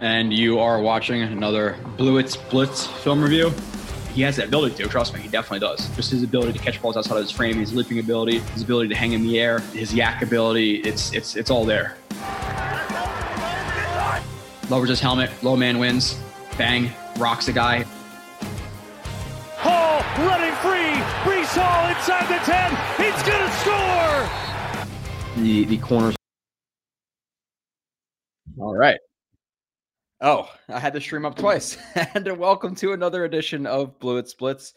and you are watching another Blewett's Blitz film review. He has that ability to, trust me, he definitely does. Just his ability to catch balls outside of his frame, his leaping ability, his ability to hang in the air, his YAC ability, it's it's it's all there. Lowers his helmet, low man wins, bang, rocks a guy. Hall running free, Breece Hall inside the 10, he's gonna score! The the corners. All right. Oh, I had to stream up twice. and welcome to another edition of Blewett's Blitz.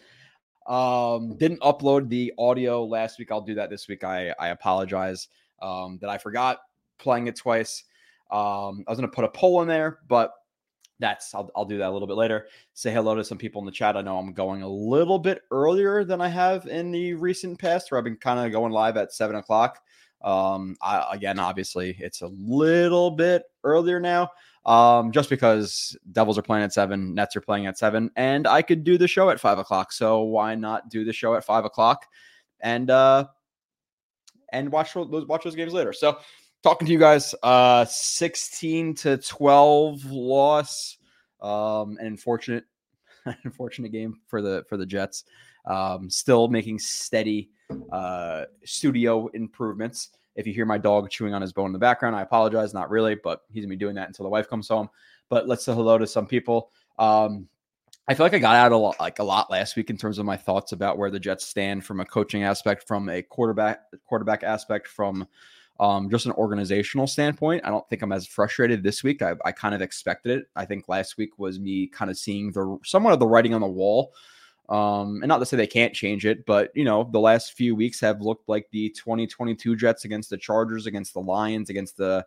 Um, didn't upload the audio last week. I'll do that this week. I I apologize um, that I forgot playing it twice. Um, I was gonna put a poll in there, but that's I'll, I'll do that a little bit later. Say hello to some people in the chat. I know I'm going a little bit earlier than I have in the recent past, where I've been kind of going live at seven o'clock. Um, I, again, obviously, it's a little bit earlier now um, just because Devils are playing at seven, Nets are playing at seven, and I could do the show at five o'clock. So why not do the show at five o'clock and uh, and watch those watch those games later? So talking to you guys, uh, sixteen to twelve loss, um, an unfortunate unfortunate game for the for the Jets. Um, still making steady uh, studio improvements. If you hear my dog chewing on his bone in the background, I apologize. Not really, but he's gonna be doing that until the wife comes home. But let's say hello to some people. Um, I feel like I got out a lot, like a lot last week in terms of my thoughts about where the Jets stand from a coaching aspect, from a quarterback quarterback aspect, from um, just an organizational standpoint. I don't think I'm as frustrated this week. I, I kind of expected it. I think last week was me kind of seeing the somewhat of the writing on the wall um, and not to say they can't change it, but you know, the last few weeks have looked like the 2022 Jets against the Chargers, against the Lions, against the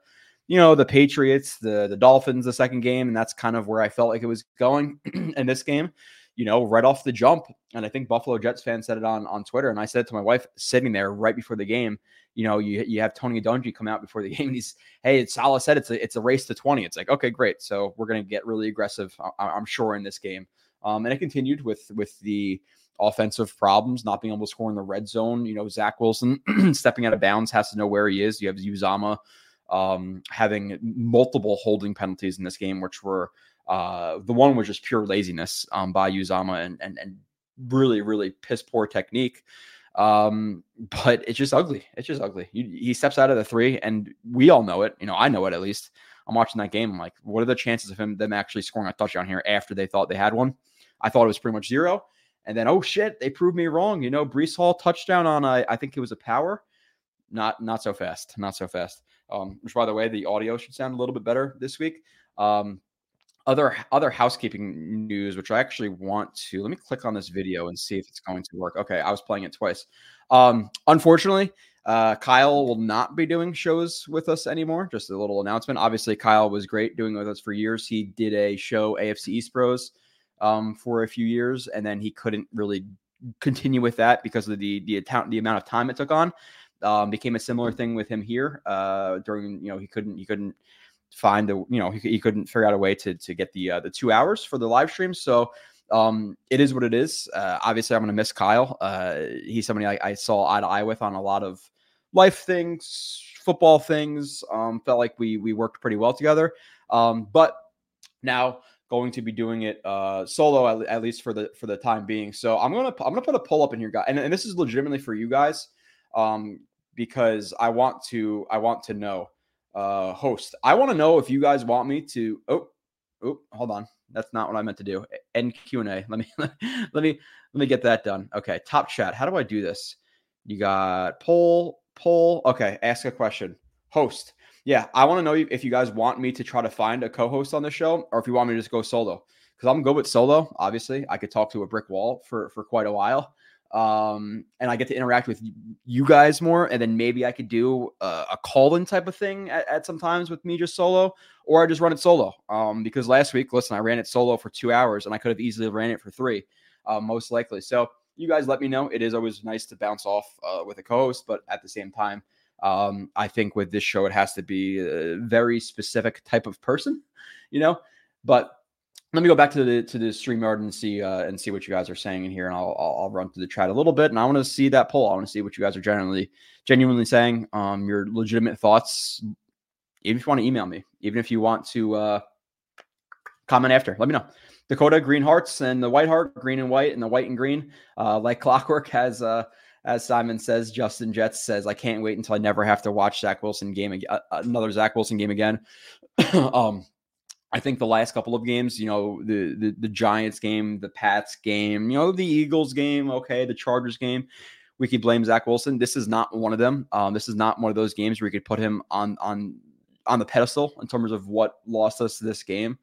you know, the Patriots, the the Dolphins, the second game, and that's kind of where I felt like it was going in this game. You know, right off the jump, and I think Buffalo Jets fans said it on on Twitter, and I said it to my wife sitting there right before the game. You know, you you have Tony Dungy come out before the game, and he's, hey, it's Saleh said it's a it's a race to 20. It's like, okay, great. So we're gonna get really aggressive, I, I'm sure, in this game. Um, and it continued with with the offensive problems, not being able to score in the red zone. You know, Zach Wilson stepping out of bounds has to know where he is. You have Uzomah um, having multiple holding penalties in this game, which were uh, the one was just pure laziness um, by Uzomah and, and and really really piss poor technique. Um, but it's just ugly. It's just ugly. He, he steps out of the three, and we all know it. You know, I know it at least. I'm watching that game. I'm like, what are the chances of him them actually scoring a touchdown here after they thought they had one? I thought it was pretty much zero. And then, oh shit, they proved me wrong. You know, Breece Hall touchdown on a, I think it was a power. Not not so fast. Not so fast. Um, which by the way, the audio should sound a little bit better this week. Um, other other housekeeping news, which I actually want to let me click on this video and see if it's going to work. Okay, I was playing it twice. Um, unfortunately, uh, Kyle will not be doing shows with us anymore. Just a little announcement. Obviously, Kyle was great doing with us for years. He did a show, AFC East Bros um, for a few years, and then he couldn't really continue with that because of the the account the amount of time it took on. Um, became a similar thing with him here uh, during you know he couldn't he couldn't find the you know he, he couldn't figure out a way to to get the uh, the two hours for the live stream so um, it is what it is. Uh, obviously, I'm going to miss Kyle. Uh, he's somebody I, I, saw eye to eye with on a lot of life things, football things. Um, felt like we we worked pretty well together. Um, but now going to be doing it uh, solo at, at, least for the for the time being. So I'm gonna I'm gonna put a pull up in here, guys, and, and this is legitimately for you guys um, because I want to I want to know uh, host. I want to know if you guys want me to. Oh, oh, hold on. That's not what I meant to do. End Q and A. Let me let me let me get that done. Okay, top chat. How do I do this? You got poll poll. Okay, ask a question. Host yeah, I want to know if you guys want me to try to find a co-host on the show, or if you want me to just go solo. Because I'm good with solo. Obviously, I could talk to a brick wall for for quite a while, um, and I get to interact with you guys more. And then maybe I could do a, a call-in type of thing at, at sometimes with me just solo, or I just run it solo. Um, because last week, listen, I ran it solo for two hours, and I could have easily ran it for three, uh, most likely. So you guys let me know. It is always nice to bounce off uh, with a co-host, but at the same time. Um, I think with this show, it has to be a very specific type of person, you know. But let me go back to the to the StreamYard and see uh, and see what you guys are saying in here, and I'll, I'll, run through the chat a little bit, and I want to see that poll. I want to see what you guys are genuinely genuinely saying, um, your legitimate thoughts. Even if you want to email me, even if you want to, uh, comment after. Let me know. Dakota Green Hearts and the White Heart, green and white, and the white and green, uh, like clockwork. Has uh, as Simon says, Justin Jets says, I can't wait until I never have to watch Zach Wilson game again, uh, another Zach Wilson game again. um, I think the last couple of games, you know, the, the the Giants game, the Pats game, you know, the Eagles game, okay, the Chargers game, we could blame Zach Wilson. This is not one of them. Um, this is not one of those games where you could put him on on on the pedestal in terms of what lost us this game.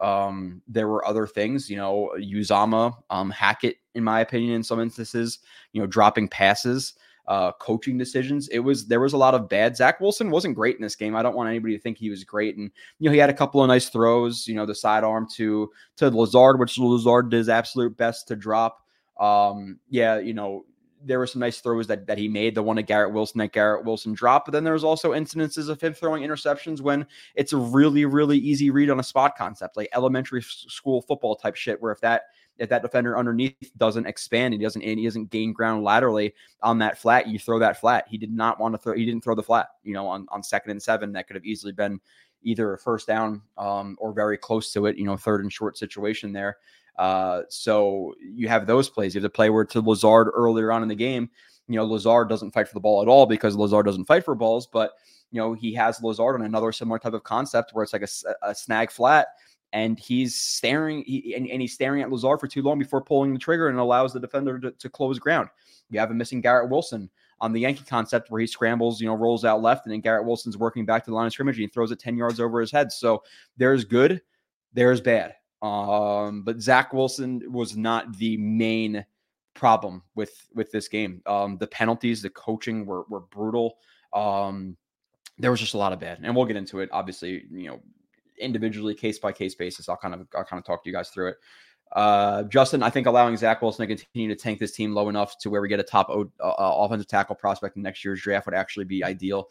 Um, there were other things, you know, Uzomah, um, Hackett, in my opinion, in some instances, you know, dropping passes, uh, coaching decisions. It was there was a lot of bad. Zach Wilson wasn't great in this game. I don't want anybody to think he was great. And you know, he had a couple of nice throws. You know, the sidearm to to Lazard, which Lazard did his absolute best to drop. Um, yeah, you know, there were some nice throws that, that he made. The one to Garrett Wilson that Garrett Wilson dropped, but then there was also incidences of him throwing interceptions when it's a really really easy read on a spot concept, like elementary school football type shit. Where if that if that defender underneath doesn't expand, he doesn't and he doesn't gain ground laterally on that flat, you throw that flat. He did not want to throw. He didn't throw the flat. You know, on on second and seven, that could have easily been either a first down um, or very close to it. You know, third and short situation there. Uh, so you have those plays. You have the play where to Lazard earlier on in the game. You know, Lazard doesn't fight for the ball at all because Lazard doesn't fight for balls, but you know, he has Lazard on another similar type of concept where it's like a, a snag flat and he's staring he, and, and, he's staring at Lazard for too long before pulling the trigger and allows the defender to, to close ground. You have a missing Garrett Wilson on the Yankee concept where he scrambles, you know, rolls out left, and then Garrett Wilson's working back to the line of scrimmage and he throws it 10 yards over his head. So there's good, there's bad. Um, but Zach Wilson was not the main problem with with this game. Um, the penalties, the coaching were were brutal. Um, there was just a lot of bad, and we'll get into it. Obviously, you know, individually, case by case basis. I'll kind of I'll kind of talk to you guys through it. Uh, Justin, I think allowing Zach Wilson to continue to tank this team low enough to where we get a top o- uh, offensive tackle prospect in next year's draft would actually be ideal.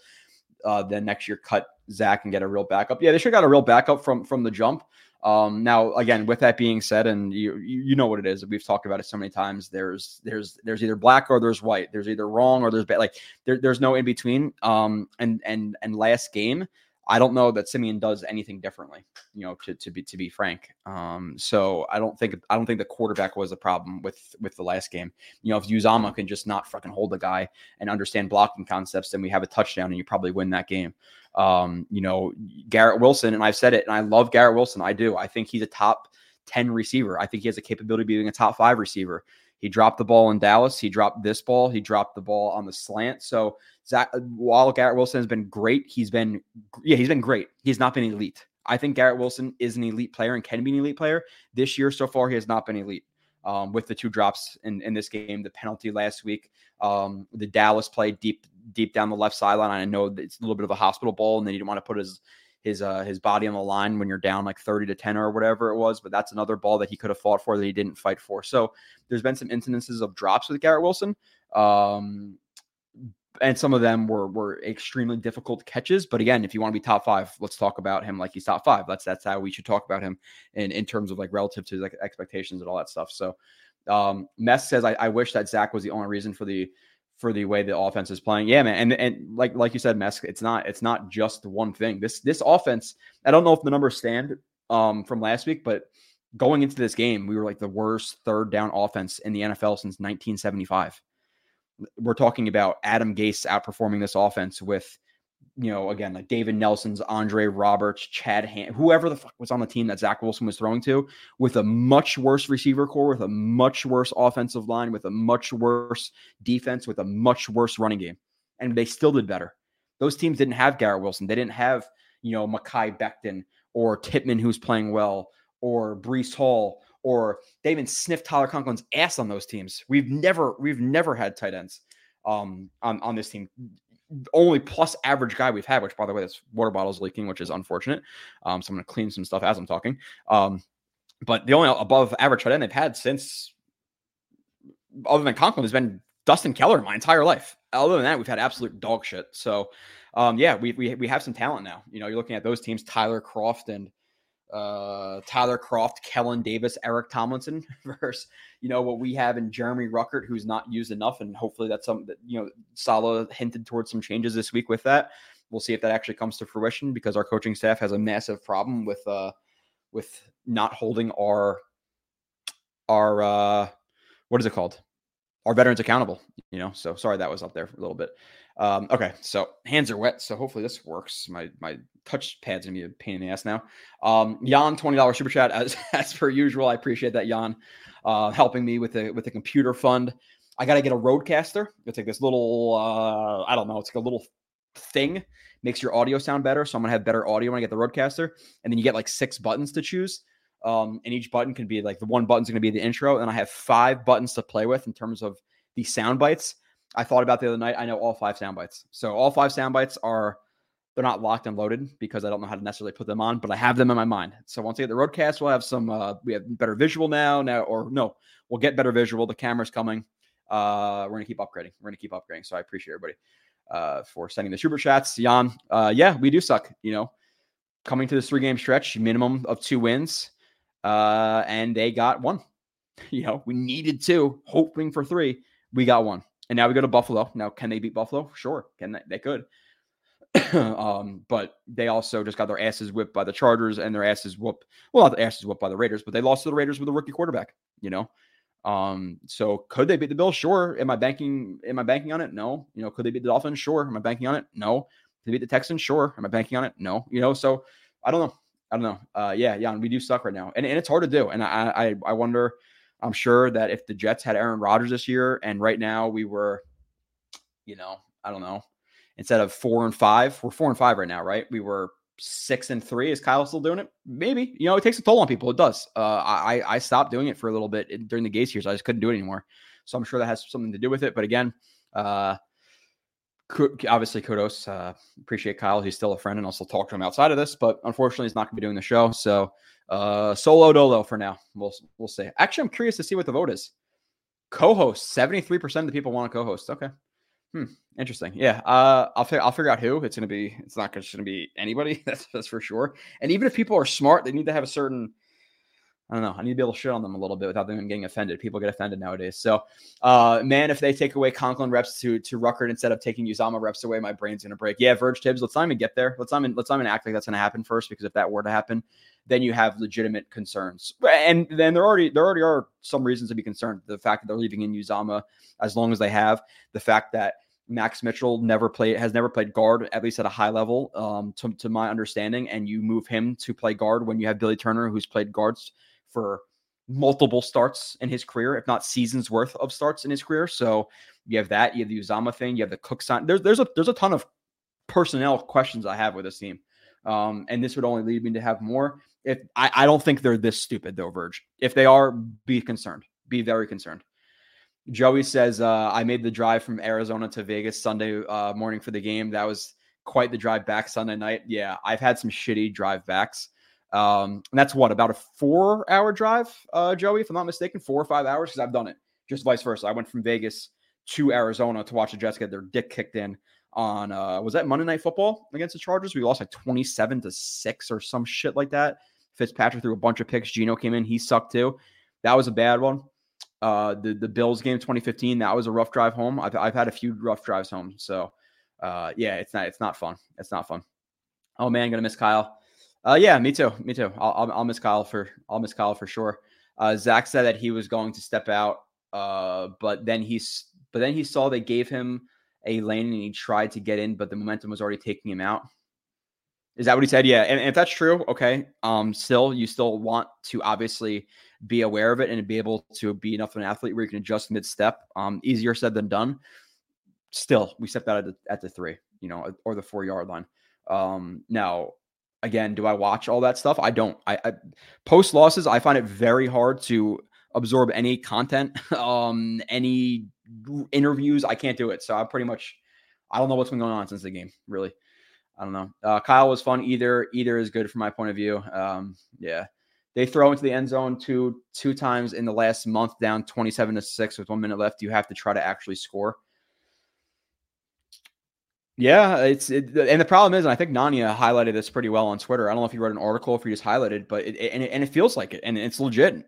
Uh, then next year, cut Zach and get a real backup. Yeah, they should have got a real backup from from the jump. Um, now, again, with that being said, and you you know what it is, we've talked about it so many times. There's there's there's either black or there's white. There's either wrong or there's bad. Like there, there's no in between. Um, and and and last game, I don't know that Simeon does anything differently, you know, to, to be to be frank. Um, so I don't think I don't think the quarterback was the problem with with the last game. You know, if Uzomah can just not fucking hold the guy and understand blocking concepts, then we have a touchdown and you probably win that game. Um, you know, Garrett Wilson, and I've said it, and I love Garrett Wilson. I do. I think he's a top 10 receiver. I think he has a capability of being a top five receiver. He dropped the ball in Dallas. He dropped this ball. He dropped the ball on the slant. So Zach, while Garrett Wilson has been great, he's been yeah, he's been great. He's not been elite. I think Garrett Wilson is an elite player and can be an elite player. This year so far, he has not been elite. Um, with the two drops in, in this game, the penalty last week, um, the Dallas play deep deep down the left sideline. I know it's a little bit of a hospital ball, and then he didn't want to put his his uh, his body on the line when you're down like 30 to 10 or whatever it was. But that's another ball that he could have fought for that he didn't fight for. So there's been some incidences of drops with Garrett Wilson. Um, and some of them were were extremely difficult catches. But again, if you want to be top five, let's talk about him like he's top five. That's that's how we should talk about him in in terms of like relative to like expectations and all that stuff. So um Mess says I, I wish that Zach was the only reason for the for the way the offense is playing. Yeah, man. And and like like you said, Mess, it's not it's not just one thing. This this offense, I don't know if the numbers stand um from last week, but going into this game, we were like the worst third down offense in the NFL since 1975. We're talking about Adam Gase outperforming this offense with you know, again, like David Nelson's, Andre Roberts, Chad Han, whoever the fuck was on the team that Zach Wilson was throwing to, with a much worse receiver core, with a much worse offensive line, with a much worse defense, with a much worse running game. And they still did better. Those teams didn't have Garrett Wilson. They didn't have, you know, Mekhi Becton or Tippmann, who's playing well, or Breece Hall, or they even sniffed Tyler Conklin's ass on those teams. We've never, we've never had tight ends um, on, on this team only plus average guy we've had, which by the way, this water bottle is leaking, which is unfortunate. Um, so I'm going to clean some stuff as I'm talking. Um, but the only above average tight end they've had since, other than Conklin, has been Dustin Keller my entire life. Other than that, we've had absolute dog shit. So, um, yeah, we, we we have some talent now. You know, you're looking at those teams: Tyler Kroft and uh, Tyler Kroft, Kellen Davis, Eric Tomlinson versus you know what we have in Jeremy Ruckert, who's not used enough, and hopefully that's something that you know Saleh hinted towards some changes this week with that. We'll see if that actually comes to fruition because our coaching staff has a massive problem with uh with not holding our our uh what is it called? Our veterans accountable, you know. So sorry that was up there for a little bit. Um, okay, so hands are wet, so hopefully this works. My my touch pad's gonna be a pain in the ass now. Um, Jan, twenty dollars super chat as as per usual. I appreciate that, Jan, uh, helping me with the with the computer fund. I got to get a RODECaster. It's like this little, uh, I don't know, it's like a little thing makes your audio sound better. So I'm gonna have better audio when I get the RODECaster, and then you get like six buttons to choose. Um, and each button can be like the one button's gonna be the intro, and I have five buttons to play with in terms of the sound bites. I thought about the other night. I know all five sound bites. So all five sound bites are they're not locked and loaded because I don't know how to necessarily put them on, but I have them in my mind. So once I get the roadcast, we'll have some uh we have better visual now, now or no, we'll get better visual. The camera's coming. Uh we're gonna keep upgrading. We're gonna keep upgrading. So I appreciate everybody uh for sending the super chats. Jan, uh yeah, we do suck, you know. Coming to this three game stretch, minimum of two wins. Uh and they got one. You know, we needed two, hoping for three. We got one. And now we go to Buffalo. Now, can they beat Buffalo? Sure. Can they? They could. um, but they also just got their asses whipped by the Chargers and their asses whooped. Well, not the asses whooped by the Raiders, but they lost to the Raiders with a rookie quarterback. You know, um, so could they beat the Bills? Sure. Am I banking? Am I banking on it? No. You know, could they beat the Dolphins? Sure. Am I banking on it? No. Could they beat the Texans? Sure. Am I banking on it? No. You know, so I don't know. I don't know. Uh, yeah, yeah, we do suck right now, and and it's hard to do. And I I I wonder. I'm sure that if the Jets had Aaron Rodgers this year, and right now we were, you know, I don't know, instead of four and five, we're four and five right now, right? We were six and three. Is Kyle still doing it? Maybe. You know, it takes a toll on people. It does. Uh, I I stopped doing it for a little bit during the Gase years. I just couldn't do it anymore. So I'm sure that has something to do with it. But again, uh, obviously kudos. Uh, appreciate Kyle. He's still a friend, and still talk to him outside of this. But unfortunately, he's not going to be doing the show. So uh, solo dolo for now. We'll we'll see. Actually, I'm curious to see what the vote is. Co-host. Seventy three percent of the people want to co-host. Okay. Hmm. Interesting. Yeah. Uh, I'll figure I'll figure out who. It's gonna be. It's not just gonna be anybody. That's that's for sure. And even if people are smart, they need to have a certain. I don't know. I need to be able to shit on them a little bit without them getting offended. People get offended nowadays. So, uh, man, if they take away Conklin reps to to Ruckert instead of taking Uzomah reps away, my brain's gonna break. Yeah, Verge Tibbs. Let's not even get there. Let's not even let's not even act like that's gonna happen first, because if that were to happen, then you have legitimate concerns. And then there already there already are some reasons to be concerned. The fact that they're leaving in Uzomah as long as they have, the fact that Max Mitchell never played has never played guard at least at a high level, um, to, to my understanding, and you move him to play guard when you have Billy Turner, who's played guards for multiple starts in his career, if not seasons worth of starts in his career. So you have that, you have the Uzomah thing, you have the Cook sign. There's there's a there's a ton of personnel questions I have with this team. Um, and this would only lead me to have more. If I, I don't think they're this stupid though, Verge. If they are, be concerned. Be very concerned. Joey says, uh, I made the drive from Arizona to Vegas Sunday uh, morning for the game. That was quite the drive back Sunday night. Yeah, I've had some shitty drive backs. Um, and that's what about a four hour drive, uh, Joey, if I'm not mistaken, four or five hours because I've done it. Just vice versa. I went from Vegas to Arizona to watch the Jets get their dick kicked in on uh was that Monday Night Football against the Chargers? We lost like 27 to 6 or some shit like that. Fitzpatrick threw a bunch of picks. Geno came in, he sucked too. That was a bad one. Uh the the Bills game 2015, that was a rough drive home. I've I've had a few rough drives home. So uh yeah, it's not it's not fun. It's not fun. Oh man, gonna miss Kyle. Uh yeah, me too. Me too. I'll I'll, I'll miss Kyle for I'll miss Kyle for sure. Uh Zach said that he was going to step out uh but then he's but then he saw they gave him a lane and he tried to get in, but the momentum was already taking him out. Is that what he said? Yeah. And, and, if that's true, okay. Um, still, you still want to obviously be aware of it and be able to be enough of an athlete where you can adjust mid step. Um, easier said than done. Still, we stepped out at the, at the three, you know, or the four yard line. Um, now, again, do I watch all that stuff? I don't. I, I post losses. I find it very hard to absorb any content, um, any interviews. I can't do it. So I pretty much, I don't know what's been going on since the game. Really, I don't know. Uh, Kyle was fun. Either either is good from my point of view. Um, yeah, they throw into the end zone two two times in the last month, down twenty seven to six with one minute left. You have to try to actually score. Yeah, it's it, and the problem is, and I think Nanya highlighted this pretty well on Twitter. I don't know if you wrote an article, if you just highlighted, but it, and it, and it feels like it, and it's legit.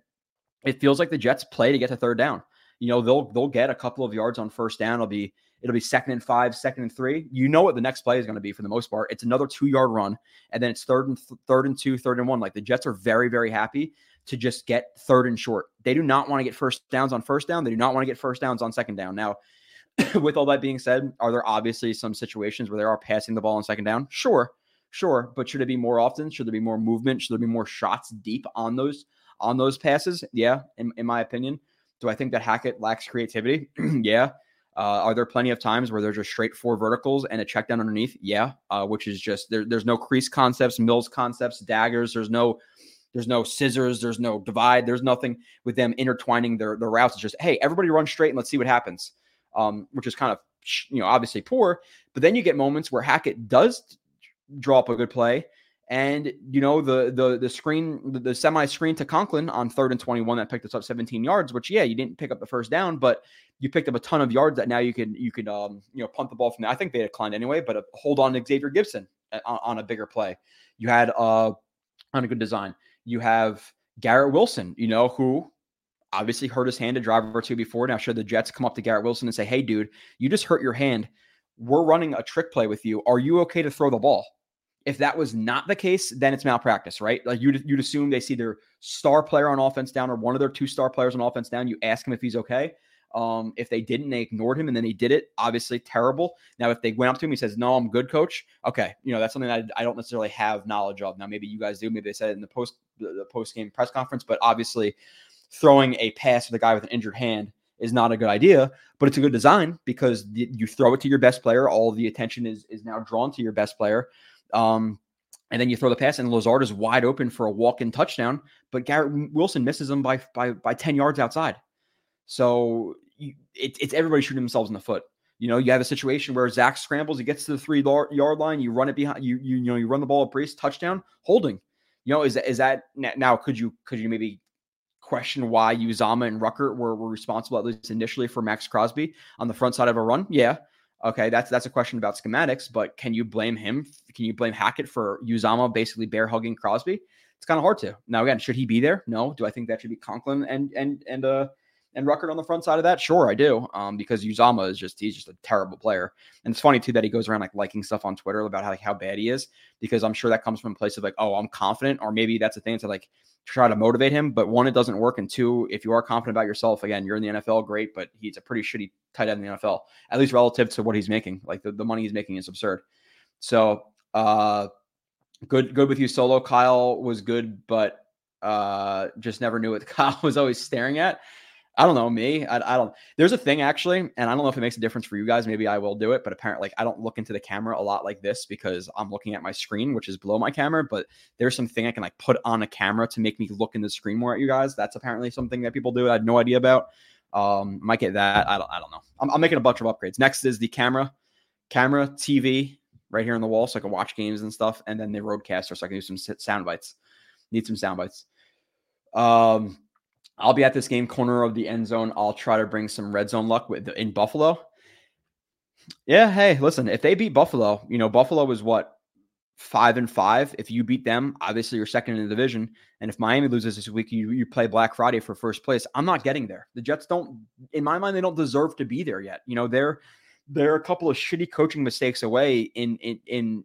It feels like the Jets play to get to third down you know they'll they'll get a couple of yards on first down. It'll be It'll be second and five, second and three. You know what the next play is going to be for the most part. It's another two yard run, and then it's third and th- third and two, third and one. Like the Jets are very, very happy to just get third and short. They do not want to get first downs on first down. They do not want to get first downs on second down. Now, with all that being said, are there obviously some situations where they are passing the ball on second down? Sure, sure. But should it be more often? Should there be more movement? Should there be more shots deep on those on those passes? Yeah, in, in my opinion. Do I think that Hackett lacks creativity? yeah. Uh, are there plenty of times where there's just straight four verticals and a check down underneath? Yeah, uh, which is just there, there's no crease concepts, mills concepts, daggers. There's no there's no scissors. There's no divide. There's nothing with them intertwining their, their routes. It's just, hey, everybody run straight and let's see what happens, um, which is kind of, you know, obviously poor. But then you get moments where Hackett does draw up a good play. And you know the the the screen the, the semi screen to Conklin on third and twenty one that picked us up seventeen yards. Which yeah, you didn't pick up the first down, but you picked up a ton of yards that now you can you can um you know punt the ball from there. I think they declined anyway, but uh, hold on to Xavier Gipson uh, on, on, a bigger play. You had uh on a good design. You have Garrett Wilson, you know, who obviously hurt his hand a drive or two before. Now, should the Jets come up to Garrett Wilson and say, hey, dude, you just hurt your hand. We're running a trick play with you. Are you okay to throw the ball? If that was not the case, then it's malpractice, right? Like you'd, you'd assume they see their star player on offense down or one of their two star players on offense down. You ask him if he's okay. Um, if they didn't, they ignored him and then he did it. Obviously, terrible. Now, if they went up to him, he says, "No, I'm good, coach." Okay, you know that's something that I, don't necessarily have knowledge of. Now, maybe you guys do. Maybe they said it in the post the, the post game press conference, but obviously, throwing a pass to the guy with an injured hand is not a good idea. But it's a good design because you throw it to your best player. All the attention is is now drawn to your best player. Um, and then you throw the pass, and Lazard is wide open for a walk-in touchdown, but Garrett Wilson misses him by by by ten yards outside. So you, it, it's everybody shooting themselves in the foot. You know, you have a situation where Zach scrambles, he gets to the three yard line, you run it behind, you you, you know, you run the ball at Breece, touchdown, holding. You know, is is that now? Could you could you maybe question why Uzomah and Ruckert were, were responsible at least initially for Maxx Crosby on the front side of a run? Yeah, okay, that's that's a question about schematics, but can you blame him? Can you blame Hackett for Uzomah basically bear hugging Crosby? It's kind of hard to. Now again, should he be there? No. Do I think that should be Conklin and and and uh and Ruckert on the front side of that? Sure, I do. Um, because Uzomah is just he's just a terrible player. And it's funny too that he goes around like liking stuff on Twitter about how like how bad he is, because I'm sure that comes from a place of like, oh, I'm confident, or maybe that's a thing to like try to motivate him. But one, it doesn't work. And two, if you are confident about yourself, again, you're in the NFL, great, but he's a pretty shitty tight end in the NFL, at least relative to what he's making. Like the, the money he's making is absurd. So uh good good with you solo. Kyle was good, but uh just never knew what Kyle was always staring at. I don't know me. I, I, don't. There's a thing actually, and I don't know if it makes a difference for you guys. Maybe I will do it, but apparently, like I don't look into the camera a lot like this because I'm looking at my screen, which is below my camera. But there's something I can like put on a camera to make me look in the screen more at you guys. That's apparently something that people do. I had no idea about. Um, might get that. I don't. I don't know. I'm, I'm making a bunch of upgrades. Next is the camera, camera, TV right here on the wall, so I can watch games and stuff, and then the RODECaster, so I can do some sound bites. Need some sound bites. Um I'll be at this game corner of the end zone. I'll try to bring some red zone luck with in Buffalo. Yeah, hey, listen, if they beat Buffalo, you know, Buffalo is what five and five. If you beat them, obviously you're second in the division. And if Miami loses this week, you you play Black Friday for first place. I'm not getting there. The Jets don't, in my mind, they don't deserve to be there yet. You know, they're they're a couple of shitty coaching mistakes away in in in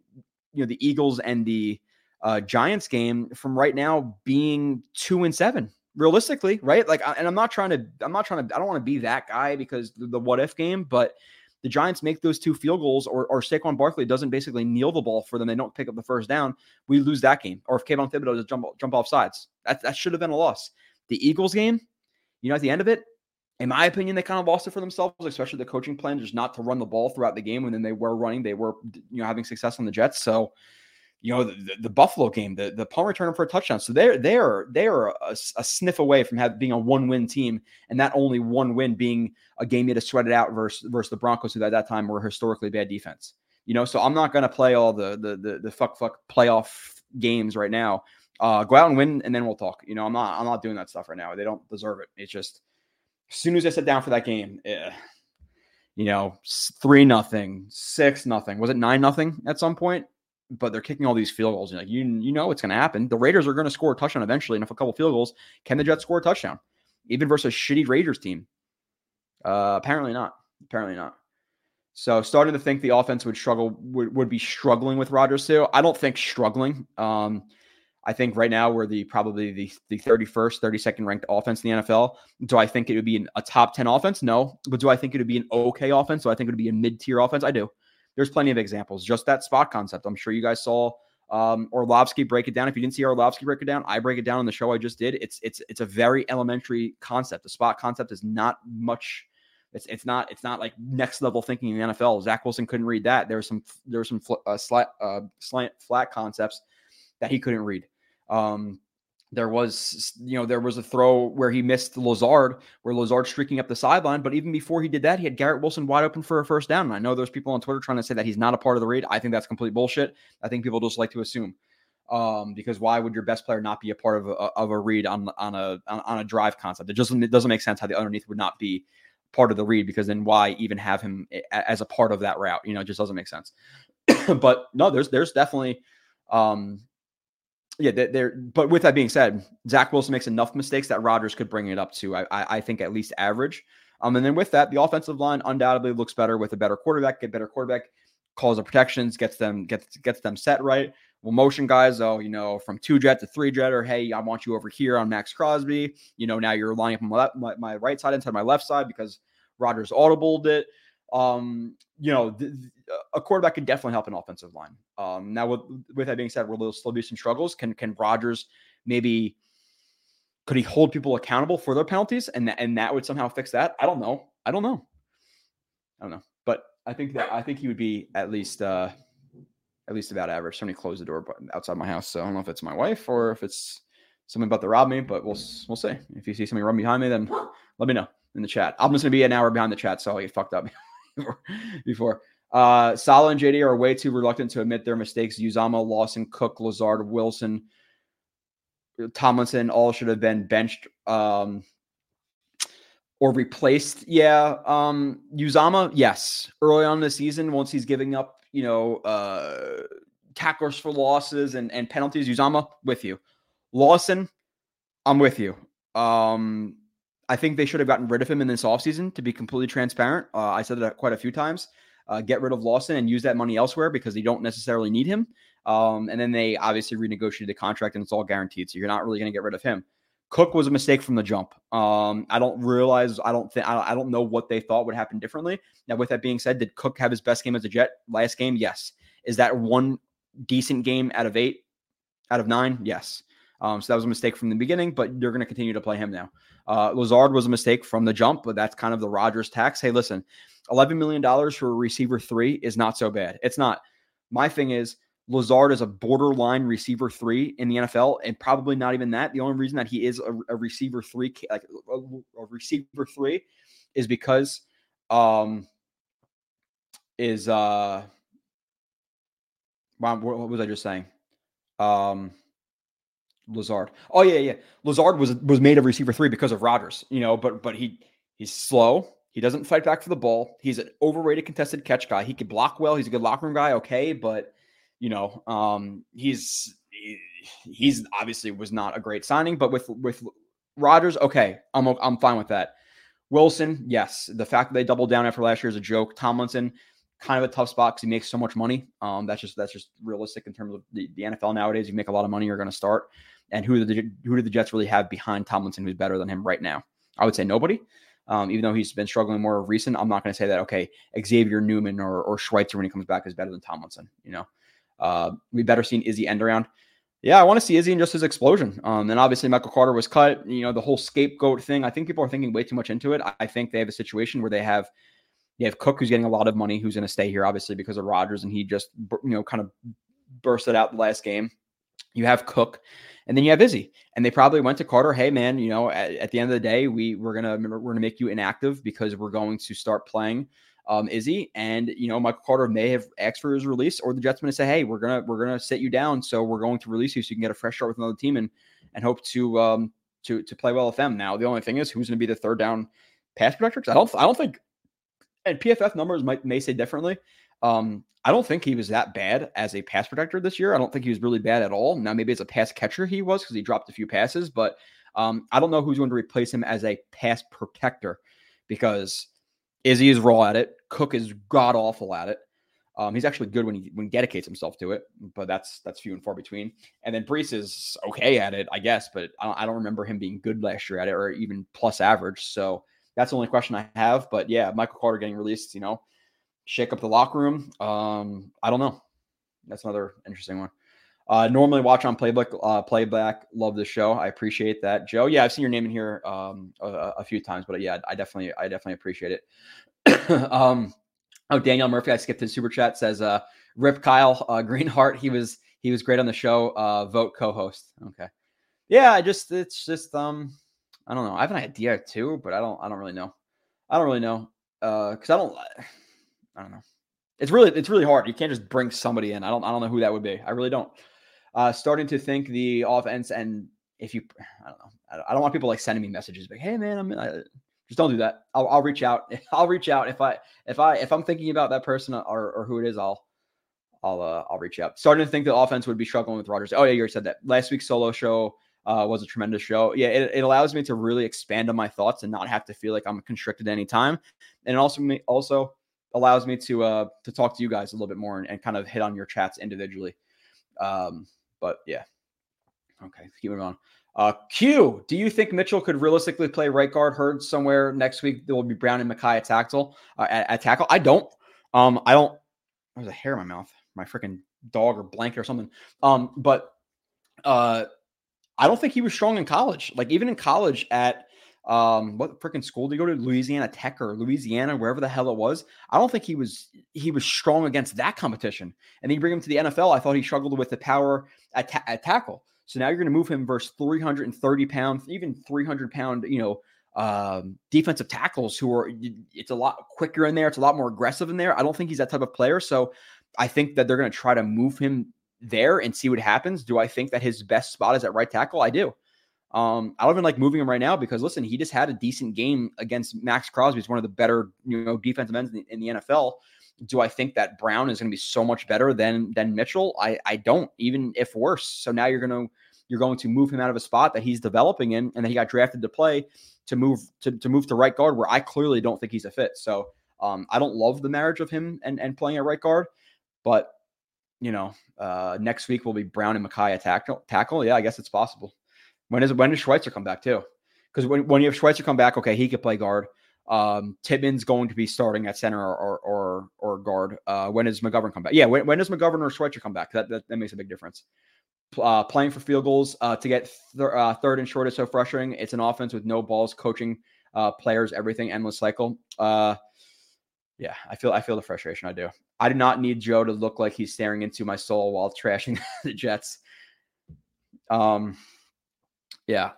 you know the Eagles and the uh, Giants game from right now being two and seven realistically, right? Like, and I'm not trying to, I'm not trying to, I don't want to be that guy because the, what if game, but the Giants make those two field goals, or or Saquon Barkley doesn't basically kneel the ball for them, they don't pick up the first down, we lose that game. Or if Kayvon Thibodeaux does jump jump off sides, that that should have been a loss. The Eagles game, you know, at the end of it, in my opinion, they kind of lost it for themselves, especially the coaching plan, just not to run the ball throughout the game. And then they were running, they were, you know, having success on the Jets. So you know, the, the, Buffalo game, the, the punt return for a touchdown. So they're they're they're a, a sniff away from having being a one win team, and that only one win being a game you had to sweat it out versus versus the Broncos, who at that time were historically bad defense. You know, so I'm not going to play all the, the the the fuck fuck playoff games right now. Uh, go out and win, and then we'll talk. You know, I'm not I'm not doing that stuff right now. They don't deserve it. It's just as soon as I sit down for that game, eh, you know, three nothing, six nothing. Was it nine nothing at some point? But they're kicking all these field goals. You're like, you, you know what's going to happen. The Raiders are going to score a touchdown eventually, and if a couple field goals, can the Jets score a touchdown? Even versus a shitty Raiders team? Uh, apparently not. Apparently not. So starting to think the offense would struggle would, would be struggling with Rodgers too. I don't think struggling. Um, I think right now we're the probably the the 31st, 32nd ranked offense in the NFL. Do I think it would be an, a top 10 offense? No. But do I think it would be an okay offense? Do I think it would be a mid-tier offense? I do. There's plenty of examples. Just that spot concept. I'm sure you guys saw um, Orlovsky break it down. If you didn't see Orlovsky break it down, I break it down on the show I just did. It's it's it's a very elementary concept. The spot concept is not much it's it's not it's not like next level thinking in the NFL. Zach Wilson couldn't read that. There was some there some fl- uh, slant uh, slant flat concepts that he couldn't read. Um, there was you know there was a throw where he missed Lazard, where Lazard streaking up the sideline. But even before he did that, he had Garrett Wilson wide open for a first down. And I know there's people on Twitter trying to say that he's not a part of the read. I think that's complete bullshit. I think people just like to assume. Um, because why would your best player not be a part of a, of a read on on a on a drive concept? It just it doesn't make sense how the underneath would not be part of the read because then why even have him as a part of that route? You know, it just doesn't make sense. but no, there's there's definitely um yeah, there. But with that being said, Zach Wilson makes enough mistakes that Rodgers could bring it up to, I, I, think, at least average. Um, and then with that, the offensive line undoubtedly looks better with a better quarterback. Get better quarterback, calls the protections, gets them gets gets them set right. Well, motion guys, oh, you know, from two jet to three jet, or hey, I want you over here on Maxx Crosby. You know, now you're lining up my, my, my right side instead of my left side because Rodgers audibled it. Um, you know, th- th- a quarterback can definitely help an offensive line. Um, now, with, with that being said, will there still be some struggles? Can can Rodgers maybe could he hold people accountable for their penalties and that, and that would somehow fix that? I don't know. I don't know. I don't know. But I think that I think he would be at least uh at least about average. Somebody closed the door outside my house, so I don't know if it's my wife or if it's someone about to rob me. But we'll we'll see. If you see somebody run behind me, then let me know in the chat. I'm just gonna be an hour behind the chat, so I'll get fucked up before. Uh, Saleh and JD are way too reluctant to admit their mistakes. Uzomah, Lawson, Cook, Lazard, Wilson, Tomlinson all should have been benched um, or replaced. Yeah. Um, Uzomah, yes. Early on in the season, once he's giving up, you know, uh, tacklers for losses and, and penalties, Uzomah, with you. Lawson, I'm with you. Um, I think they should have gotten rid of him in this offseason, to be completely transparent. Uh, I said that quite a few times. Uh, get rid of Lawson and use that money elsewhere because they don't necessarily need him. Um, and then they obviously renegotiated the contract and it's all guaranteed. So you're not really going to get rid of him. Cook was a mistake from the jump. Um, I don't realize, I don't think, I don't know what they thought would happen differently. Now, with that being said, did Cook have his best game as a Jet last game? Yes. Is that one decent game out of eight, out of nine? Yes. Um, so that was a mistake from the beginning, but you're going to continue to play him now. Uh, Lazard was a mistake from the jump, but that's kind of the Rodgers tax. Hey, listen, $11 million for a receiver three is not so bad. It's not. My thing is, Lazard is a borderline receiver three in the NFL, and probably not even that. The only reason that he is a, a receiver three, like a, a, receiver three, is because, um, is uh, what was I just saying? Um, Lazard. Oh yeah, yeah. Lazard was was made a receiver three because of Rodgers, you know, but but he he's slow. He doesn't fight back for the ball. He's an overrated contested catch guy. He could block well. He's a good locker room guy, okay, but you know, um, he's he's obviously was not a great signing. But with with Rodgers, okay, I'm I'm fine with that. Wilson, yes, the fact that they doubled down after last year is a joke. Tomlinson, kind of a tough spot because he makes so much money. Um, that's just that's just realistic in terms of the, the NFL nowadays. You make a lot of money, you're going to start. And who the who do the Jets really have behind Tomlinson who's better than him right now? I would say nobody. Um, even though he's been struggling more recent, I'm not going to say that. Okay, Xavier Newman or or Schweitzer when he comes back is better than Tomlinson. You know, uh, we better seen Izzy end around. Yeah, I want to see Izzy and just his explosion. Um, and obviously Michael Carter was cut. You know, the whole scapegoat thing. I think people are thinking way too much into it. I think they have a situation where they have you have Cook who's getting a lot of money, who's going to stay here obviously because of Rodgers, and he just you know kind of bursted out the last game. You have Cook, and then you have Izzy, and they probably went to Carter. Hey, man, you know, at, at the end of the day, we we're gonna we're gonna make you inactive because we're going to start playing um, Izzy, and you know, Michael Carter may have asked for his release, or the Jets to say, hey, we're gonna we're gonna sit you down, so we're going to release you so you can get a fresh start with another team and and hope to um to to play well with them. Now, the only thing is, who's to be the third down pass protector? I don't I don't think, and PFF numbers might may say differently. Um, I don't think he was that bad as a pass protector this year. I don't think he was really bad at all. Now, maybe as a pass catcher, he was because he dropped a few passes, but um, I don't know who's going to replace him as a pass protector because Izzy is raw at it. Cook is god awful at it. Um, he's actually good when he when he dedicates himself to it, but that's that's few and far between. And then Breece is okay at it, I guess, but I don't, I don't remember him being good last year at it or even plus average. So that's the only question I have. But yeah, Michael Carter getting released, you know, shake up the locker room. Um, I don't know. That's another interesting one. Uh, normally watch on playbook uh, playback. Love the show. I appreciate that, Joe. Yeah, I've seen your name in here um, a, a, few times, but yeah, I definitely I definitely appreciate it. um, Oh, Daniel Murphy, I skipped his super chat. Says, uh, "Rip Kyle uh, Greenheart. He was he was great on the show. Uh, vote co-host. Okay, yeah. I just it's just um, I don't know. I have an idea too, but I don't I don't really know. I don't really know uh, because I don't I don't know. It's really it's really hard. You can't just bring somebody in. I don't I don't know who that would be. I really don't. Uh, starting to think the offense and if you I don't know I don't want people like sending me messages like hey man I'm I, just don't do that. I'll, I'll reach out. I'll reach out if I if I if I'm thinking about that person or, or who it is. I'll I'll uh, I'll reach out. Starting to think the offense would be struggling with Rodgers. Oh yeah, you already said that. Last week's solo show uh, was a tremendous show. Yeah, it, it allows me to really expand on my thoughts and not have to feel like I'm constricted any time. And also also allows me to uh to talk to you guys a little bit more and, and kind of hit on your chats individually. Um, but yeah. Okay, keep moving on. Uh, Q, do you think Mitchell could realistically play right guard? Heard somewhere next week there will be Brown and Mekhi at tackle. Uh, at, at, tackle, I don't. Um, I don't. There's a hair in my mouth. My freaking dog or blanket or something. Um, but uh, I don't think he was strong in college. Like even in college at um, what freaking school did he go to? Louisiana Tech or Louisiana, wherever the hell it was. I don't think he was he was strong against that competition. And then you bring him to the NFL. I thought he struggled with the power at, ta- at tackle. So now you're going to move him versus 330 pound, even 300 pound, you know, um, defensive tackles who are, it's a lot quicker in there. It's a lot more aggressive in there. I don't think he's that type of player. So I think that they're going to try to move him there and see what happens. Do I think that his best spot is at right tackle? I do. Um, I don't even like moving him right now because listen, he just had a decent game against Maxx Crosby. He's one of the better, you know, defensive ends in the, in the NFL. Do I think that Brown is going to be so much better than than Mitchell? I I don't, even if worse. So now you're going to you're going to move him out of a spot that he's developing in, and that he got drafted to play to move to, to move to right guard where I clearly don't think he's a fit. So um, I don't love the marriage of him and, and playing at right guard, but you know, uh, next week will be Brown and at tackle. Tackle, yeah, I guess it's possible. When is when does Schweitzer come back too? Because when, when you have Schweitzer come back, okay, he could play guard. Um, going to be starting at center or or or, guard. Uh, when does McGovern come back? Yeah, when, when does McGovern or Schweitzer come back? That, that, that makes a big difference. Uh, playing for field goals uh, to get th- uh, third and short is so frustrating. It's an offense with no balls, coaching uh, players, everything, endless cycle. Uh, yeah, I feel I feel the frustration. I do. I do not need Joe to look like he's staring into my soul while trashing the Jets. Um, yeah,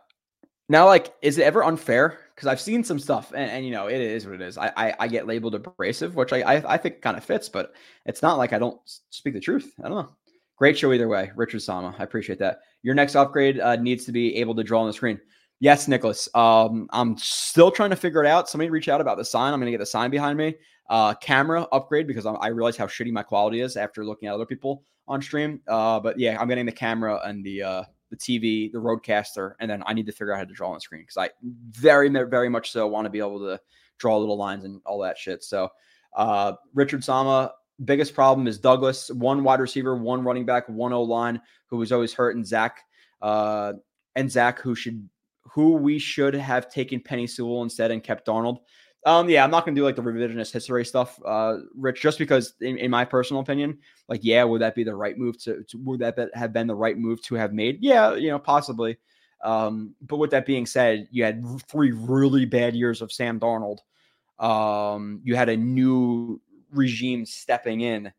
now, like, is it ever unfair? Because I've seen some stuff, and, and, you know, it is what it is. I I, I get labeled abrasive, which I I, I think kind of fits, but it's not like I don't speak the truth. I don't know. Great show either way, Richard Sama. I appreciate that. Your next upgrade uh, needs to be able to draw on the screen. Yes, Nicholas. Um, I'm still trying to figure it out. Somebody reach out about the sign. I'm going to get the sign behind me. Uh, camera upgrade because I, I realize how shitty my quality is after looking at other people on stream. Uh, but yeah, I'm getting the camera and the uh, the TV, the RODECaster, and then I need to figure out how to draw on the screen because I very, very much so want to be able to draw little lines and all that shit. So, uh, Richard Sama, biggest problem is Douglas, one wide receiver, one running back, one O line who was always hurt, and Zach, uh, and Zach who should, who we should have taken Penei Sewell instead and kept Darnold. Um, yeah, I'm not gonna do like the revisionist history stuff, uh, Rich, just because in, in, my personal opinion, like, yeah, would that be the right move to, to would that have been the right move to have made? Yeah, you know, possibly. Um, but with that being said, you had three really bad years of Sam Darnold. Um, you had a new regime stepping in,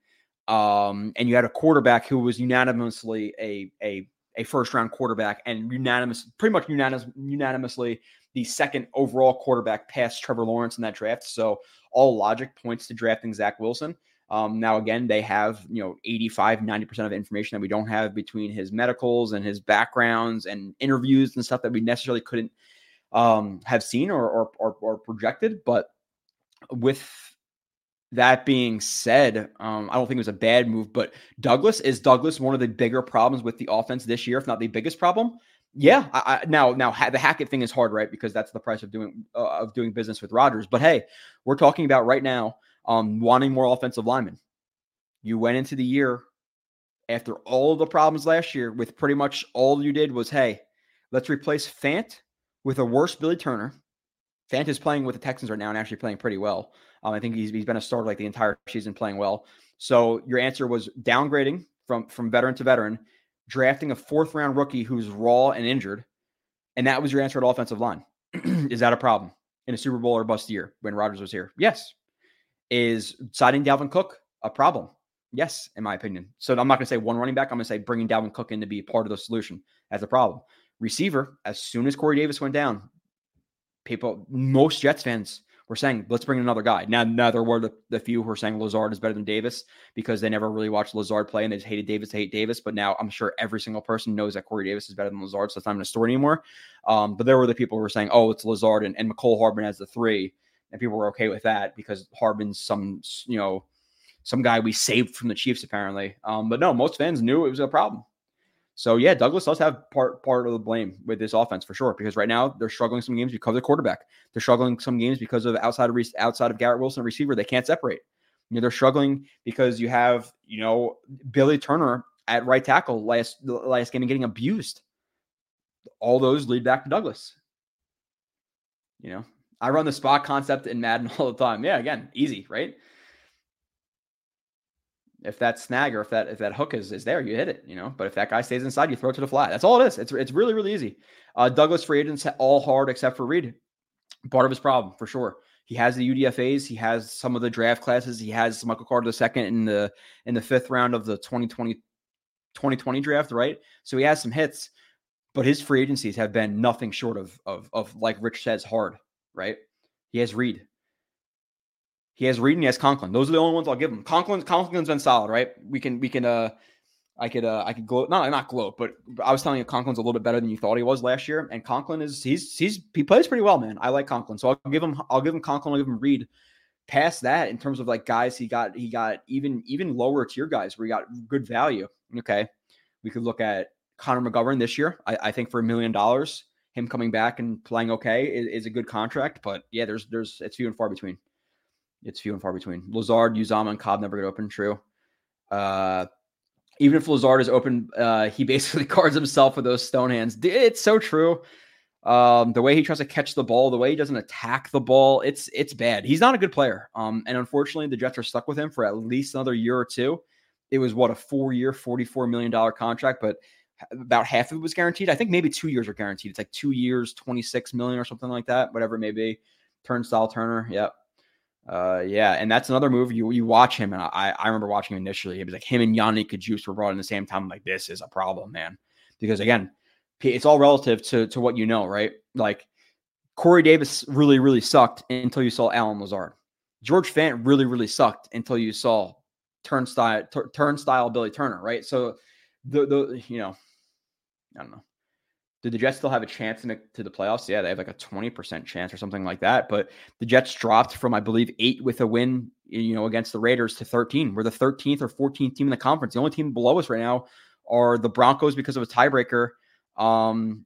um, and you had a quarterback who was unanimously a a a first round quarterback and unanimous, pretty much unanimous, unanimously the second overall quarterback past Trevor Lawrence in that draft. So all logic points to drafting Zach Wilson. Um, now, again, they have, you know, 85, 90% of information that we don't have between his medicals and his backgrounds and interviews and stuff that we necessarily couldn't um, have seen or, or, or, or projected. But with that being said, um, I don't think it was a bad move, but Douglas is Douglas one of the bigger problems with the offense this year, if not the biggest problem. Yeah, I, I, now now the Hackett thing is hard, right? Because that's the price of doing uh, of doing business with Rodgers. But hey, we're talking about right now um, wanting more offensive linemen. You went into the year after all of the problems last year with pretty much all you did was, hey, let's replace Fant with a worse Billy Turner. Fant is playing with the Texans right now and actually playing pretty well. Um, I think he's, he's been a starter like the entire season playing well. So your answer was downgrading from from veteran to veteran, drafting a fourth round rookie who's raw and injured, and that was your answer at offensive line. is that a problem in a Super Bowl or bust year when Rodgers was here? Yes. Is signing Dalvin Cook a problem? Yes, in my opinion. So I'm not going to say one running back. I'm going to say bringing Dalvin Cook in to be part of the solution as a problem. Receiver, as soon as Corey Davis went down, people, most Jets fans were saying, let's bring another guy. Now, now there were the, the few who are saying Lazard is better than Davis because they never really watched Lazard play and they just hated Davis hate Davis. But now I'm sure every single person knows that Corey Davis is better than Lazard, so it's not in a story anymore. Um, but there were the people who were saying, oh, it's Lazard and, and Mecole Hardman as the three. And people were okay with that because Hardman's some, you know, some guy we saved from the Chiefs apparently. Um, but no, most fans knew it was a problem. So yeah, Douglas does have part part of the blame with this offense for sure because right now they're struggling some games because of quarterback. They're struggling some games because of outside of outside of Garrett Wilson, receiver they can't separate. You know, they're struggling because you have you know Billy Turner at right tackle last last game and getting abused. All those lead back to Douglas. You know, I run the spot concept in Madden all the time. Yeah, again, easy, right? If that snag or if that if that hook is is there, you hit it, you know. But if that guy stays inside, you throw it to the flat. That's all it is. It's it's really really easy. Uh, Douglas free agents all hard except for Reed. Part of his problem for sure. He has the UDFA's. He has some of the draft classes. He has Michael Carter the second in the in the fifth round of the 2020 2020 draft, right? So he has some hits, but his free agencies have been nothing short of of of like Rich says hard, right? He has Reed. He has Reed and he has Conklin. Those are the only ones I'll give him. Conklin, Conklin's been solid, right? We can, we can, uh, I could, uh, I could gloat, not, not gloat, but I was telling you Conklin's a little bit better than you thought he was last year. And Conklin is, he's, he's, he plays pretty well, man. I like Conklin. So I'll give him, I'll give him Conklin, I'll give him Reed. Past that, in terms of like guys, he got, he got even, even lower tier guys where he got good value. Okay. We could look at Connor McGovern this year. I, I think for a million dollars, him coming back and playing okay is, is a good contract. But yeah, there's, there's, it's few and far between. It's few and far between. Lazard, Uzomah, and Cobb never get open. True. Uh, even if Lazard is open, uh, he basically guards himself with those stone hands. It's so true. Um, the way he tries to catch the ball, the way he doesn't attack the ball, it's it's bad. He's not a good player. Um, and unfortunately, the Jets are stuck with him for at least another year or two. It was what a four-year, forty-four million dollar contract, but about half of it was guaranteed. I think maybe two years are guaranteed. It's like two years, twenty-six million or something like that, whatever it may be. Turnstile Turner, yep. Uh, yeah, and that's another move. You you watch him, and I I remember watching him initially. It was like him and Yannick Kajus were brought in the same time. I'm like, this is a problem, man. Because again, it's all relative to to what you know, right? Like Corey Davis really really sucked until you saw Allen Lazard. George Fant really really sucked until you saw turnstile t- turnstile Billy Turner, right? So the the you know, I don't know. Did the Jets still have a chance to in to the playoffs? Yeah, they have like a 20% chance or something like that. But the Jets dropped from, I believe, eight with a win, you know, against the Raiders to 13. We're the 13th or 14th team in the conference. The only team below us right now are the Broncos because of a tiebreaker. Um,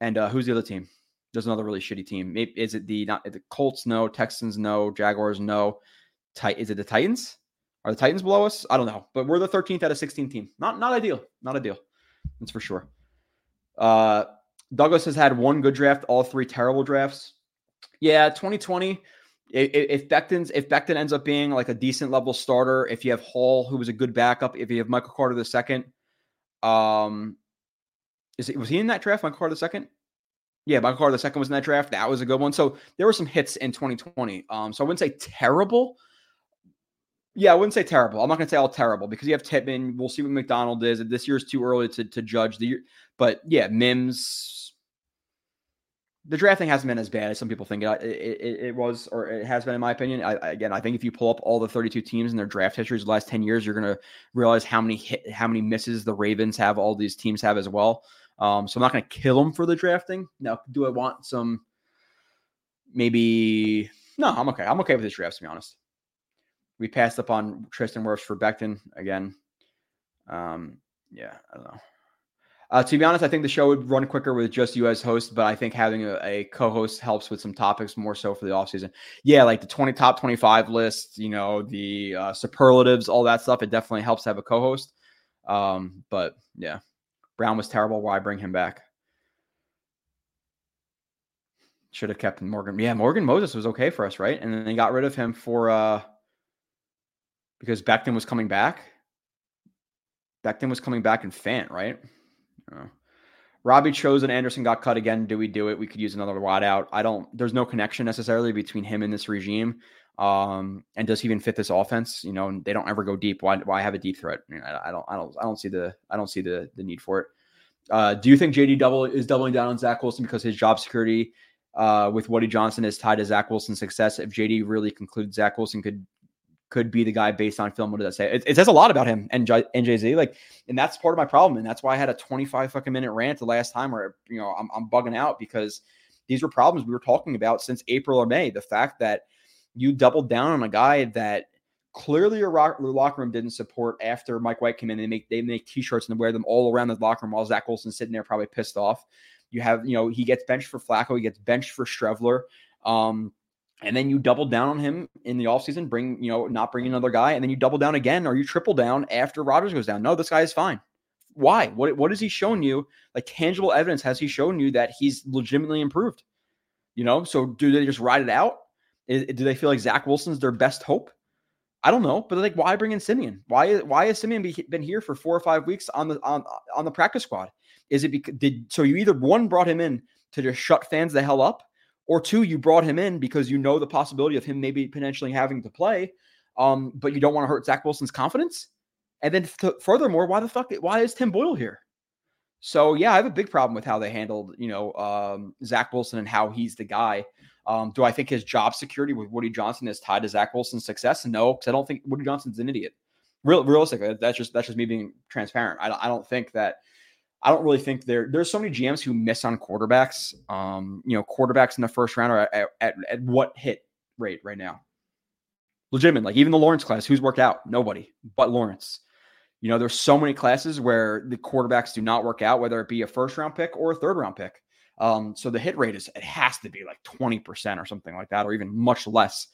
and uh, who's the other team? There's another really shitty team. Maybe, is it the not the Colts? No. Texans? No. Jaguars? No. is it the Titans? Are the Titans below us? I don't know. But we're the 13th out of 16 team. Not not ideal. Not ideal. That's for sure. Uh, Douglas has had one good draft, all three terrible drafts. Yeah, 2020. If, Becton's if Becton ends up being like a decent level starter, if you have Hall, who was a good backup, if you have Michael Carter the second, um, is it was he in that draft? Michael Carter the second? Yeah, Michael Carter the second was in that draft. That was a good one. So there were some hits in 2020. Um, so I wouldn't say terrible. Yeah, I wouldn't say terrible. I'm not going to say all terrible because you have Tippmann. We'll see what McDonald is. This year's too early to, to judge the year. But yeah, Mims. The drafting hasn't been as bad as some people think it, it, it was, or it has been, in my opinion. I, again, I think if you pull up all the 32 teams and their draft histories the last 10 years, you're going to realize how many hit, how many misses the Ravens have, all these teams have as well. Um, so I'm not going to kill them for the drafting. Now, do I want some? Maybe no. I'm okay. I'm okay with this draft, to be honest. We passed up on Tristan Wirfs for Becton again. Um, yeah, I don't know. Uh, to be honest, I think the show would run quicker with just you as host, but I think having a, a, co-host helps with some topics more so for the offseason. Yeah, like the 20 top 25 list, you know, the uh, superlatives, all that stuff. It definitely helps to have a co-host. Um, but yeah, Brown was terrible. Why bring him back? Should have kept Morgan. Yeah, Morgan Moses was okay for us, right? And then they got rid of him for uh because Becton was coming back. Becton was coming back in Fant, right? Robbie Chosen Anderson got cut again. Do we do it? We could use another wide out. I don't. There's no connection necessarily between him and this regime. Um, and does he even fit this offense? You know, they don't ever go deep. Why? Why have a deep threat? I, I don't. I don't. I don't see the. I don't see the the need for it. Uh, do you think JD double is doubling down on Zach Wilson because his job security uh, with Woody Johnson is tied to Zach Wilson's success? If JD really concludes Zach Wilson could could be the guy based on film. What does that say? It, it says a lot about him and NJZ. Like, and that's part of my problem. And that's why I had a 25 fucking minute rant the last time where, you know, I'm, I'm bugging out because these were problems we were talking about since April or May. The fact that you doubled down on a guy that clearly your, rock, your locker room didn't support after Mike White came in. They make, they make t-shirts and wear them all around the locker room while Zach Wilson's sitting there probably pissed off. You have, you know, he gets benched for Flacco. He gets benched for Streveler. Um, and then you double down on him in the offseason, bring, you know, not bring another guy, and then you double down again, or you triple down after Rodgers goes down. No, this guy is fine. Why? What what has he shown you? Like tangible evidence has he shown you that he's legitimately improved? You know, so do they just ride it out? Do they feel like Zach Wilson's their best hope? I don't know, but like, why bring in Siemian? Why why has Siemian be, been here for four or five weeks on the on on the practice squad? Is it because did so you either one brought him in to just shut fans the hell up, or two, you brought him in because you know the possibility of him maybe potentially having to play, um, but you don't want to hurt Zach Wilson's confidence. And then th- furthermore, why the fuck? Why is Tim Boyle here? So yeah, I have a big problem with how they handled, you know, um, Zach Wilson and how he's the guy. Um, do I think his job security with Woody Johnson is tied to Zach Wilson's success? No, because I don't think Woody Johnson's an idiot. Real, realistically, that's just that's just me being transparent. I, I don't think that I don't really think there. There's so many GMs who miss on quarterbacks. Um, you know, quarterbacks in the first round are at, at, at what hit rate right now? Legitimate. Like even the Lawrence class, who's worked out? Nobody but Lawrence. You know, there's so many classes where the quarterbacks do not work out, whether it be a first round pick or a third round pick. Um, so the hit rate is it has to be like 20% or something like that, or even much less.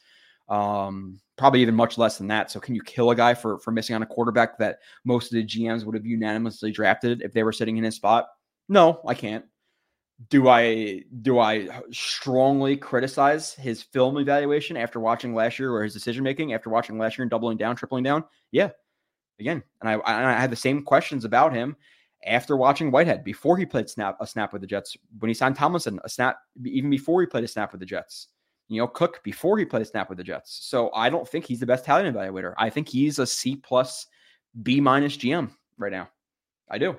Um, probably even much less than that. So can you kill a guy for for missing on a quarterback that most of the GMs would have unanimously drafted if they were sitting in his spot? No, I can't. Do I do I strongly criticize his film evaluation after watching last year or his decision making after watching last year and doubling down, tripling down? Yeah. Again, and I I had the same questions about him after watching Whitehead before he played snap a snap with the Jets when he signed Tomlinson a snap even before he played a snap with the Jets you know, Cook before he played snap with the Jets. So I don't think he's the best talent evaluator. I think he's a C plus B minus GM right now. I do.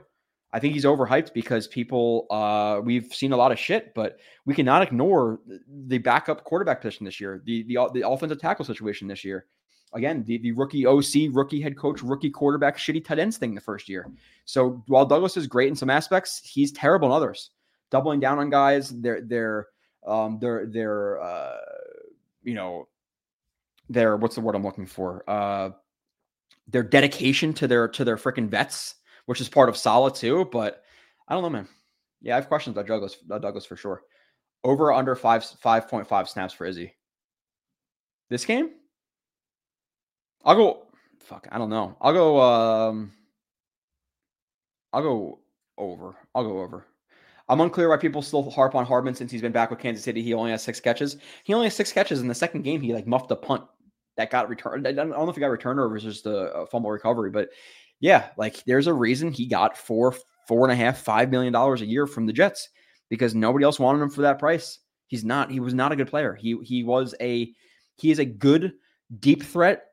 I think he's overhyped because people uh we've seen a lot of shit, but we cannot ignore the backup quarterback position this year, the the, the offensive tackle situation this year. Again, the, the rookie OC, rookie head coach, rookie quarterback, shitty tight ends thing the first year. So while Douglas is great in some aspects, he's terrible in others. Doubling down on guys, they're they're um, their their uh, you know their what's the word I'm looking for? Uh, their dedication to their to their freaking vets, which is part of solid too. But I don't know, man. Yeah, I have questions about Douglas, about Douglas for sure. Over under five five point five snaps for Izzy. This game, I'll go. Fuck, I don't know. I'll go. Um, I'll go over. I'll go over. I'm unclear why people still harp on Hardman since he's been back with Kansas City. He only has six catches. He only has six catches in the second game. He like muffed a punt that got returned. I don't know if he got returned or it was just a, fumble recovery, but yeah, like there's a reason he got four, four and a half, five million dollars a year from the Jets because nobody else wanted him for that price. He's not. He was not a good player. He he was a he is a good deep threat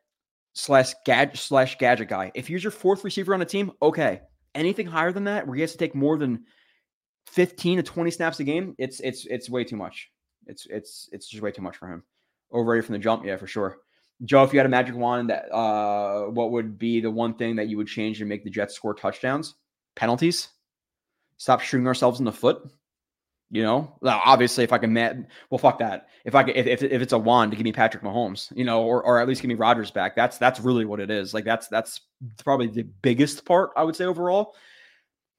slash gadget slash gadget guy. If he's your fourth receiver on a team, okay. Anything higher than that, where he has to take more than 15 to 20 snaps a game, it's it's it's way too much. It's it's it's just way too much for him. Overrated from the jump, yeah, for sure. Joe, if you had a magic wand, that uh, what would be the one thing that you would change to make the Jets score touchdowns? Penalties. Stop shooting ourselves in the foot. You know, obviously, if I can, met, well, fuck that. If I can, if, if, if it's a wand to give me Patrick Mahomes, you know, or, or at least give me Rodgers back, that's that's really what it is. Like that's that's probably the biggest part I would say overall.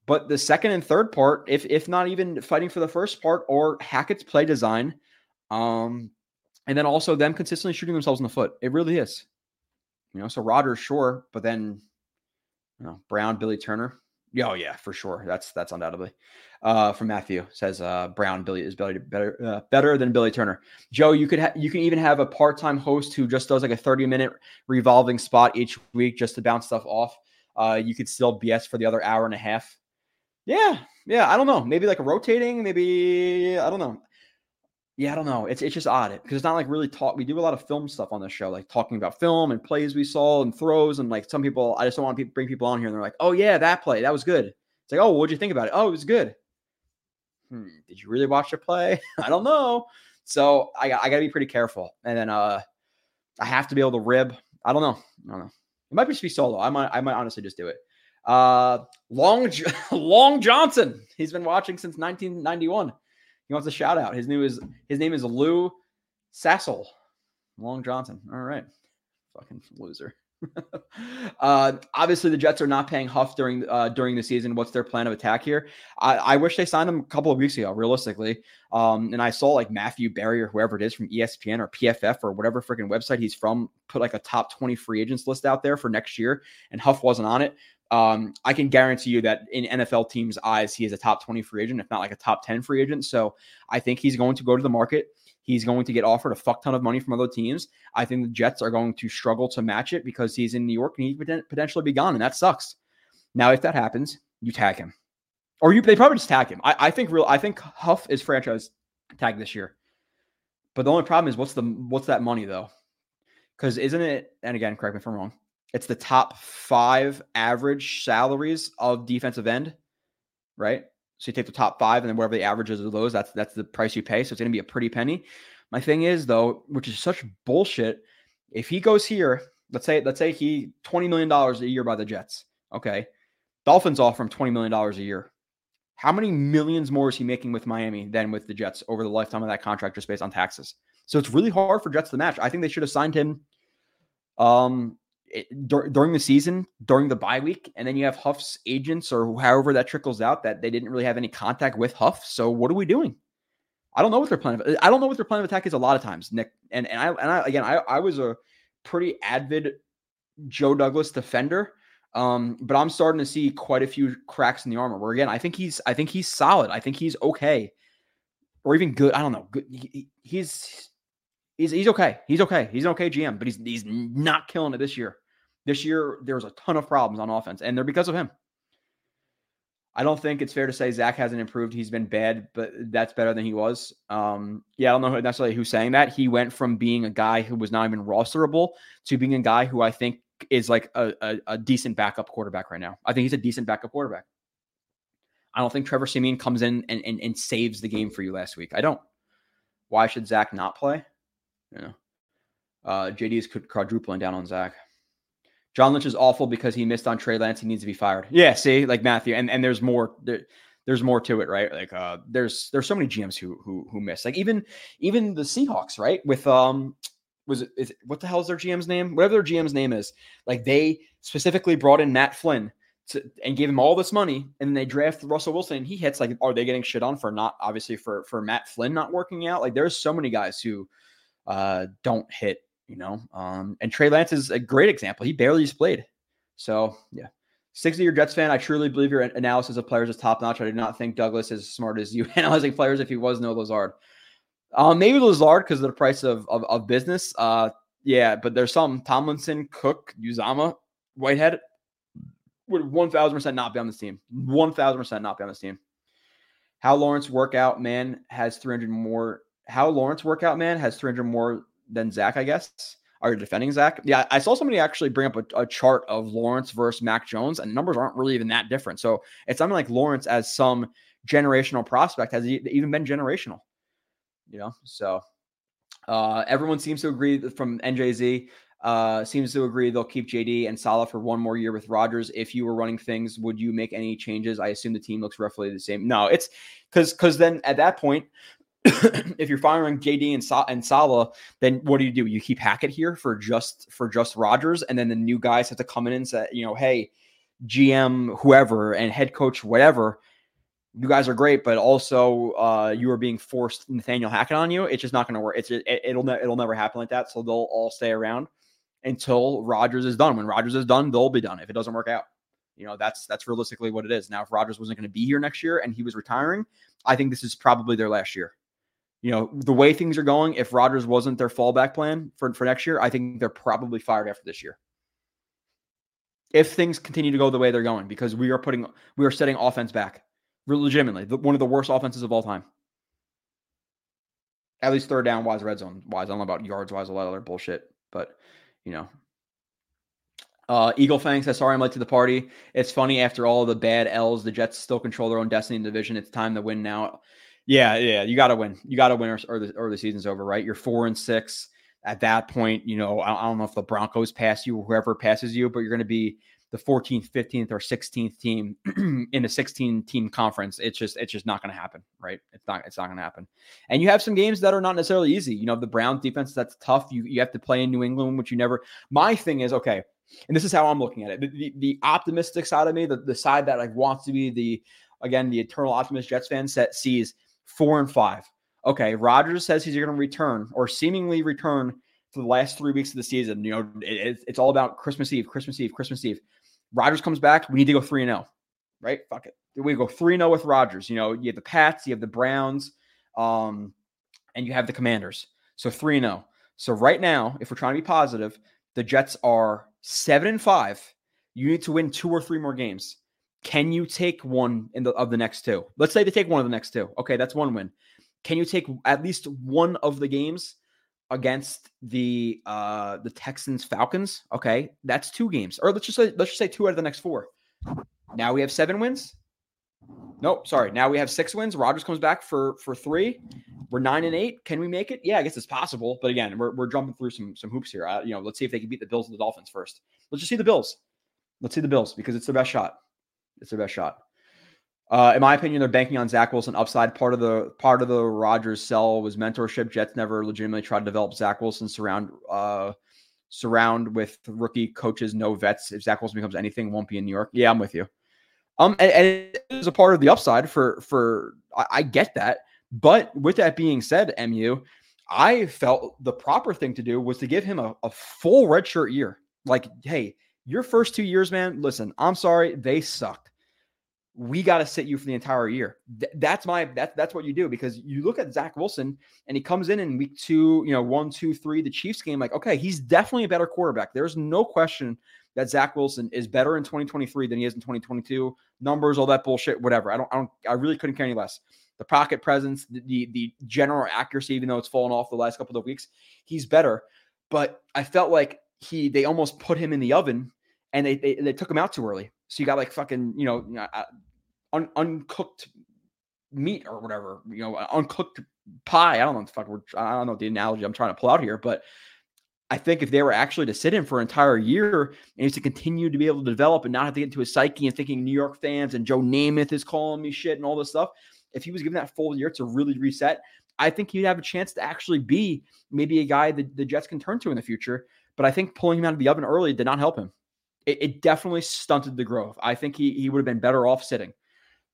But the second and third part, if if not even fighting for the first part or Hackett's play design, um, and then also them consistently shooting themselves in the foot, it really is. You know, so Rodgers, sure, but then you know, Brown, Billy Turner. Oh yeah, for sure. That's that's undoubtedly. Uh, from Matthew says uh, Brown Billy is better better uh, better than Billy Turner. Joe, you could ha- you can even have a part time host who just does like a thirty minute revolving spot each week just to bounce stuff off. Uh, you could still BS for the other hour and a half. Yeah, yeah. I don't know. Maybe like rotating. Maybe I don't know. Yeah, I don't know. It's it's just odd because it's not like really talk. We do a lot of film stuff on this show, like talking about film and plays we saw and throws and like some people. I just don't want to bring people on here and they're like, "Oh yeah, that play that was good." It's like, "Oh, what'd you think about it?" "Oh, it was good." Hmm, did you really watch the play? I don't know. So I I got to be pretty careful, and then uh, I have to be able to rib. I don't know. I don't know. It might just be solo. I might I might honestly just do it. Uh, Long Long Johnson. He's been watching since 1991. He wants a shout out. His new is his name is Lou Sassel. Long Johnson. All right. Fucking loser. uh, obviously, the Jets are not paying Huff during uh, during the season. What's their plan of attack here? I, I wish they signed him a couple of weeks ago, realistically. Um, and I saw like Matthew Berry or whoever it is from ESPN or PFF or whatever freaking website he's from put like a top 20 free agents list out there for next year, and Huff wasn't on it um, I can guarantee you that in NFL teams' eyes, he is a top 20 free agent, if not like a top 10 free agent. So I think he's going to go to the market. He's going to get offered a fuck ton of money from other teams. I think the Jets are going to struggle to match it because he's in New York and he could potentially be gone, and that sucks. Now, if that happens, you tag him, or you they probably just tag him. I, I think real. I think Huff is franchise tag this year. But the only problem is what's the what's that money though? Because isn't it? And again, correct me if I'm wrong. It's the top five average salaries of defensive end, right? So you take the top five and then whatever the averages of those, that's that's the price you pay. So it's going to be a pretty penny. My thing is though, which is such bullshit. If he goes here, let's say let's say he twenty million dollars a year by the Jets. Okay, Dolphins offer him twenty million dollars a year. How many millions more is he making with Miami than with the Jets over the lifetime of that contract, just based on taxes? So it's really hard for Jets to match. I think they should have signed him um it, dur- during the season, during the bye week, and then you have Huff's agents or however that trickles out that they didn't really have any contact with Huff. So what are we doing? I don't know what their plan. Of, I don't know what their plan of attack is. A lot of times, Nick, and and I and I again, I, I was a pretty avid Joe Douglas defender, um, but I'm starting to see quite a few cracks in the armor. Where again, I think he's I think he's solid. I think he's okay, or even good. I don't know. Good. He, he's he's he's okay. He's okay. He's an okay GM, but he's he's not killing it this year. This year, there's a ton of problems on offense, and they're because of him. I don't think it's fair to say Zach hasn't improved. He's been bad, but that's better than he was. Um, yeah, I don't know necessarily who's saying that. He went from being a guy who was not even rosterable to being a guy who I think is like a, a, a decent backup quarterback right now. I think he's a decent backup quarterback. I don't think Trevor Siemian comes in and, and, and saves the game for you last week. I don't. Why should Zach not play? You know, uh, JD is quadrupling down on Zach. John Lynch is awful because he missed on Trey Lance. He needs to be fired. Yeah, see, like Matthew, and and there's more. There, there's more to it, right? Like, uh, there's there's so many GMs who who who miss. Like even even the Seahawks, right? With um, was it, is it what the hell is their GM's name? Whatever their GM's name is, like they specifically brought in Matt Flynn to, and gave him all this money, and then they draft Russell Wilson, and he hits. Like, are they getting shit on for not obviously for for Matt Flynn not working out? Like, there's so many guys who uh don't hit you know. Um, and Trey Lance is a great example. He barely just played. So yeah. 60 year Jets fan, I truly believe your analysis of players is top notch. I do not think Douglas is as smart as you analyzing players if he was no Lazard. Um, maybe Lazard because of the price of, of, of business. Uh, yeah, but there's some Tomlinson, Cook, Uzomah, Whitehead would 1000% not be on this team. 1000% not be on this team. How Lawrence workout man has 300 more. How Lawrence workout man has 300 more than Zach, I guess. Are you defending Zach? Yeah, I saw somebody actually bring up a, a, chart of Lawrence versus Mac Jones, and numbers aren't really even that different. So it's something like Lawrence as some generational prospect has even been generational. You know, so uh, everyone seems to agree from NJZ. Uh, seems to agree they'll keep JD and Saleh for one more year with Rodgers. If you were running things, would you make any changes? I assume the team looks roughly the same. No, it's because because then at that point, if you're firing JD and, Sa- and Saleh, then what do you do? You keep Hackett here for just for just Rodgers, and then the new guys have to come in and say, you know, hey, GM, whoever, and head coach, whatever, you guys are great, but also uh, you are being forced Nathaniel Hackett on you. It's just not going to work. It's it, will ne- it'll never happen like that. So they'll all stay around until Rodgers is done. When Rodgers is done, they'll be done. If it doesn't work out, you know that's that's realistically what it is. Now, if Rodgers wasn't going to be here next year and he was retiring, I think this is probably their last year. You know the way things are going. If Rodgers wasn't their fallback plan for for next year, I think they're probably fired after this year if things continue to go the way they're going because we are putting we are setting offense back legitimately the, one of the worst offenses of all time at least third down wise red zone wise i don't know about yards wise a lot of other bullshit but you know uh, Eagle says, sorry, I'm late to the party. It's funny after all the bad L's, the Jets still control their own destiny in the division. It's time to win now. Yeah, yeah, you got to win. You got to win, or, or, the or the season's over, right? You're four and six at that point, you know, I, I don't know if the Broncos pass you or whoever passes you, but you're going to be the 14th, 15th, or 16th team in a 16 team conference. It's just it's just not going to happen, right? It's not it's not going to happen. And you have some games that are not necessarily easy. You know, the Browns defense that's tough. You you have to play in New England, which you never. My thing is okay, and this is how I'm looking at it. The, the, the optimistic side of me, the, the side that like wants to be the again the eternal optimist Jets fan set sees four and five okay, Rodgers says he's going to return or seemingly return for the last three weeks of the season. You know, it, it's all about Christmas Eve, Christmas Eve, Christmas Eve. Rodgers comes back. We need to go 3 and 0, right? Fuck it. We go 3 and 0 with Rodgers. You know, you have the Pats, you have the Browns, um, and you have the Commanders. So 3 and 0. So right now, if we're trying to be positive, the Jets are 7 and 5. You need to win two or three more games. Can you take one in the of the next two? Let's say they take one of the next two. Okay, that's one win. Can you take at least one of the games against the uh the Texans Falcons? Okay, that's two games. Or let's just say let's just say two out of the next four. Now we have seven wins. Nope, sorry. Now we have six wins. Rodgers comes back for for three. We're nine and eight. Can we make it? Yeah, I guess it's possible. But again, we're, we're jumping through some some hoops here. Uh, you know, let's see if they can beat the Bills and the Dolphins first. Let's just see the Bills. Let's see the Bills because it's their best shot. It's their best shot. Uh, in my opinion, they're banking on Zach Wilson upside. Part of the part of the Rodgers sell was mentorship. Jets never legitimately tried to develop Zach Wilson surround uh, surround with rookie coaches, no vets. If Zach Wilson becomes anything, won't be in New York. Yeah, I'm with you. Um, and, and it is a part of the upside for for I, I get that. But with that being said, Mu, I felt the proper thing to do was to give him a, a full redshirt year. Like, hey, your first two years, man. Listen, I'm sorry, they sucked we got to sit you for the entire year. Th- that's my that's that's what you do because you look at Zach Wilson and he comes in in week two, you know, one, two, three, the Chiefs game. Like, okay, he's definitely a better quarterback. There's no question that Zach Wilson is better in 2023 than he is in 2022. Numbers, all that bullshit, whatever. I don't, I don't, I really couldn't care any less. The pocket presence, the the, the general accuracy, even though it's fallen off the last couple of weeks, he's better. But I felt like he they almost put him in the oven and they, they, they took him out too early. So you got like fucking, you know, uh, un, uncooked meat or whatever, you know, uncooked pie. I don't know the fuck I don't know the analogy I'm trying to pull out here, but I think if they were actually to sit him for an entire year and to continue to be able to develop and not have to get into his psyche and thinking New York fans and Joe Namath is calling me shit and all this stuff, if he was given that full year to really reset, I think he'd have a chance to actually be maybe a guy that the Jets can turn to in the future. But I think pulling him out of the oven early did not help him. It, it definitely stunted the growth. I think he he would have been better off sitting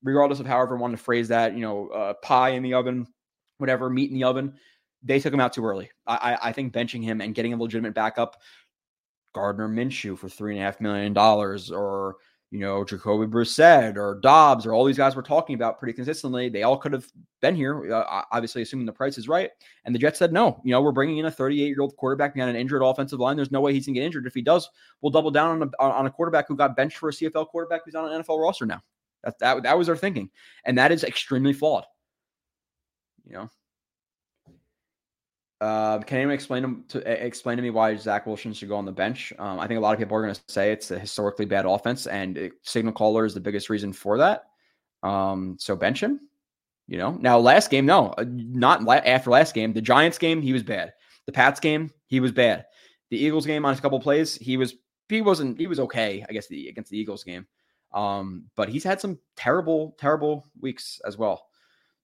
regardless of however one to phrase that, you know, uh, pie in the oven, whatever, meat in the oven. They took him out too early. I, I think benching him and getting a legitimate backup, Gardner Minshew for three and a half million dollars, or you know, Jacoby Brissett or Dobbs or all these guys we're talking about pretty consistently. They all could have been here, uh, obviously, assuming the price is right. And the Jets said, no, you know, we're bringing in a 38 year old quarterback behind an injured offensive line. There's no way he's going to get injured. If he does, we'll double down on a, on a quarterback who got benched for a CFL quarterback who's on an NFL roster now. That, that, that was our thinking. And that is extremely flawed. You know? Uh, can anyone explain to explain to me why Zach Wilson should go on the bench? Um, I think a lot of people are going to say it's a historically bad offense, and it, signal caller is the biggest reason for that. Um, so bench him. You know, now last game, no, uh, not la- after last game. The Giants game, he was bad. The Pats game, he was bad. The Eagles game on a couple plays, he was he wasn't he was okay. I guess the against the Eagles game. Um, but he's had some terrible, terrible weeks as well.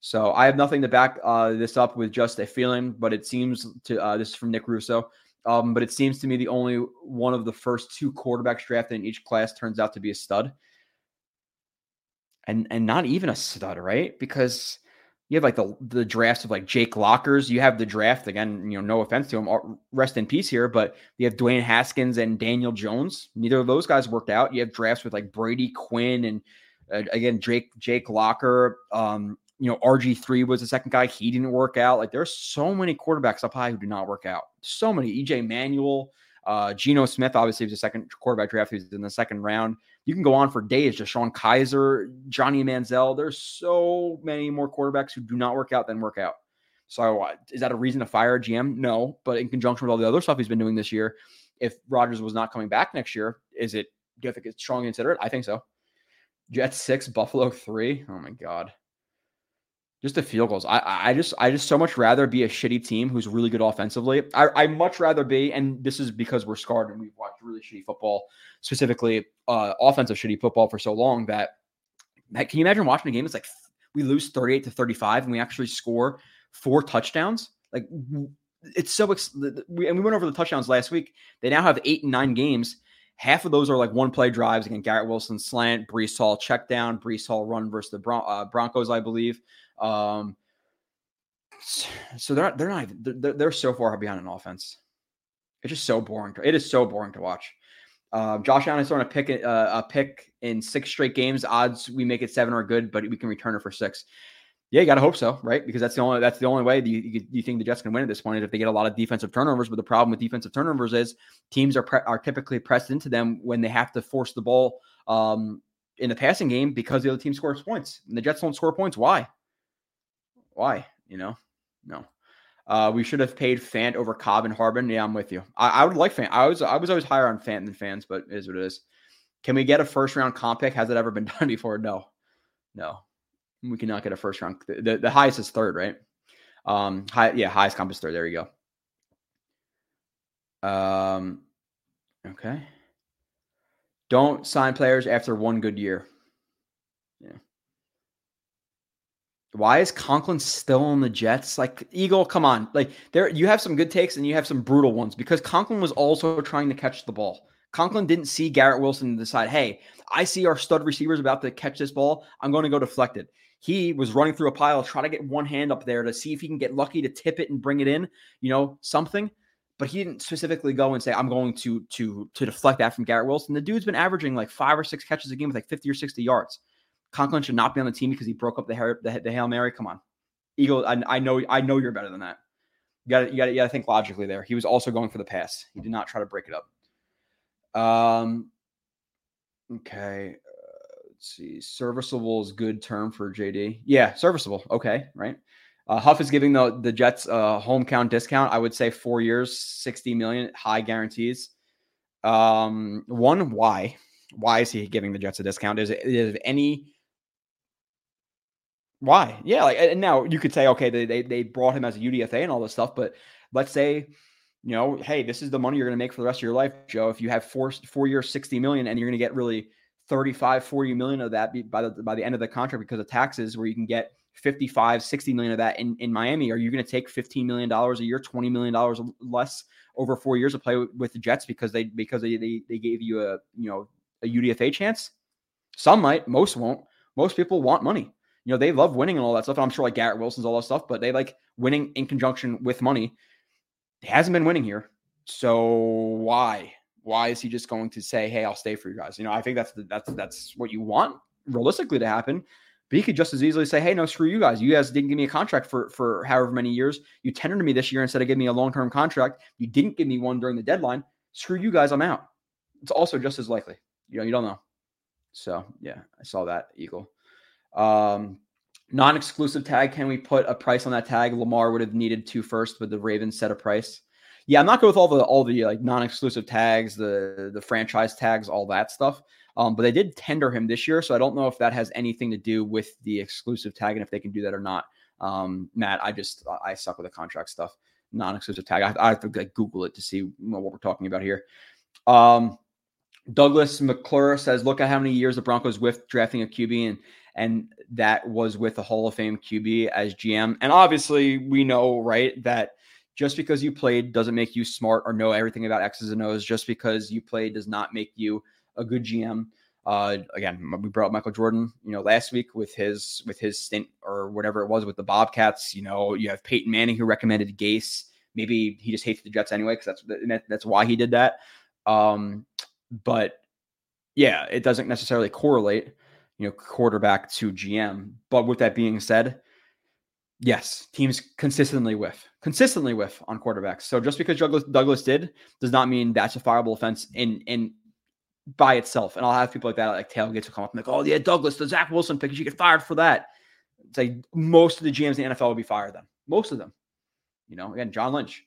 So I have nothing to back uh, this up with just a feeling, but it seems to uh, this is from Nick Russo. Um, but it seems to me the only one of the first two quarterbacks drafted in each class turns out to be a stud. And and not even a stud, right? Because you have like the the drafts of like Jake Lockers. You have the draft again. You know, no offense to him, rest in peace here. But you have Dwayne Haskins and Daniel Jones. Neither of those guys worked out. You have drafts with like Brady Quinn and uh, again Jake Jake Locker. Um, you know, RG three was the second guy. He didn't work out. Like there's so many quarterbacks up high who do not work out. So many. EJ Manuel, uh, Geno Smith obviously was the second quarterback draft. He was in the second round you can go on for days. DeShone Kizer, Johnny Manziel. There's so many more quarterbacks who do not work out than work out. So uh, is that a reason to fire a GM? No, but in conjunction with all the other stuff he's been doing this year, if Rodgers was not coming back next year, is it? Do you think it's strongly considered? I think so. Jets six, Buffalo three. Oh my god just the field goals. I I just I just so much rather be a shitty team who's really good offensively. I I much rather be, and this is because we're scarred and we've watched really shitty football, specifically uh offensive shitty football for so long that can you imagine watching a game? It's like we lose 38 to 35 and we actually score four touchdowns. Like it's so ex- we, and we went over the touchdowns last week. They now have eight and nine games. Half of those are like one play drives again. Garrett Wilson slant, Breece Hall check down, Breece Hall run versus the Bron- uh, Broncos, I believe. Um, so they're not, they're not they're, they're so far behind in offense. It's just so boring. To, it is so boring to watch. Uh, Josh Allen is throwing a pick uh, a pick in six straight games. Odds we make it seven are good, but we can return it for six. Yeah, you got to hope so, right? Because that's the only that's the only way you, you, you, think the Jets can win at this point is if they get a lot of defensive turnovers. But the problem with defensive turnovers is teams are pre- are typically pressed into them when they have to force the ball um, in the passing game because the other team scores points. And the Jets don't score points. Why? Why? You know, no. Uh, we should have paid Fant over Cobb and Harbin. Yeah, I'm with you. I, I would like Fant. I was I was always higher on Fant than fans, but it is what it is. Can we get a first round comp pick? Has it ever been done before? No, no. We cannot get a first round. The, the highest is third, right? Um, high, yeah, highest comp is third. There you go. Um, okay. Don't sign players after one good year. Yeah. Why is Conklin still on the Jets? Like Eagle, come on. Like there you have some good takes and you have some brutal ones because Conklin was also trying to catch the ball. Conklin didn't see Garrett Wilson and decide, hey, I see our stud receivers about to catch this ball. I'm going to go deflected. He was running through a pile, try to get one hand up there to see if he can get lucky to tip it and bring it in, you know, something. But he didn't specifically go and say, I'm going to to to deflect that from Garrett Wilson. The dude's been averaging like five or six catches a game with like 50 or 60 yards. Conklin should not be on the team because he broke up the the, the hail mary. Come on, Eagle. I, I know I know you're better than that. You got you got you got to think logically there. He was also going for the pass. He did not try to break it up. Um. Okay. Uh, let's see. Serviceable is good term for JD. Yeah, serviceable. Okay, right. Uh, Huff is giving the the Jets a home count discount. I would say four years, sixty million, high guarantees. Um, one, why? Why is he giving the Jets a discount? Is it is any why? Yeah, like and now you could say, okay, they, they they brought him as a UDFA and all this stuff, but let's say, you know, hey, this is the money you're going to make for the rest of your life, Joe. If you have four four years, 60 million, and you're going to get really 35, 40 million of that by the by the end of the contract because of taxes, where you can get 55, 60 million of that in, in Miami, are you going to take 15 million dollars a year, 20 million dollars less over four years to play with, with the Jets because they because they, they they gave you a you know a UDFA chance? Some might, most won't. Most people want money you know, they love winning and all that stuff. And I'm sure like Garrett Wilson's all that stuff, but they like winning in conjunction with money. He hasn't been winning here. So why? Why is he just going to say, "Hey, I'll stay for you guys"? You know, I think that's the, that's that's what you want realistically to happen. But he could just as easily say, "Hey, no, screw you guys. You guys didn't give me a contract for for however many years. You tendered me this year instead of giving me a long term contract. You didn't give me one during the deadline. Screw you guys. I'm out." It's also just as likely. You know, you don't know. So yeah, I saw that Eagle. Um, non-exclusive tag. Can we put a price on that tag? Lamar would have needed to first, but the Ravens set a price. Yeah, I'm not good with all the all the like non-exclusive tags, the the franchise tags, all that stuff. Um, but they did tender him this year, so I don't know if that has anything to do with the exclusive tag and if they can do that or not. Um, Matt, I just I suck with the contract stuff. Non-exclusive tag. I, I have to like Google it to see what we're talking about here. Um, Douglas McClure says, "Look at how many years the Broncos with drafting a QB and and that was with the Hall of Fame QB as GM. And obviously, we know, right, that just because you played doesn't make you smart or know everything about X's and O's. Just because you played does not make you a good GM. Uh, again, we brought Michael Jordan, you know, last week with his with his stint or whatever it was with the Bobcats. You know, you have Peyton Manning who recommended Gase. Maybe he just hates the Jets anyway because that's that's why he did that. Um, but yeah, it doesn't necessarily correlate, you know, quarterback to GM. But with that being said, Yes, teams consistently whiff, consistently whiff on quarterbacks. So just because Douglas, Douglas did does not mean that's a fireable offense in in by itself. And I'll have people like that, like tailgates, will come up and like, oh yeah, Douglas, the Zach Wilson pick, you get fired for that. It's like most of the GMs in the NFL would be fired then. Most of them, you know. Again, John Lynch,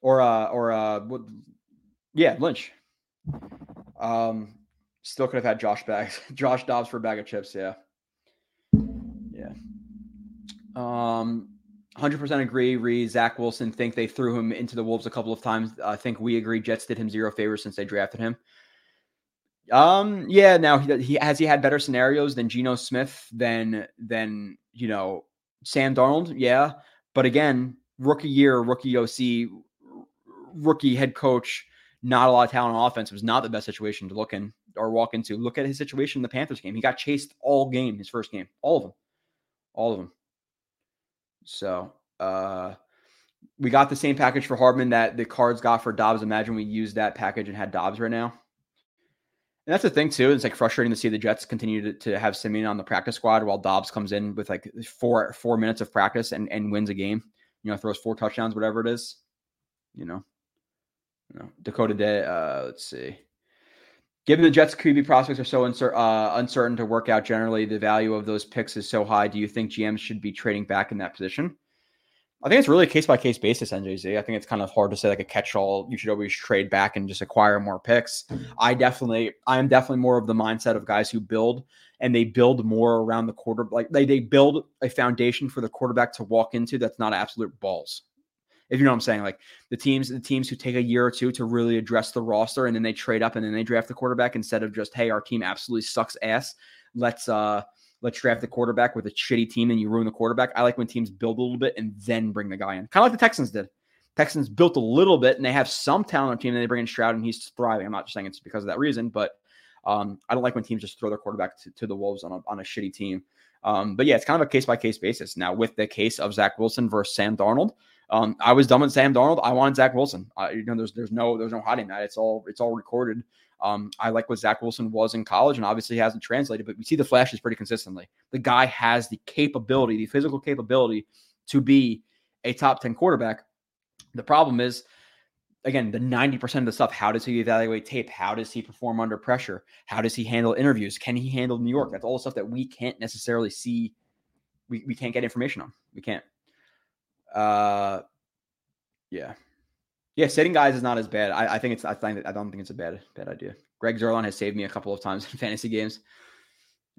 or uh, or uh, yeah, Lynch. Um, still could have had Josh bags, Josh Dobbs for a bag of chips. Yeah. Yeah. Um, 100% agree. Re Zach Wilson think they threw him into the Wolves a couple of times. I think we agree. Jets did him zero favors since they drafted him. Um, yeah. Now he, he has he had better scenarios than Geno Smith than than you know Sam Darnold. Yeah, but again, rookie year, rookie OC, rookie head coach. Not a lot of talent on offense. It was not the best situation to look in or walk into. Look at his situation in the Panthers game. He got chased all game, his first game, all of them, all of them. So uh, we got the same package for Hardman that the cards got for Dobbs. Imagine we used that package and had Dobbs right now. And that's the thing too. It's like frustrating to see the Jets continue to, to have Siemian on the practice squad while Dobbs comes in with like four four minutes of practice and, and wins a game. You know, throws four touchdowns, whatever it is. You know, you know Dakota Day. Uh, let's see. Given the Jets' QB prospects are so uncer- uh, uncertain to work out generally, the value of those picks is so high. Do you think GMs should be trading back in that position? I think it's really a case by case basis, NJZ. I think it's kind of hard to say like a catch all. You should always trade back and just acquire more picks. I definitely, I am definitely more of the mindset of guys who build and they build more around the quarter. Like they, they build a foundation for the quarterback to walk into that's not absolute balls if you know what I'm saying. Like the teams, the teams who take a year or two to really address the roster and then they trade up and then they draft the quarterback instead of just, hey, our team absolutely sucks ass. Let's uh let's draft the quarterback with a shitty team and you ruin the quarterback. I like when teams build a little bit and then bring the guy in. Kind of like the Texans did. Texans built a little bit and they have some talent on team and they bring in Stroud and he's thriving. I'm not just saying it's because of that reason, but um, I don't like when teams just throw their quarterback to, to the Wolves on a, on a shitty team. Um, but yeah, it's kind of a case by case basis. Now, with the case of Zach Wilson versus Sam Darnold, um, I was done with Sam Darnold. I wanted Zach Wilson. You know, there's there's no there's no hiding that. It's all it's all recorded. Um, I like what Zach Wilson was in college, and obviously he hasn't translated, but we see the flashes pretty consistently. The guy has the capability, the physical capability, to be a top ten quarterback. The problem is, again, the ninety percent of the stuff. How does he evaluate tape? How does he perform under pressure? How does he handle interviews? Can he handle New York? That's all the stuff that we can't necessarily see. We, we can't get information on. We can't. Uh, yeah, yeah. Sitting guys is not as bad. I, I think it's. I find. I don't think it's a bad bad idea. Greg Zuerlein has saved me a couple of times in fantasy games.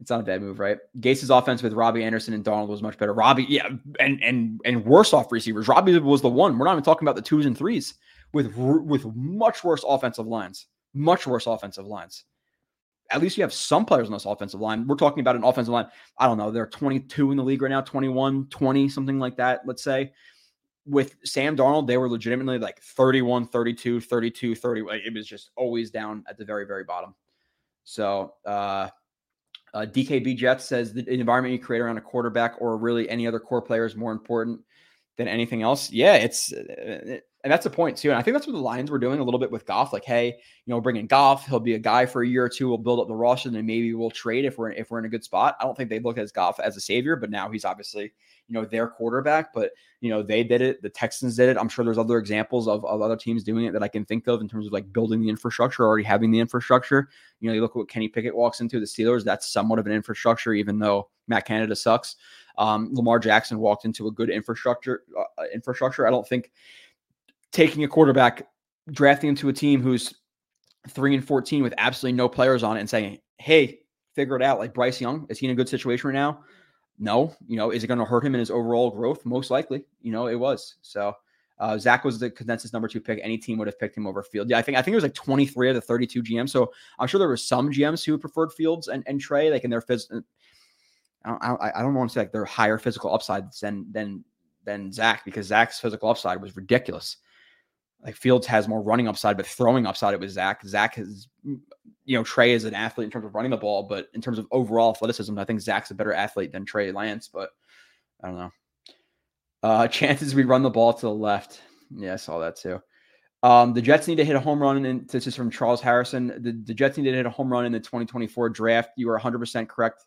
It's not a bad move, right? Gase's offense with Robbie Anderson and Darnold was much better. Robbie, yeah, and and and worse off receivers. Robbie was the one. We're not even talking about the twos and threes with with much worse offensive lines, much worse offensive lines. At least you have some players on this offensive line. We're talking about an offensive line. I don't know. They're 22 in the league right now, 21, 20, something like that, let's say with Sam Darnold, they were legitimately like 31, 32, 32, 30. It was just always down at the very, very bottom. So, uh, uh, DKB Jets says the environment you create around a quarterback or really any other core player is more important than anything else. Yeah, it's uh, and that's the point too. And I think that's what the Lions were doing a little bit with Goff. Like, hey, you know, bringing Goff, he'll be a guy for a year or two. We'll build up the roster, and then maybe we'll trade if we're if we're in a good spot. I don't think they look at Goff as a savior, but now he's obviously you know their quarterback. But you know they did it. The Texans did it. I'm sure there's other examples of, of other teams doing it that I can think of in terms of like building the infrastructure, already having the infrastructure. You know, you look at what Kenny Pickett walks into the Steelers. That's somewhat of an infrastructure, even though Matt Canada sucks. Um, Lamar Jackson walked into a good infrastructure. Uh, infrastructure. I don't think taking a quarterback, drafting him to a team who's three and 14 with absolutely no players on it and saying, hey, figure it out. Like Bryce Young, is he in a good situation right now? No. You know, is it going to hurt him in his overall growth? Most likely. You know, it was. So uh, Zach was the consensus number two pick. Any team would have picked him over Field. Yeah, I think I think it was like 23 of the 32 GMs. So I'm sure there were some GMs who preferred Fields and, and Trey, like in their physical. I don't, I don't, want to say like they're higher physical upsides than than than Zach because Zach's physical upside was ridiculous. Like Fields has more running upside, but throwing upside it was Zach. Zach has, you know, Trey is an athlete in terms of running the ball, but in terms of overall athleticism, I think Zach's a better athlete than Trey Lance. But I don't know. Uh, chances we run the ball to the left. Yeah, I saw that too. Um, the Jets need to hit a home run, and this is from Charles Harrison. The, the Jets need to hit a home run in the 2024 draft. You are 100% correct.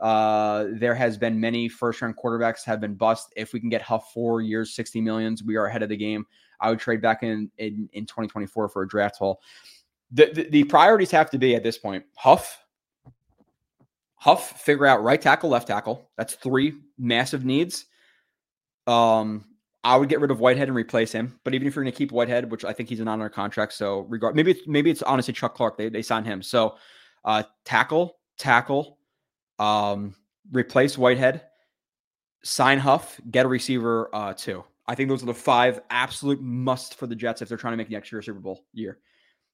Uh, there has been many first round quarterbacks have been bust. If we can get Huff four years, 60 millions, we are ahead of the game. I would trade back in in, in 2024 for a draft haul. The, the, the priorities have to be at this point Huff, Huff, figure out right tackle, left tackle. That's three massive needs. Um, I would get rid of Whitehead and replace him. But even if you're going to keep Whitehead, which I think he's an honor contract, so regard maybe it's, maybe it's honestly Chuck Clark. They they signed him. So uh, tackle, tackle, um, replace Whitehead, sign Huff, get a receiver uh, too. I think those are the five absolute must for the Jets if they're trying to make the next year a Super Bowl year.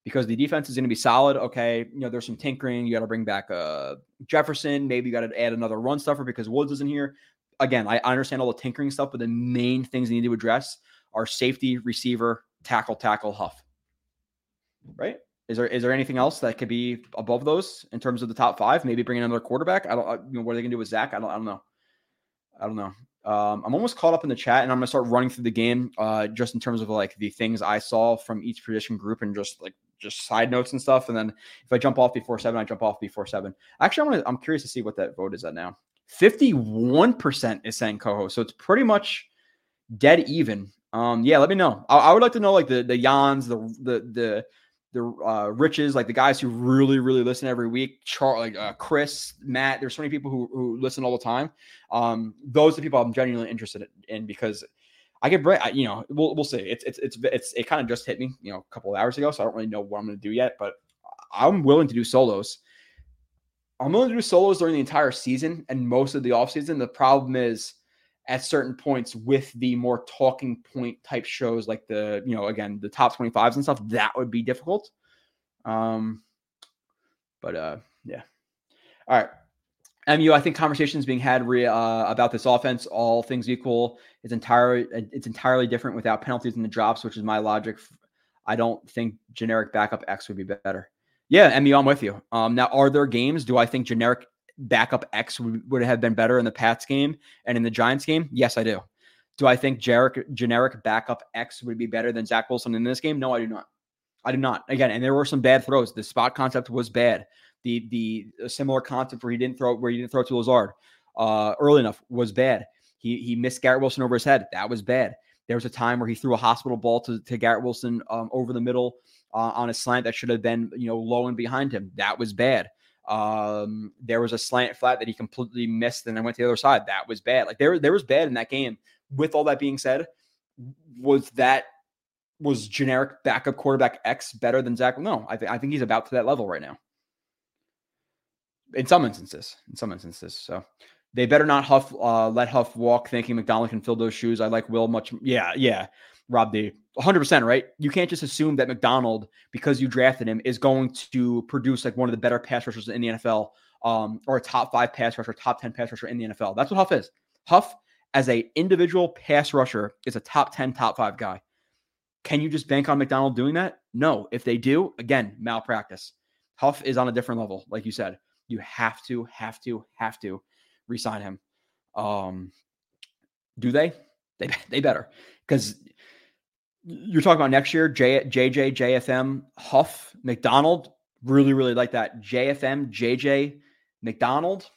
Because the defense is going to be solid. Okay, you know, there's some tinkering. You got to bring back uh, Jefferson. Maybe you got to add another run stuffer because Woods isn't here again, I understand all the tinkering stuff, but the main things you need to address are safety, receiver, tackle, tackle, huff. Right? Is there is there anything else that could be above those in terms of the top five? Maybe bring in another quarterback. I don't. You know what are they gonna do with Zach? I don't. I don't know. I don't know. Um, I'm almost caught up in the chat, and I'm gonna start running through the game, uh, just in terms of like the things I saw from each position group, and just like just side notes and stuff. And then if I jump off before seven, I jump off before seven. Actually, I'm gonna. I'm curious to see what that vote is at now. 51% is saying co-host. So it's pretty much dead even. Um, yeah, let me know. I, I would like to know like the the Jans, the the the the uh, riches, like the guys who really, really listen every week. Char- like uh, Chris, Matt. There's so many people who, who listen all the time. Um, those are the people I'm genuinely interested in because I get break. You know, we'll we'll see. It's it's it's it's it kind of just hit me, you know, a couple of hours ago, so I don't really know what I'm going to do yet. But I'm willing to do solos. I'm willing to do solos during the entire season and most of the off season. The problem is at certain points with the more talking point type shows like the, you know, again, the top 25s and stuff, that would be difficult. Um, but uh, yeah. All right. MU, I think conversations being had re, uh, about this offense, all things equal, it's entirely it's entirely different without penalties and the drops, which is my logic. I don't think generic backup X would be better. Yeah, MU, I'm with you. Um, now, are there games? Do I think generic backup X would, have been better in the Pats game and in the Giants game? Yes, I do. Do I think generic, generic backup X would be better than Zach Wilson in this game? No, I do not. I do not. Again, and there were some bad throws. The spot concept was bad. The the similar concept where he didn't throw where he didn't throw to Lazard uh, early enough was bad. He he missed Garrett Wilson over his head. That was bad. There was a time where he threw a hospital ball to, to Garrett Wilson um, over the middle uh, on a slant that should have been, you know, low and behind him. That was bad. Um, there was a slant flat that he completely missed and then went to the other side. That was bad. Like there, there was bad in that game. With all that being said, was that was generic backup quarterback X better than Zach? No, I think I think he's about to that level right now. In some instances, in some instances. So they better not Huff uh, let Huff walk thinking McDonald can fill those shoes. I like Will much. Yeah, yeah. Rob D. 100% right. You can't just assume that McDonald, because you drafted him, is going to produce like one of the better pass rushers in the NFL um, or a top five pass rusher, top 10 pass rusher in the NFL. That's what Huff is. Huff, as a individual pass rusher, is a top 10, top five guy. Can you just bank on McDonald doing that? No. If they do, again, malpractice. Huff is on a different level, like you said. You have to, have to, have to resign him. Um, do they? They, they better because you're talking about next year, J, JJ, JFM, Huff, McDonald. Really, really like that. JFM, JJ, McDonald.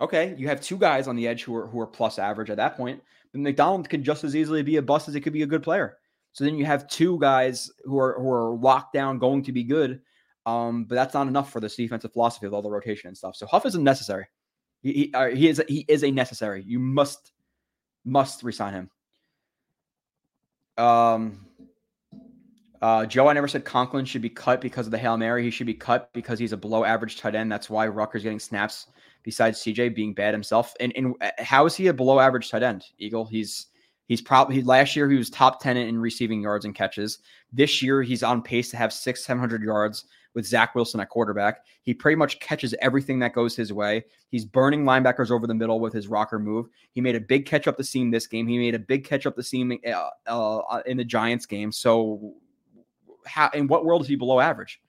Okay, you have two guys on the edge who are who are plus average at that point. But McDonald could just as easily be a bust as it could be a good player. So then you have two guys who are who are locked down, going to be good. Um, but that's not enough for this defensive philosophy with all the rotation and stuff. So Huff isn't necessary. He he, uh, he is he is a necessary. You must must resign him. Um, uh, Joe, I never said Conklin should be cut because of the Hail Mary. He should be cut because he's a below average tight end. That's why Ruckert's getting snaps besides CJ being bad himself. And, and uh, how is he a below average tight end, Eagle? He's he's probably last year he was top 10 in receiving yards and catches. This year he's on pace to have six, 700 yards with Zach Wilson at quarterback. He pretty much catches everything that goes his way. He's burning linebackers over the middle with his rocker move. He made a big catch up the seam this game. He made a big catch up the seam uh, uh, in the Giants game. So, how in what world is he below average?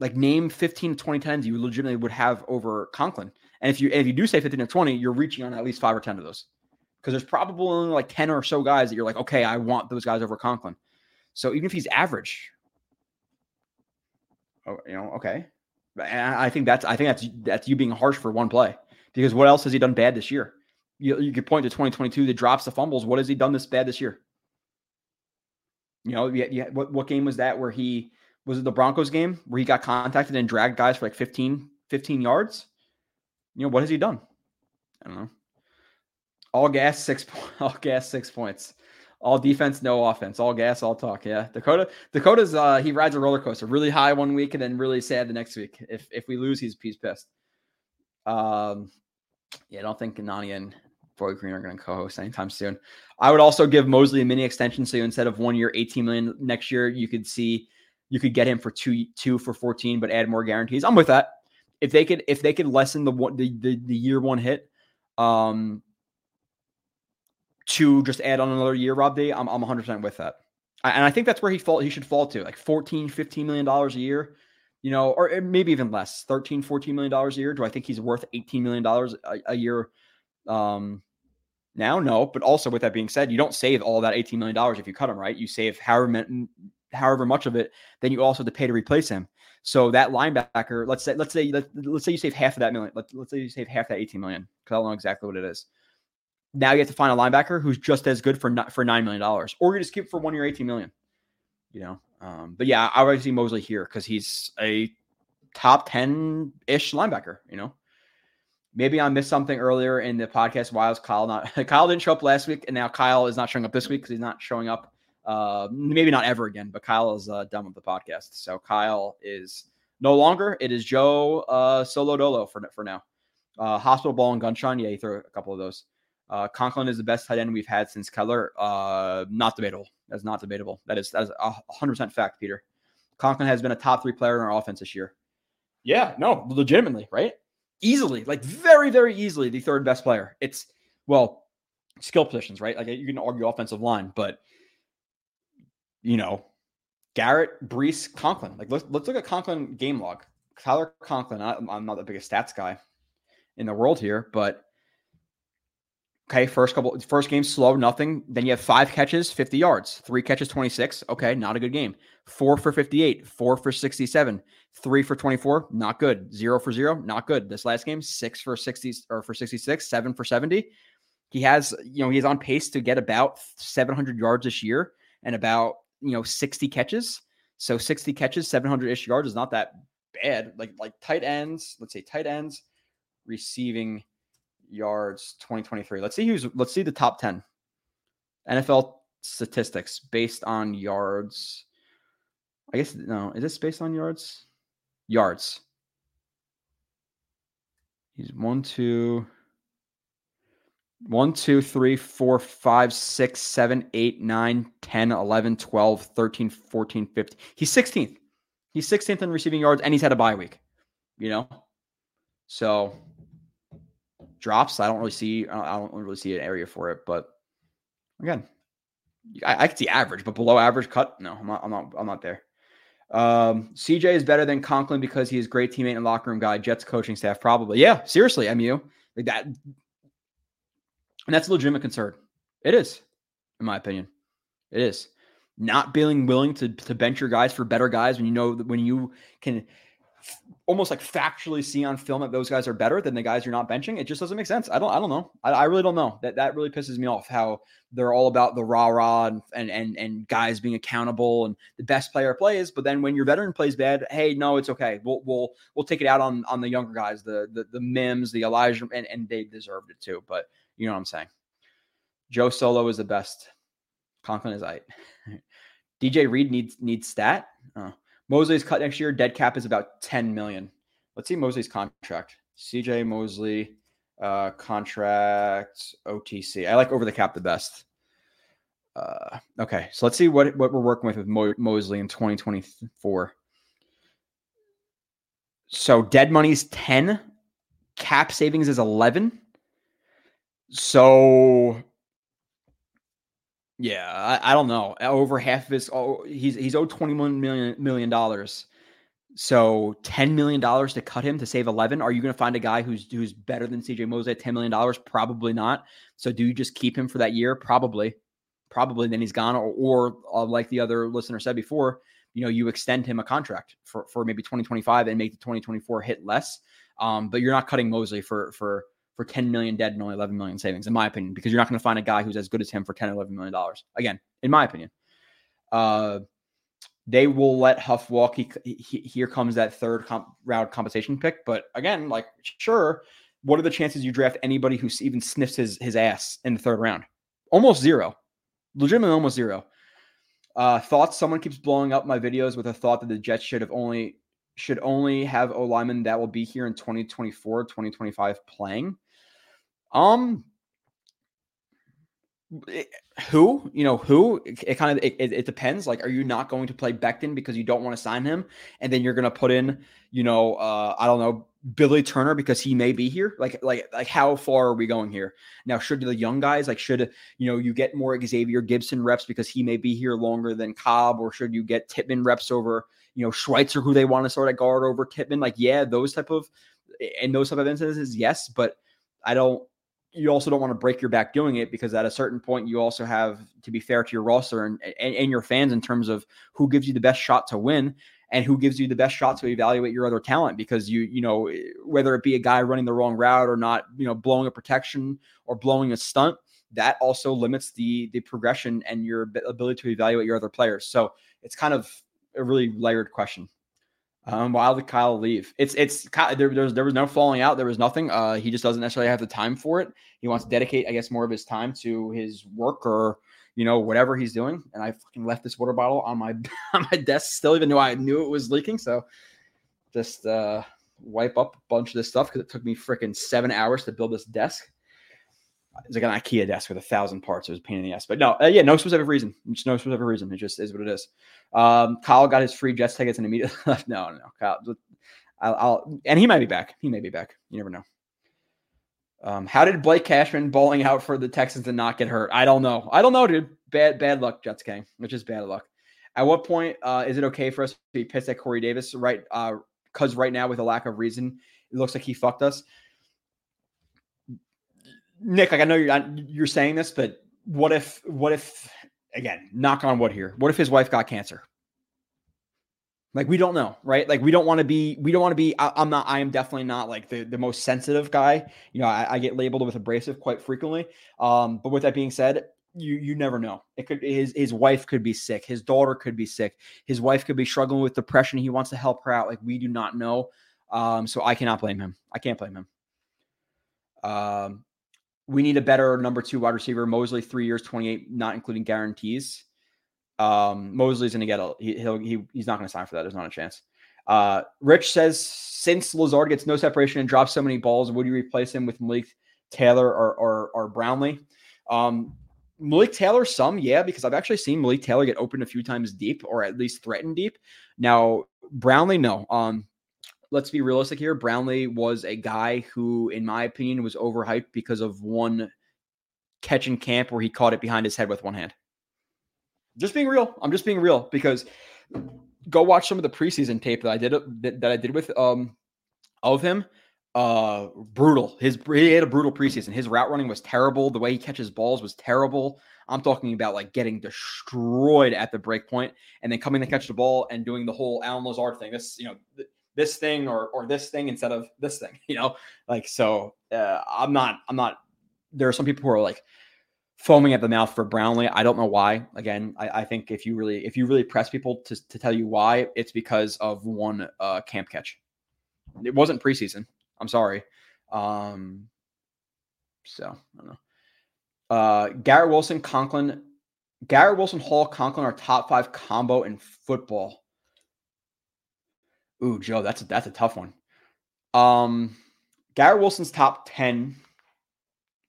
Like name 15 to 20 times you legitimately would have over Conklin. And if you if you do say 15 to 20, you're reaching on at least five or 10 of those. Because there's probably only like 10 or so guys that you're like, okay, I want those guys over Conklin. So even if he's average, oh, you know, okay. And I think that's I think that's that's you being harsh for one play. Because what else has he done bad this year? You, you could point to 2022 that drops the fumbles. What has he done this bad this year? You know, yeah, yeah, what, what game was that where he was it the Broncos game where he got contacted and dragged guys for like 15, 15 yards? You know, what has he done? I don't know. All gas, six all gas, six points. All defense, no offense. All gas, all talk. Yeah. Dakota, Dakota's uh he rides a roller coaster. Really high one week and then really sad the next week. If if we lose, he's he's pissed. Um yeah, I don't think Nani and Boyd Green are going to co-host anytime soon. I would also give Mosley a mini extension. So instead of one year, 18 million next year, you could see you could get him for two two for 14, but add more guarantees. I'm with that. If they could if they could lessen the one the, the, the year one hit, um to just add on another year, Rob D, I'm I'm 100 percent with that. And I think that's where he fall he should fall to, like 14, 15 million dollars a year you know, or maybe even less, 13, 14 million dollars a year. Do I think he's worth 18 million dollars a year um, now, no, but also with that being said, you don't save all that $18 million if you cut him, right? You save however, however much of it, then you also have to pay to replace him. So that linebacker, let's say, let's say, let, us say you save half of that million. Let, let's say you save half that 18 million because I don't know exactly what it is. Now you have to find a linebacker who's just as good for for $9 million or you just keep for one year, 18 million, you know? Um, but yeah, I already see Mosley here because he's a top 10 ish linebacker, you know? Maybe I missed something earlier in the podcast. Why was Kyle not? Kyle didn't show up last week, and now Kyle is not showing up this week because he's not showing up. Uh, maybe not ever again, but Kyle is uh, done with the podcast. So Kyle is no longer. It is Joe uh, Solo Dolo for for now. Uh, hospital ball and gunshot. Yeah, he threw a couple of those. Uh, Conklin is the best tight end we've had since Keller. Uh, not debatable. That's not debatable. That is that is a hundred percent fact, Peter. Conklin has been a top three player in our offense this year. Yeah, no, legitimately, right? easily, like very, very easily, the third best player. It's well, skill positions, right? Like you can argue offensive line, but you know, Garrett, Breece, Conklin. Like let's let's look at Conklin game log. Tyler Conklin. I, I'm not the biggest stats guy in the world here, but okay, first couple first game slow, nothing. Then you have five catches, 50 yards, three catches, 26. Okay, not a good game. Four for 58, four for 67, three for 24, not good. Zero for zero, not good. This last game, six for 60 or for 66, seven for 70. He has, you know, he's on pace to get about 700 yards this year and about, you know, 60 catches. So 60 catches, 700 ish yards is not that bad. Like, like tight ends, let's say tight ends receiving yards 2023. Let's see who's, let's see the top 10 NFL statistics based on yards. I guess, no, is this based on yards? yards. He's one, two, one, two, three, four, five, six, seven, eight, nine, 10, 11, 12, 13, 14, 15. He's 16th. He's 16th in receiving yards, and he's had a bye week, you know? So drops, I don't really see, I don't really see an area for it, but again, I, I could see average, but below average cut, no, I'm not, I'm not, I'm not there. Um, CJ is better than Conklin because he is great teammate and locker room guy. Jets coaching staff, probably. Yeah, seriously, MU. Like that. And that's a legitimate concern. It is, in my opinion. It is. Not being willing to, to bench your guys for better guys when you know when you can almost like factually see on film that those guys are better than the guys you're not benching. It just doesn't make sense. I don't. I don't know. I, I really don't know. That that really pisses me off. How they're all about the rah rah and, and and and guys being accountable and the best player plays. But then when your veteran plays bad, hey, no, it's okay. We'll we'll we'll take it out on on the younger guys, the the the Mims, the Elijah, and and they deserved it too. But you know what I'm saying. Joe Solo is the best. Conklin is I. DJ Reed needs needs stat. Oh. Mosley's cut next year. Dead cap is about 10 million. Let's see Mosley's contract. CJ Mosley uh, contract OTC. I like over the cap the best. Uh, okay, so let's see what what we're working with with Mo- Mosley in 2024. So dead money's 10, cap savings is 11. So yeah, I, I don't know. Over half of his oh, he's he's owed 21 million million dollars. So ten million dollars to cut him to save eleven. Are you going to find a guy who's who's better than CJ Mosley at ten million dollars? Probably not. So do you just keep him for that year? Probably, probably. Then he's gone, or, or uh, like the other listener said before, you know, you extend him a contract for for maybe twenty twenty five and make the twenty twenty four hit less. Um, but you're not cutting Mosley for for for 10 million dead and only 11 million savings, in my opinion, because you're not going to find a guy who's as good as him for 10, or 11 million dollars. Again, in my opinion. Uh, they will let Huff walk. He, he, here comes that third comp, round compensation pick. But again, like, sure, what are the chances you draft anybody who even sniffs his, his ass in the third round? Almost zero. Legitimately almost zero. Uh, thoughts someone keeps blowing up my videos with a thought that the Jets should have only should only have O lineman that will be here in 2024, 2025 playing. Um, it, who you know who it, it kind of it, it, depends like are you not going to play Becton because you don't want to sign him? And then you're going to put in you know uh I don't know Billy Turner because he may be here? Like like like how far are we going here? Now should the young guys like should you know you get more Xavier Gibson reps because he may be here longer than Cobb or should you get Tippmann reps over you know Schweitzer who they want to sort of guard over Tippmann like yeah those type of and those type of instances yes but I don't you also don't want to break your back doing it because at a certain point you also have to be fair to your roster and, and, and, your fans in terms of who gives you the best shot to win and who gives you the best shot to evaluate your other talent because you you know whether it be a guy running the wrong route or not you know blowing a protection or blowing a stunt that also limits the the progression and your ability to evaluate your other players. So it's kind of a really layered question um, why Kyle leave? It's it's there, there, was there was no falling out. There was nothing. Uh, he just doesn't necessarily have the time for it. He wants to dedicate, I guess, more of his time to his work or you know whatever he's doing. And I fucking left this water bottle on my on my desk still, even though I knew it was leaking. So just uh, wipe up a bunch of this stuff because it took me freaking seven hours to build this desk. It's like an IKEA desk with a thousand parts. It was a pain in the ass. But no, uh, yeah, no specific reason. Just no specific reason. It just is what it is. Um, Kyle got his free Jets tickets and immediately left. No, no, Kyle. I'll, I'll, and he might be back. He may be back. You never know. Um, how did Blake Cashman bowling out for the Texans and not get hurt? I don't know. I don't know, dude. Bad, bad luck, Jets gang. Which is bad luck. At what point uh, is it okay for us to be pissed at Corey Davis? Right, because uh, right now, with a lack of reason, it looks like he fucked us. Nick, like I know you're you're saying this, but what if what if again, knock on wood here. What if his wife got cancer? Like we don't know, right? Like we don't want to be, we don't want to be. I, am not. I am definitely not like the the most sensitive guy. You know, I, I get labeled with abrasive quite frequently. Um, but with that being said, you you never know. It could his his wife could be sick. His daughter could be sick. His wife could be struggling with depression. He wants to help her out. Like we do not know. Um, so I cannot blame him. I can't blame him. Um, we need a better number two wide receiver. Mosley, three years, 28, not including guarantees. Um, Mosley's going to get a, he, he'll, he, he's not going to sign for that. There's not a chance. Uh, Rich says, since Lazard gets no separation and drops so many balls, would you replace him with Malik Taylor or, or, or Brownlee? Um, Malik Taylor, some, yeah, because I've actually seen Malik Taylor get open a few times deep or at least threatened deep. Now, Brownlee, no. Um, let's be realistic here. Brownlee was a guy who, in my opinion, was overhyped because of one catch in camp where he caught it behind his head with one hand. Just being real. I'm just being real because go watch some of the preseason tape that I did that, that I did with um of him. Uh, brutal. His he had a brutal preseason. His route running was terrible. The way he catches balls was terrible. I'm talking about like getting destroyed at the break point and then coming to catch the ball and doing the whole Allen Lazard thing. This, you know, this thing or or this thing instead of this thing you know? Like so uh, i'm not i'm not there are some people who are like foaming at the mouth for brownlee. I don't know why. Again i, I think if you really if you really press people to, to tell you why it's because of one uh, camp catch. It wasn't preseason. I'm sorry. Um so i don't know. Uh garrett wilson conklin garrett wilson hall conklin are top five combo in football Ooh, Joe, that's a, that's a tough one. Um, Garrett Wilson's top 10,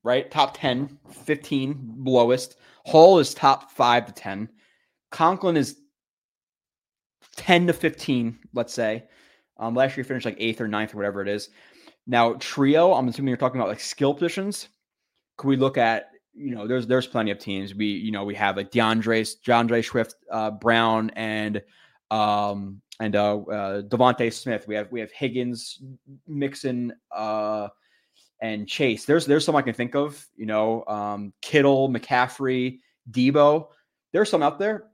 right? Top 10, 15 lowest. Hall is top 5 to 10. Conklin is 10 to 15, let's say. Um, last year he finished like eighth or ninth or whatever it is. Now trio, I'm assuming you're talking about like skill positions. Could we look at you know there's there's plenty of teams. We you know we have like D'Andre D'Andre Swift, uh, Brown, and um and uh, uh DeVonta Smith. We have we have Higgins, Mixon, uh and Chase. There's there's some I can think of. You know, um, Kittle, McCaffrey, Deebo. There's some out there,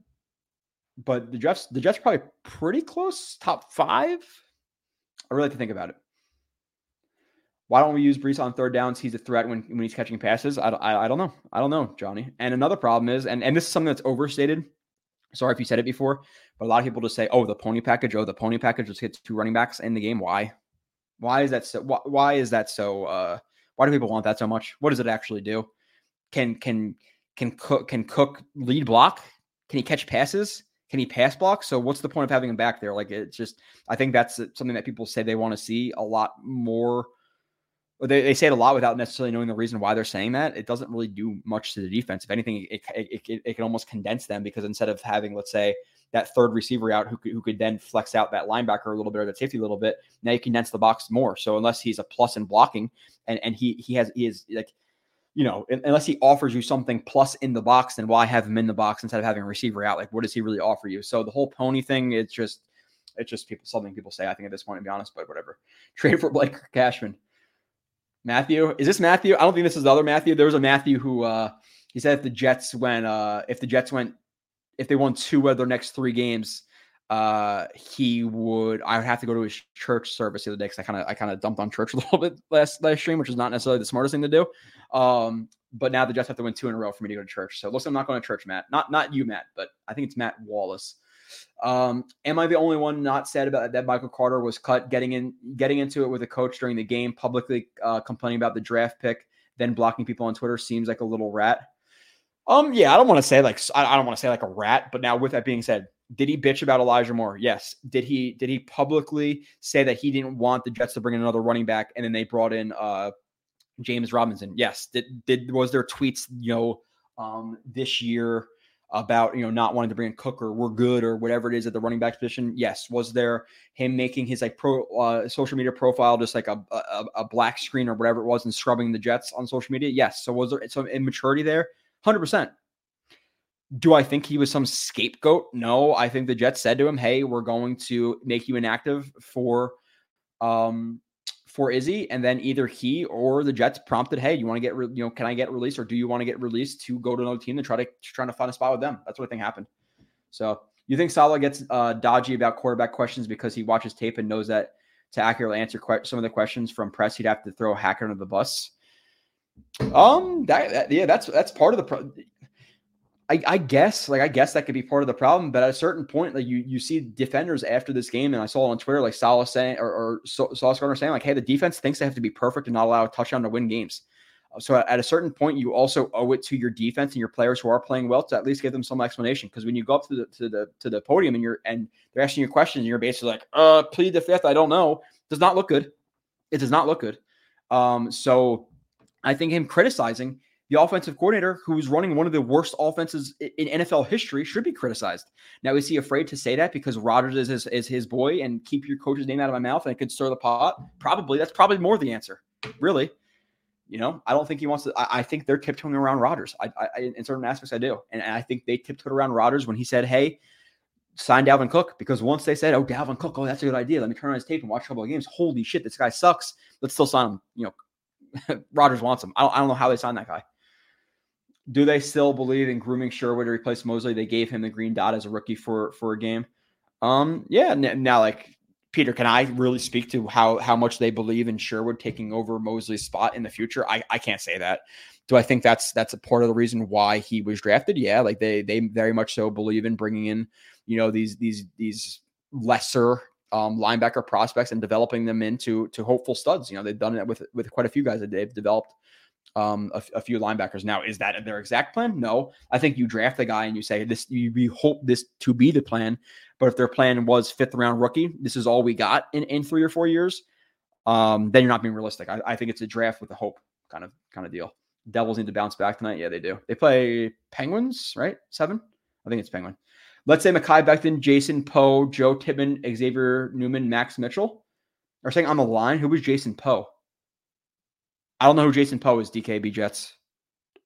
but the Jets the Jets probably pretty close, top five. I really like to think about it. Why don't we use Breece on third downs? He's a threat when, when he's catching passes. I, I, I don't know. I don't know, Johnny. And another problem is, and, and this is something that's overstated. Sorry if you said it before, but a lot of people just say, oh, the pony package, oh, the pony package just hits two running backs in the game. Why? Why is that so? Why, why is that so? Uh, why do people want that so much? What does it actually do? Can can can cook can cook lead block? Can he catch passes? Can he pass block? So what's the point of having him back there? Like it's just I think that's something that people say they want to see a lot more they, they say it a lot without necessarily knowing the reason why they're saying that. It doesn't really do much to the defense. If anything, it, it, it, it can almost condense them because instead of having, let's say, that third receiver out who could, who could then flex out that linebacker a little bit or that safety a little bit, now you condense the box more. So unless he's a plus in blocking and, and he he has he is like you know, unless he offers you something plus in the box, then why have him in the box instead of having a receiver out? Like, what does he really offer you? So the whole pony thing, it's just, it's just people something people say. I think at this point, to be honest, but whatever. Trade for Blake Cashman. Matthew, is this Matthew? I don't think this is the other Matthew. There was a Matthew who uh he said if the Jets went uh if the Jets went if they won two of their next three games, uh he would I would have to go to his church service the other day because I kind of I kind of dumped on church a little bit last last stream, which is not necessarily the smartest thing to do. Um, but now the Jets have to win two in a row for me to go to church. So looks like I'm not going to church, Matt. Not not you, Matt, but I think it's Matt Wallace. Um, am I the only one not sad about that? Michael Carter was cut, getting in, getting into it with a coach during the game, publicly uh, complaining about the draft pick, then blocking people on Twitter seems like a little rat. Um, yeah, I don't want to say like I don't want to say like a rat, but now with that being said, did he bitch about Elijah Moore? Yes. Did he did he publicly say that he didn't want the Jets to bring in another running back and then they brought in uh James Robinson? Yes. Did did was there tweets, you know, um this year about you know not wanting to bring in Cook or we're good or whatever it is at the running back position. Yes, was there him making his like pro uh, social media profile just like a, a, a black screen or whatever it was and scrubbing the Jets on social media? Yes. So was there some immaturity there? Hundred percent. Do I think he was some scapegoat? No. I think the Jets said to him, "Hey, we're going to make you inactive for um for Izzy, and then either he or the Jets prompted, "Hey, you want to get re- you know, can I get released, or do you want to get released to go to another team to try to trying to find a spot with them?" That's what I think happened. So you think Saleh gets uh, dodgy about quarterback questions because he watches tape and knows that to accurately answer que- some of the questions from press, he'd have to throw a Hackett under the bus. Um, that, that yeah, that's that's part of the pro- I, I, guess, like I guess that could be part of the problem. But at a certain point, like you you see defenders after this game, and I saw on Twitter like Saleh saying or, or Sauce Gardner saying like, "Hey, the defense thinks they have to be perfect and not allow a touchdown to win games." Uh, so at a certain point, you also owe it to your defense and your players who are playing well to at least give them some explanation. Because when you go up to the to the to the podium and you're and they're asking you questions, and you're basically like, "Uh, plead the fifth. I don't know." Does not look good. It does not look good. Um, so I think him criticizing the offensive coordinator who's running one of the worst offenses in NFL history should be criticized. Now, is he afraid to say that because Rodgers is his, is his boy and keep your coach's name out of my mouth and it could stir the pot? Probably. That's probably more the answer, really. You know, I don't think he wants to. I, I think they're tiptoeing around Rodgers. I, I, in certain aspects, I do, and, and I think they tiptoed around Rodgers when he said, "Hey, sign Dalvin Cook," because once they said, "Oh, Dalvin Cook, oh, that's a good idea. Let me turn on his tape and watch a couple of games." Holy shit, this guy sucks. Let's still sign him. You know, Rodgers wants him. I don't, I don't know how they signed that guy do they still believe in grooming Sherwood to replace Mosley? They gave him the green dot as a rookie for for a game. Um, yeah. Now, like Peter, can I really speak to how how much they believe in Sherwood taking over Mosley's spot in the future? I I can't say that. Do I think that's that's a part of the reason why he was drafted? Yeah, like they they very much so believe in bringing in you know these these these lesser um, linebacker prospects and developing them into to hopeful studs. You know, they've done it with with quite a few guys that they've developed um, a, a, few linebackers. Now, is that their exact plan? No. I think you draft the guy and you say this. You, you hope this to be the plan. But if their plan was fifth round rookie, this is all we got in, in three or four years. Um, then you're not being realistic. I, I think it's a draft with a hope kind of kind of deal. Devils need to bounce back tonight. Yeah, they do. They play Penguins, right? Seven. I think it's Penguin. Let's say Mekhi Becton, Jason Poe, Joe Tippmann, Xavier Newman, Max Mitchell are saying on the line. Who was Jason Poe? I don't know who Jason Poe is, DKB Jets.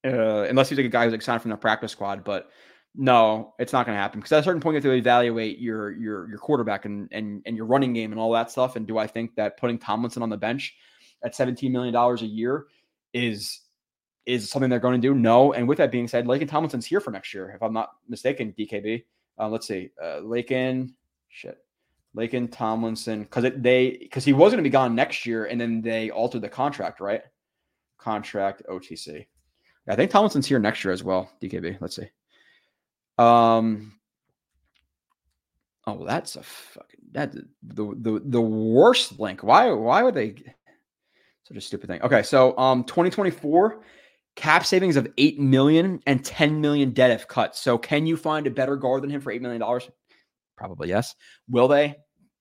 Uh, unless he's like a guy who's like signed from the practice squad, but no, it's not going to happen because at a certain point you have to evaluate your your your quarterback and and and your running game and all that stuff. And do I think that putting Tomlinson on the bench at seventeen million dollars a year is is something they're going to do? No. And with that being said, Laken Tomlinson's here for next year, if I'm not mistaken. DKB. Uh, let's see, uh, Laken, shit, Laken Tomlinson, because they because he was going to be gone next year, and then they altered the contract, right? Contract OTC. I think Tomlinson's here next year as well. DKB. Let's see. Um. Oh, that's a fucking that the the the worst link. Why why would they such a stupid thing? Okay, so um 2024 cap savings of 8 million and 10 million dead if cut. So can you find a better guard than him for 8 million dollars? Probably yes. Will they?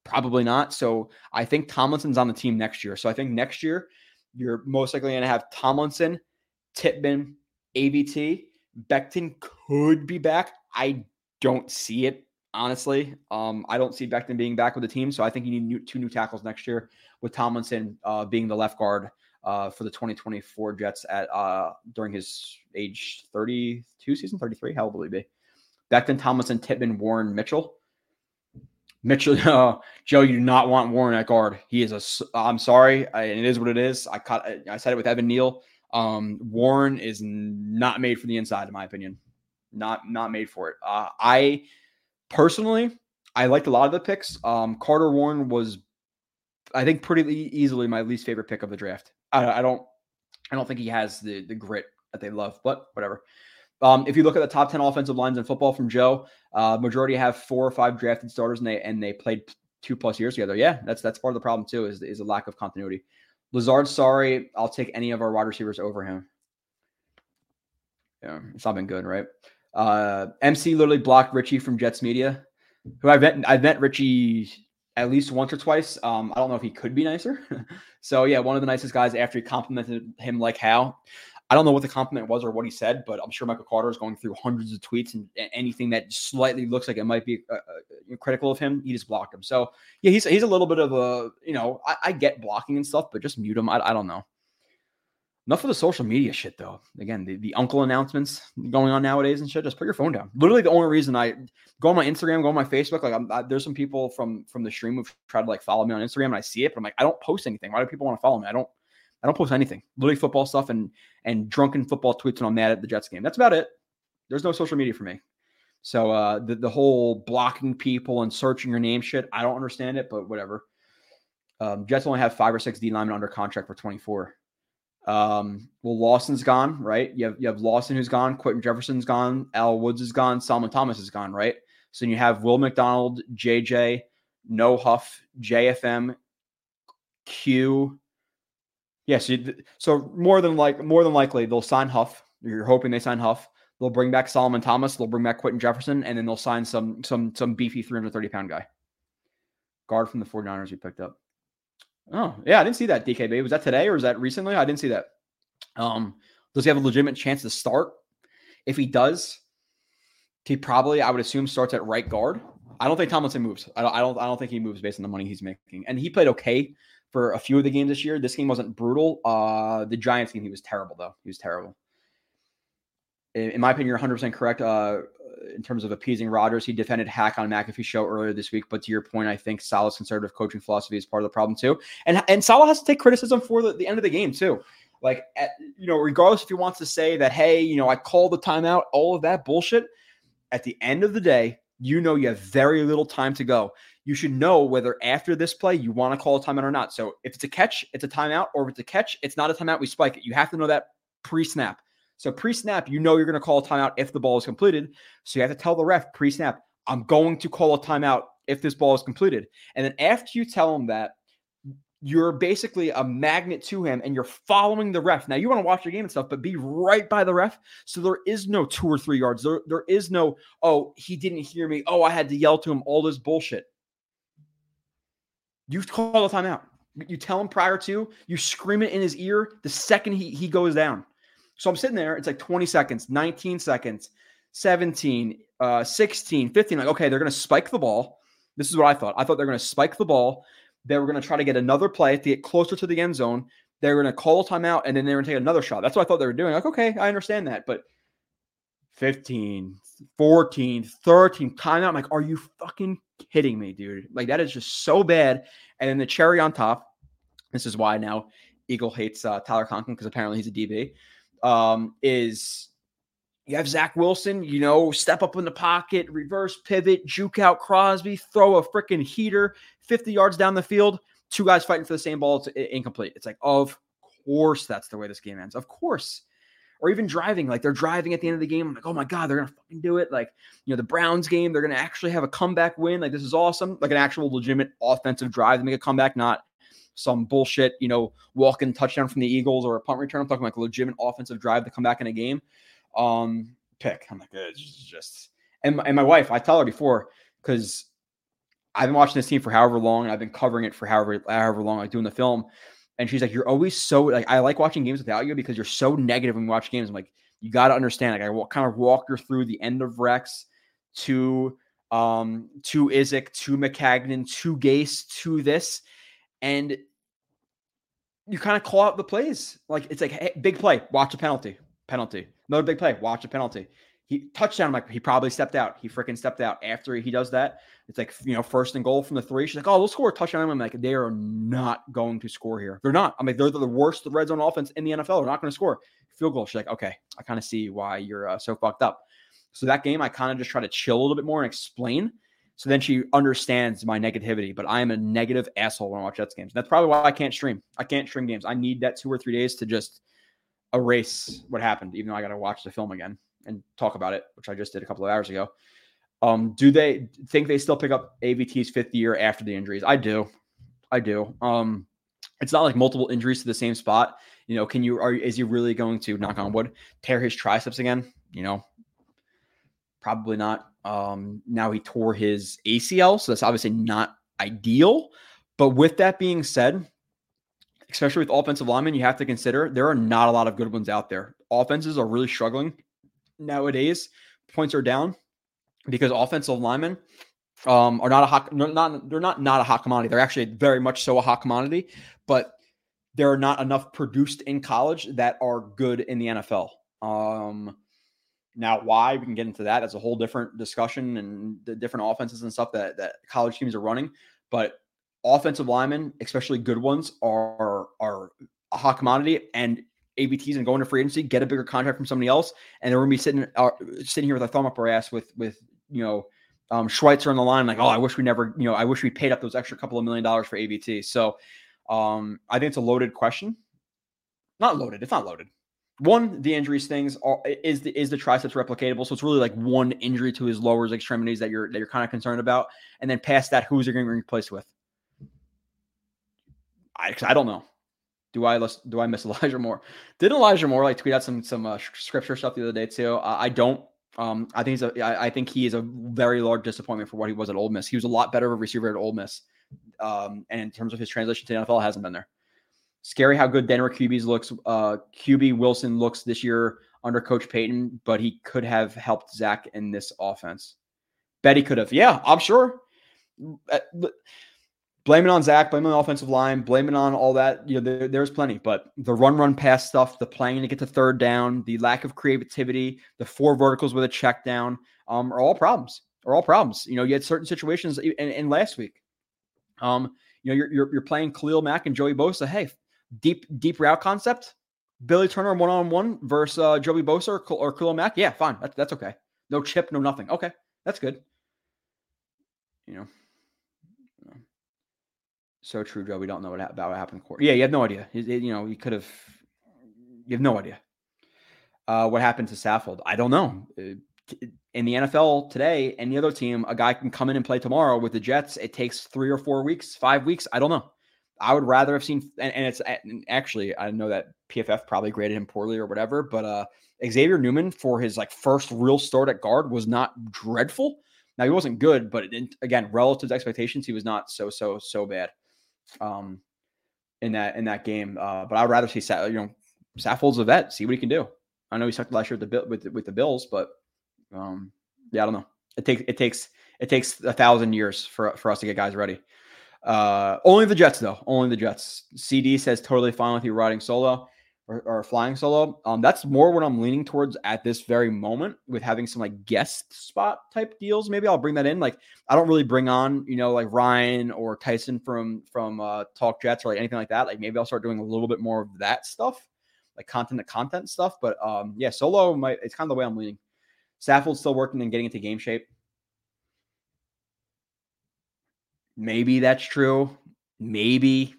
Probably not. So I think Tomlinson's on the team next year. So I think next year you're most likely going to have Tomlinson, Tippmann, AVT. Becton could be back. I don't see it honestly. Um, I don't see Becton being back with the team, so I think you need new, two new tackles next year with Tomlinson uh, being the left guard uh, for the 2024 Jets at uh, during his age 32 season, 33. How old will he be? Becton, Tomlinson, Tippmann, Warren, Mitchell. Mitchell, uh, Joe, you do not want Warren at guard. He is a. I'm sorry, I, it is what it is. I caught. I said it with Evan Neal. Um, Warren is not made for the inside, in my opinion. Not not made for it. Uh, I personally, I liked a lot of the picks. Um, Carter Warren was, I think, pretty easily my least favorite pick of the draft. I, I don't, I don't think he has the the grit that they love, but whatever. Um, if you look at the top ten offensive lines in football from Joe, uh, majority have four or five drafted starters, and they and they played two plus years together. Yeah, that's that's part of the problem too. Is is a lack of continuity. Lazard, sorry, I'll take any of our wide receivers over him. Yeah, it's not been good, right? Uh, MC literally blocked Richie from Jets Media, who I've met. I've met Richie at least once or twice. Um, I don't know if he could be nicer. so yeah, one of the nicest guys after he complimented him like how. I don't know what the compliment was or what he said, but I'm sure Michael Carter is going through hundreds of tweets and anything that slightly looks like it might be uh, uh, critical of him, he just blocked him. So yeah, he's he's a little bit of a you know I, I get blocking and stuff, but just mute him. I, I don't know. Enough of the social media shit though. Again, the, the uncle announcements going on nowadays and shit. Just put your phone down. Literally, the only reason I go on my Instagram, go on my Facebook, like I'm, I, there's some people from from the stream who've tried to like follow me on Instagram, and I see it, but I'm like, I don't post anything. Why do people want to follow me? I don't. I don't post anything. Literally football stuff and and drunken football tweets when I'm mad at the Jets game. That's about it. There's no social media for me. So uh, the the whole blocking people and searching your name shit, I don't understand it, but whatever. Um, Jets only have five or six D linemen under contract for 24. Um, well, Lawson's gone, right? You have you have Lawson who's gone, Quinton Jefferson's gone, Al Woods is gone, Solomon Thomas is gone, right? So you have Will McDonald, JJ, No Huff, JFM, Q, Yes, so, more than like more than likely they'll sign Huff. You're hoping they sign Huff. They'll bring back Solomon Thomas. They'll bring back Quinton Jefferson, and then they'll sign some some some beefy 330 pound guy. Guard from the 49ers you picked up. Oh, yeah, I didn't see that DKB. Was that today or was that recently? I didn't see that. Um, does he have a legitimate chance to start? If he does, he probably, I would assume, starts at right guard. I don't think Tomlinson moves. I don't, I don't, I don't think he moves based on the money he's making. And he played okay for a few of the games this year. This game wasn't brutal. Uh, the Giants game, he was terrible though. He was terrible. In, in my opinion, you're 100 percent correct. Uh, in terms of appeasing Rodgers, he defended Hackett McAfee show earlier this week. But to your point, I think Saleh's conservative coaching philosophy is part of the problem too. And and Saleh has to take criticism for the, the end of the game too. Like, at, you know, regardless if he wants to say that, hey, you know, I called the timeout, all of that bullshit. At the end of the day, you know you have very little time to go you should know whether after this play you want to call a timeout or not. So if it's a catch, it's a timeout, or if it's a catch, it's not a timeout. We spike it. You have to know that pre-snap. So pre-snap, you know you're going to call a timeout if the ball is completed. So you have to tell the ref pre-snap, I'm going to call a timeout if this ball is completed. And then after you tell him that, you're basically a magnet to him and you're following the ref. Now you want to watch your game and stuff, but be right by the ref. So there is no two or three yards. There, there is no, oh, he didn't hear me. Oh, I had to yell to him, all this bullshit. You call a timeout. You tell him prior to, you scream it in his ear the second he, he goes down. So I'm sitting there, it's like 20 seconds, 19 seconds, 17, uh, 16, 15. Like, okay, they're going to spike the ball. This is what I thought. I thought they're going to spike the ball. They were going to try to get another play to get closer to the end zone. They were going to call a timeout and then they were going to take another shot. That's what I thought they were doing. Like, okay, I understand that. But 15, 14, 13 timeout. I'm like, are you fucking kidding me, dude? Like, that is just so bad. And then the cherry on top, this is why now Eagle hates uh, Tyler Conklin because apparently he's a DB, um, is you have Zach Wilson, you know, step up in the pocket, reverse pivot, juke out Crosby, throw a freaking heater 50 yards down the field, two guys fighting for the same ball. It's incomplete. It's like, of course, that's the way this game ends. Of course. Or even driving, like they're driving at the end of the game. I'm like, oh my God, they're going to fucking do it. Like, you know, the Browns game, they're going to actually have a comeback win. Like, this is awesome. Like an actual legitimate offensive drive to make a comeback, not some bullshit, you know, walking touchdown from the Eagles or a punt return. I'm talking like a legitimate offensive drive to come back in a game. Um, pick. I'm like, it's just and my, and my wife, I tell her before because I've been watching this team for however long, and I've been covering it for however however long, like doing the film. And she's like, "You're always so like I like watching games without you because you're so negative when we watch games." I'm like, "You got to understand." Like I will kind of walk her through the end of Rex to um to Idzik to Maccagnan to Gase to this, and you kind of call out the plays. Like it's like hey, big play, watch a penalty, penalty, another big play, watch a penalty. He touchdown. I'm like he probably stepped out. He freaking stepped out after he does that. It's like you know first and goal from the three. She's like, oh, we'll score a touchdown. I'm like, they are not going to score here. They're not. I'm like, they're the worst red zone offense in the NFL. They're not going to score field goal. She's like, okay, I kind of see why you're uh, so fucked up. So that game, I kind of just try to chill a little bit more and explain so then she understands my negativity, but I am a negative asshole when I watch Jets games. That's probably why I can't stream. I can't stream games. I need that two or three days to just erase what happened, even though I got to watch the film again and talk about it, which I just did a couple of hours ago. Um, do they think they still pick up AVT's fifth year after the injuries? I do. I do. Um, it's not like multiple injuries to the same spot. You know, can you are is he really going to knock on wood tear his triceps again? You know, probably not. Um, now he tore his ACL, so that's obviously not ideal. But with that being said, especially with offensive linemen, you have to consider there are not a lot of good ones out there. Offenses are really struggling nowadays. Points are down because offensive linemen um, are not a hot, not they're not not a hot commodity. They're actually very much so a hot commodity, but there are not enough produced in college that are good in the NFL. Um, now, why we can get into that. That's a whole different discussion and the different offenses and stuff that that college teams are running. But offensive linemen, especially good ones, are are a hot commodity. And AVT's and going to free agency, get a bigger contract from somebody else, and then we're gonna be sitting uh, sitting here with a thumb up our ass with with you know um, Schweitzer on the line, like, oh, I wish we never, you know, I wish we paid up those extra couple of million dollars for AVT. So um, I think it's a loaded question. Not loaded. It's not loaded one, the injuries things are, is the is the triceps replicatable? So it's really like one injury to his lower extremities that you're that you're kind of concerned about, and then past that, who's he going to replace with? I I don't know. Do I do I miss Elijah Moore? Did Elijah Moore like tweet out some some uh, scripture stuff the other day too? I don't. Um, I think he's a. I, I think he is a very large disappointment for what he was at Ole Miss. He was a lot better of a receiver at Ole Miss, um, and in terms of his transition to the NFL, hasn't been there scary how good Denver QBs looks. Uh, QB Wilson looks this year under Coach Payton, but he could have helped Zach in this offense. Bet he could have. Yeah, I'm sure. Blame it on Zach. Blame it on the offensive line. Blame it on all that. You know, there, there's plenty. But the run, run, pass stuff, the playing to get to third down, the lack of creativity, the four verticals with a check down, um, are all problems. Are all problems. You know, you had certain situations in, in last week. Um, you know, you're, you're, you're playing Khalil Mack and Joey Bosa. Hey, deep deep route concept, Billy Turner one on one versus uh, Joey Bosa or, or Khalil Mack. Yeah, fine. That's okay. No chip, no nothing. Okay, that's good. You know, so true, Joe. We don't know what about what happened. Court. Yeah, you have no idea. You, you know, you could have. You have no idea. Uh, what happened to Saffold? I don't know. Uh, in the NFL today, any other team, a guy can come in and play tomorrow with the Jets. It takes three or four weeks, five weeks. I don't know. I would rather have seen, and, and it's and actually, I know that PFF probably graded him poorly or whatever, but uh, Xavier Newman for his like first real start at guard was not dreadful. Now he wasn't good, but it, again, relative to expectations, he was not so so so bad. Um, in that in that game, uh, but I would rather see you know Saffold's a vet, see what he can do. I know he sucked last year with the with with the Bills, but Um, yeah, I don't know. It takes it takes it takes a thousand years for for us to get guys ready. Uh, only the Jets though. Only the Jets. CD says totally fine with you riding solo or, or, flying solo. Um, that's more what I'm leaning towards at this very moment with having some like guest spot type deals. Maybe I'll bring that in. Like I don't really bring on, you know, like Ryan or Tyson from from uh, Talk Jets or like anything like that. Like maybe I'll start doing a little bit more of that stuff, like content to content stuff. But um, yeah, solo might it's kind of the way I'm leaning. Saffold's still working and getting into game shape. Maybe that's true. Maybe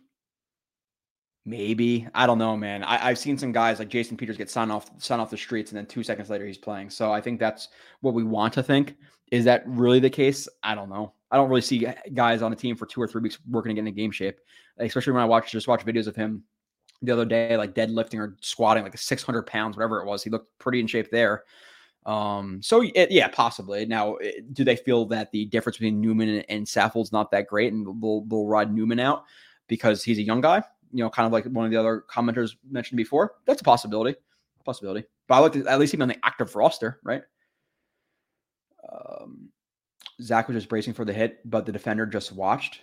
Maybe I don't know, man. I, have seen some guys like Jason Peters get signed off signed off the streets, and then two seconds later he's playing. So I think that's what we want to think. Is that really the case? I don't know. I don't really see guys on a team for two or three weeks working to get in game shape, especially when I watch just watch videos of him the other day, like deadlifting or squatting like 600 pounds, whatever it was. He looked pretty in shape there. Um, so it, yeah, possibly. Now, eh, do they feel that the difference between Newman and, and Saffold's not that great, and we'll, we'll ride Newman out because he's a young guy? You know, kind of like one of the other commenters mentioned before. That's a possibility. Possibility. But I like at least him on the active roster, right? Um, Zach was just bracing for the hit, but the defender just watched.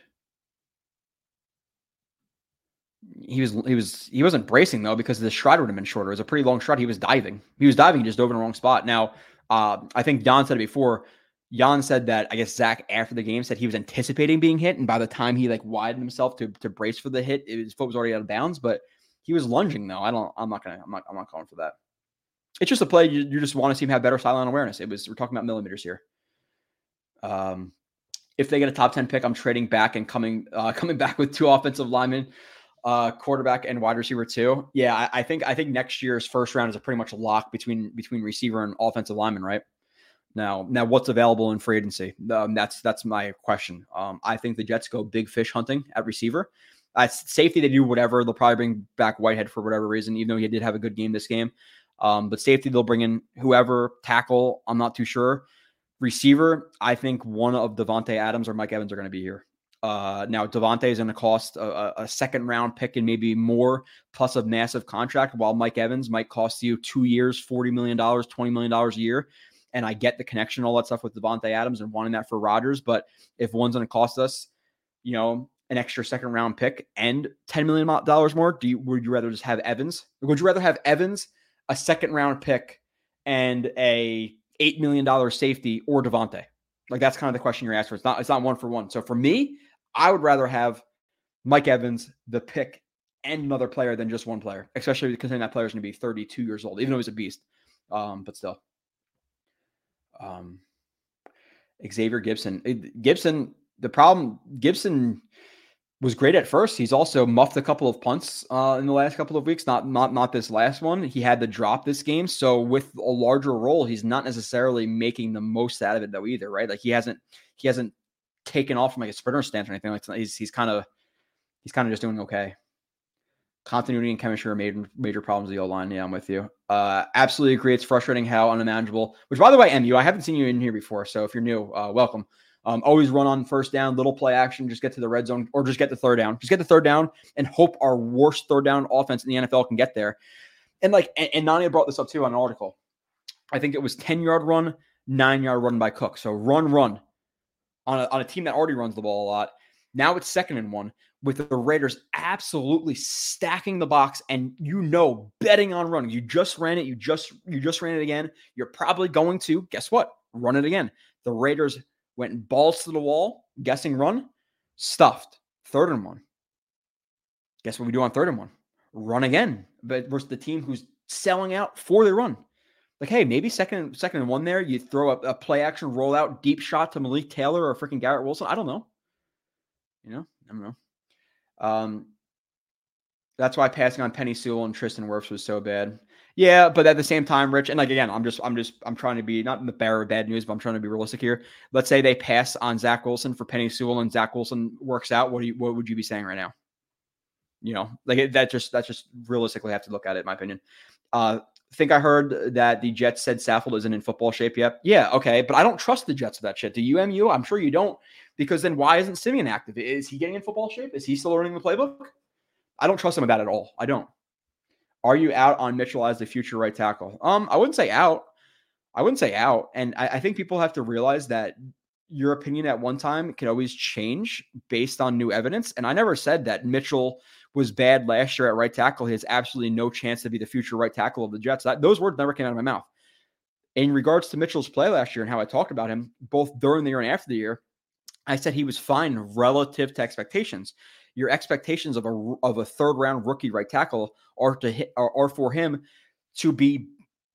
He was he was he wasn't bracing though because the stride would have been shorter. It was a pretty long stride. He was diving. He was diving. He just dove in the wrong spot. Now, uh, I think Don said it before. Jan said that I guess Zach after the game said he was anticipating being hit, and by the time he like widened himself to to brace for the hit, his foot was already out of bounds. But he was lunging though. I don't. I'm not gonna. I'm not. I'm not calling for that. It's just a play. You, you just want to see him have better sideline awareness. It was. We're talking about millimeters here. Um, if they get a top ten pick, I'm trading back and coming uh, coming back with two offensive linemen, uh, quarterback and wide receiver too. Yeah, I, I think I think next year's first round is a pretty much a lock between between receiver and offensive lineman, right? Now, now what's available in free agency? Um, that's that's my question. Um, I think the Jets go big fish hunting at receiver. At safety, they do whatever. They'll probably bring back Whitehead for whatever reason, even though he did have a good game this game. Um, but safety, they'll bring in whoever tackle. I'm not too sure. Receiver, I think one of Davante Adams or Mike Evans are going to be here. Uh, now Davante is going to cost a, a, second round pick and maybe more, plus a massive contract. While Mike Evans might cost you two years, forty million dollars, twenty million dollars a year. And I get the connection, all that stuff with Davante Adams and wanting that for Rodgers. But if one's going to cost us, you know, an extra second round pick and $10 million more, do you, would you rather just have Evans? Would you rather have Evans, a second round pick, and a $8 million safety or Davante? Like that's kind of the question you're asking. For. It's not, it's not one for one. So for me, I would rather have Mike Evans, the pick, and another player than just one player, especially considering that player is going to be 32 years old, even though he's a beast. Um, but still. Um, Xavier Gibson. Gipson, the problem, Gibson was great at first. He's also muffed a couple of punts uh, in the last couple of weeks. Not not not this last one. He had to drop this game. So with a larger role, he's not necessarily making the most out of it though either, right? Like he hasn't he hasn't taken off from like a sprinter stance or anything like. He's he's kind of he's kind of just doing okay continuity and chemistry are major, major problems of the O line. Yeah, I'm with you. Uh, absolutely agree. It's frustrating how unmanageable. Which, by the way, MU, I haven't seen you in here before, so if you're new, uh, welcome. Um, always run on first down, little play action, just get to the red zone, or just get the third down. Just get the third down and hope our worst third down offense in the NFL can get there. And like, and, and Nani brought this up too on an article. I think it was 10 yard run, nine yard run by Cook. So run, run on a, on a team that already runs the ball a lot. Now it's second and one with the Raiders absolutely stacking the box and you know betting on running. You just ran it, you just you just ran it again. You're probably going to guess what? Run it again. The Raiders went balls to the wall, guessing run, stuffed. Third and one. Guess what we do on third and one? Run again. But versus the team who's selling out for the run. Like, hey, maybe second second and one there, you throw a, a play action rollout deep shot to Malik Taylor or freaking Garrett Wilson. I don't know. You know, I don't know. Um, that's why passing on Penei Sewell and Tristan Wirfs was so bad. Yeah, but at the same time, Rich, and like again, I'm just, I'm just, I'm trying to be not the bearer of bad news, but I'm trying to be realistic here. Let's say they pass on Zach Wilson for Penei Sewell, and Zach Wilson works out. What do you, what would you be saying right now? You know, like that just, that's just realistically have to look at it, in my opinion. Uh, think I heard that the Jets said Saffold isn't in football shape yet. Yeah, okay, but I don't trust the Jets with that shit. Do you, MU? I'm sure you don't, because then why isn't Siemian active? Is he getting in football shape? Is he still learning the playbook? I don't trust him about it at all. I don't. Are you out on Mitchell as the future right tackle? Um, I wouldn't say out. I wouldn't say out. And I, I think people have to realize that your opinion at one time can always change based on new evidence. And I never said that Mitchell was bad last year at right tackle. He has absolutely no chance to be the future right tackle of the Jets. That, those words never came out of my mouth. In regards to Mitchell's play last year and how I talked about him, both during the year and after the year, I said he was fine relative to expectations. Your expectations of a of a third round rookie right tackle are to hit are, are for him to be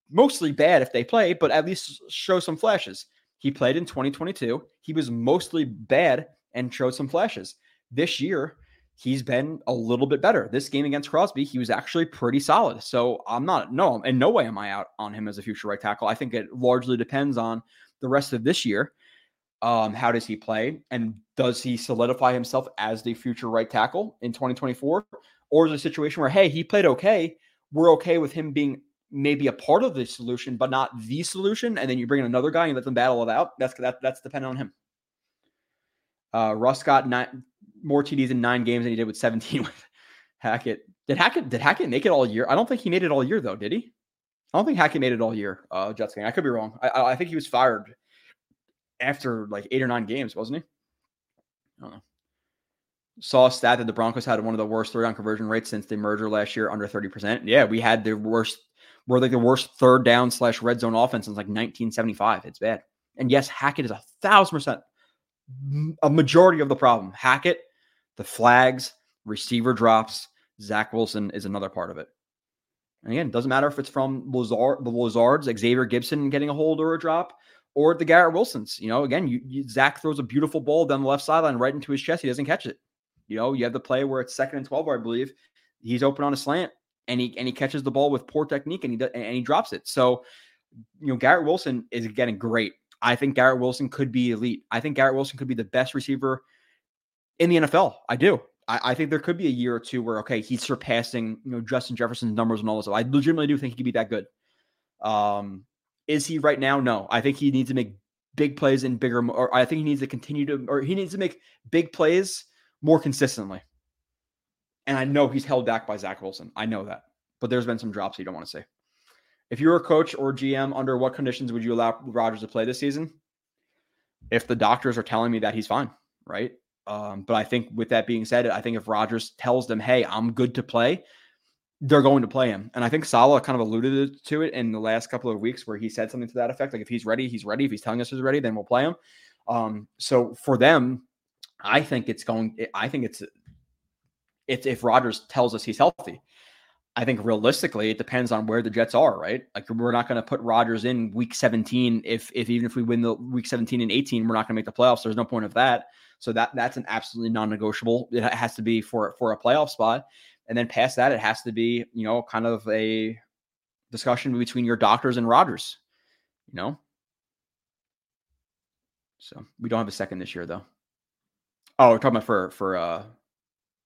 mostly bad if they play, but at least show some flashes. He played in 2022. He was mostly bad and showed some flashes. This year, he's been a little bit better. This game against Crosby, he was actually pretty solid. So I'm not, no, in no way am I out on him as a future right tackle. I think it largely depends on the rest of this year. Um, how does he play? And does he solidify himself as the future right tackle in 2024? Or is a situation where, hey, he played okay. We're okay with him being maybe a part of the solution, but not the solution. And then you bring in another guy and let them battle it out. That's that, that's dependent on him. Uh, Russ got nine, more TDs in nine games than he did with 17 with Hackett. Did Hackett did Hackett make it all year? I don't think he made it all year though. Did he? I don't think Hackett made it all year. Uh, Jets game. I could be wrong. I, I think he was fired after like eight or nine games, wasn't he? I don't know. Saw a stat that the Broncos had one of the worst third down conversion rates since the merger last year, under 30%. Yeah, we had the worst, we're like the worst third down slash red zone offense since like 1975. It's bad. And yes, Hackett is a thousand percent a majority of the problem. Hackett, the flags, receiver drops, Zach Wilson is another part of it. And again, it doesn't matter if it's from Lazard, the Lazards, Xavier Gipson getting a hold or a drop, or the Garrett Wilsons. You know, again, you, you, Zach throws a beautiful ball down the left sideline right into his chest. He doesn't catch it. You know, you have the play where it's second and twelve, I believe. He's open on a slant and he and he catches the ball with poor technique and he does, and he drops it. So, you know, Garrett Wilson is getting great. I think Garrett Wilson could be elite. I think Garrett Wilson could be the best receiver in the NFL. I do. I, I, think there could be a year or two where okay, he's surpassing you know Justin Jefferson's numbers and all this stuff. I legitimately do think he could be that good. Um, is he right now? No. I think he needs to make big plays in bigger, or I think he needs to continue to, or he needs to make big plays more consistently. And I know he's held back by Zach Wilson. I know that, but there's been some drops you don't want to see. If you're a coach or GM, under what conditions would you allow Rodgers to play this season? If the doctors are telling me that he's fine, right? Um, but I think with that being said, I think if Rodgers tells them, "Hey, I'm good to play," they're going to play him. And I think Saleh kind of alluded to it in the last couple of weeks where he said something to that effect. Like if he's ready, he's ready. If he's telling us he's ready, then we'll play him. Um, so for them, I think it's going. I think it's it's if Rodgers tells us he's healthy. I think realistically, it depends on where the Jets are, right? Like we're not going to put Rodgers in week 17 if if even if we win the week 17 and 18, we're not going to make the playoffs. There's no point of that. So that that's an absolutely non-negotiable. It has to be for for a playoff spot. And then past that, it has to be, you know, kind of a discussion between your doctors and Rodgers, you know. So we don't have a second this year though. Oh, we're talking about for for uh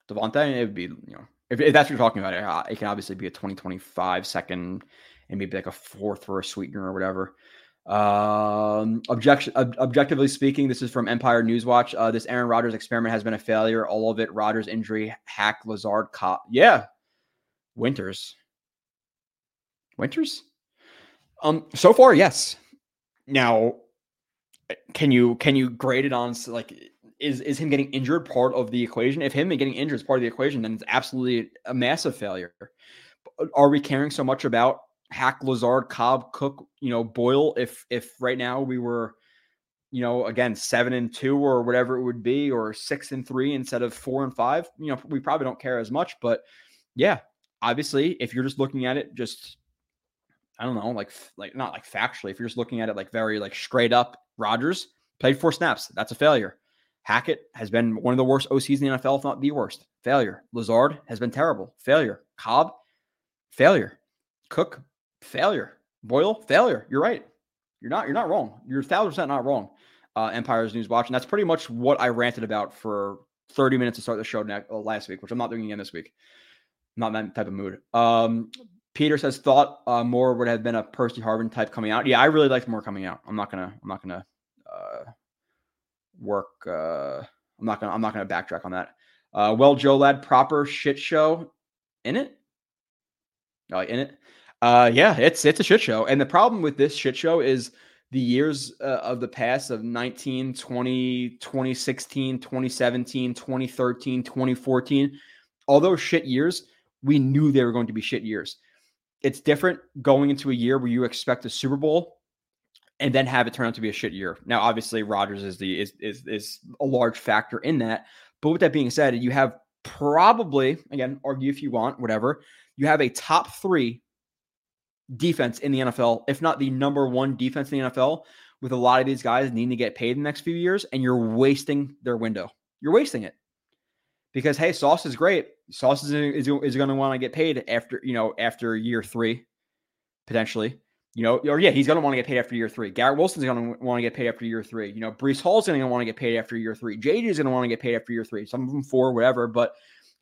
Davante, it would be, you know, if, if, that's what you're talking about, uh, it can obviously be a 2025 second and maybe like a fourth for a sweetener or whatever. Um, objection, ob- objectively speaking, this is from Empire Newswatch. Uh, this Aaron Rodgers experiment has been a failure. All of it. Rodgers injury, hack Lazard, Cobb. Yeah, Winters. Winters. Um, so far, yes. Now, can you can you grade it on like is is him getting injured part of the equation? If him getting injured is part of the equation, then it's absolutely a massive failure. Are we caring so much about Hack, Lazard, Cobb, Cook, you know, Boyle? If if right now we were, you know, again seven and two or whatever it would be, or six and three instead of four and five, you know, we probably don't care as much. But yeah, obviously, if you're just looking at it, just I don't know, like like not like factually, if you're just looking at it like very like straight up, Rodgers played four snaps. That's a failure. Hackett has been one of the worst OCs in the NFL, if not the worst. Failure. Lazard has been terrible. Failure. Cobb, failure. Cook, failure. Boyle, failure. You're right. You're not. You're not wrong. You're thousand percent not wrong. Uh, Empire's News Watch, and that's pretty much what I ranted about for 30 minutes to start the show next, uh, last week, which I'm not doing again this week. I'm not in that type of mood. Um, Peter says thought uh, Moore would have been a Percy Harvin type coming out. Yeah, I really liked Moore coming out. I'm not gonna. I'm not gonna. Uh, work. Uh, I'm not gonna I'm not gonna backtrack on that. Uh, well, Joe Lad, proper shit show in it. Uh, in it. Uh, yeah, it's it's a shit show, and the problem with this shit show is the years uh, of the past of 19, 20, 2016, 2017, 2013, 2014, all those shit years, we knew they were going to be shit years. It's different going into a year where you expect a Super Bowl and then have it turn out to be a shit year. Now, obviously, Rodgers is the is is is a large factor in that. But with that being said, you have probably again argue if you want, whatever. You have a top three defense in the NFL, if not the number one defense in the NFL, with a lot of these guys needing to get paid in the next few years, and you're wasting their window. You're wasting it because hey, Sauce is great. Sauce is, is, is going to want to get paid after you know after year three, potentially. You know, or yeah, he's going to want to get paid after year three. Garrett Wilson's going to want to get paid after year three. You know, Breece Hall's going to want to get paid after year three. JJ is going to want to get paid after year three. Some of them four, whatever. But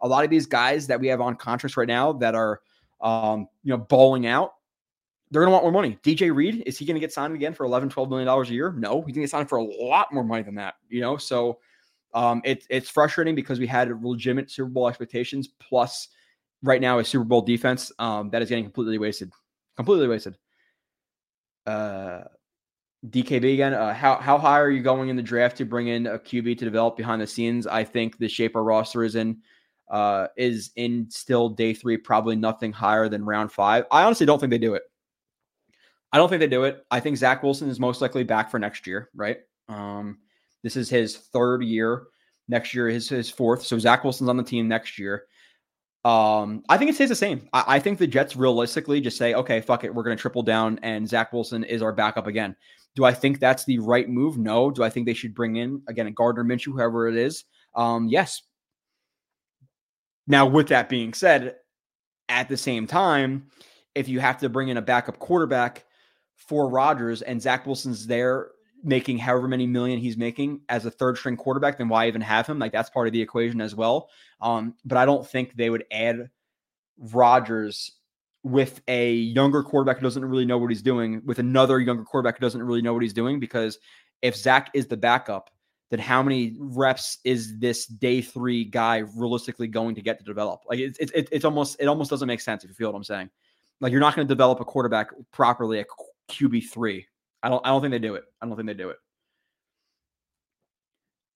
a lot of these guys that we have on contracts right now that are, um, you know, balling out, they're going to want more money. DJ Reed, is he going to get signed again for 11, 12 million dollars a year? No, he's going to get signed for a lot more money than that. You know, so um, it, it's frustrating because we had legitimate Super Bowl expectations plus right now a Super Bowl defense um, that is getting completely wasted, completely wasted. Uh, DKB again. Uh, how how high are you going in the draft to bring in a QB to develop behind the scenes? I think the shape our roster is in uh, is in still day three, probably nothing higher than round five. I honestly don't think they do it. I don't think they do it. I think Zach Wilson is most likely back for next year, right? Um, this is his third year. Next year is his fourth. So Zach Wilson's on the team next year. Um, I think it stays the same. I, I, think the Jets realistically just say, okay, fuck it, we're going to triple down, and Zach Wilson is our backup again. Do I think that's the right move? No. Do I think they should bring in again a Gardner Minshew, whoever it is? Um, yes. Now, with that being said, at the same time, if you have to bring in a backup quarterback for Rodgers and Zach Wilson's there making however many million he's making as a third string quarterback, then why even have him? Like that's part of the equation as well. Um, but I don't think they would add Rodgers with a younger quarterback who doesn't really know what he's doing, with another younger quarterback who doesn't really know what he's doing. Because if Zach is the backup, then how many reps is this day three guy realistically going to get to develop? Like it's it's it's almost it almost doesn't make sense if you feel what I'm saying. Like you're not going to develop a quarterback properly QB three I don't I don't think they do it. I don't think they do it.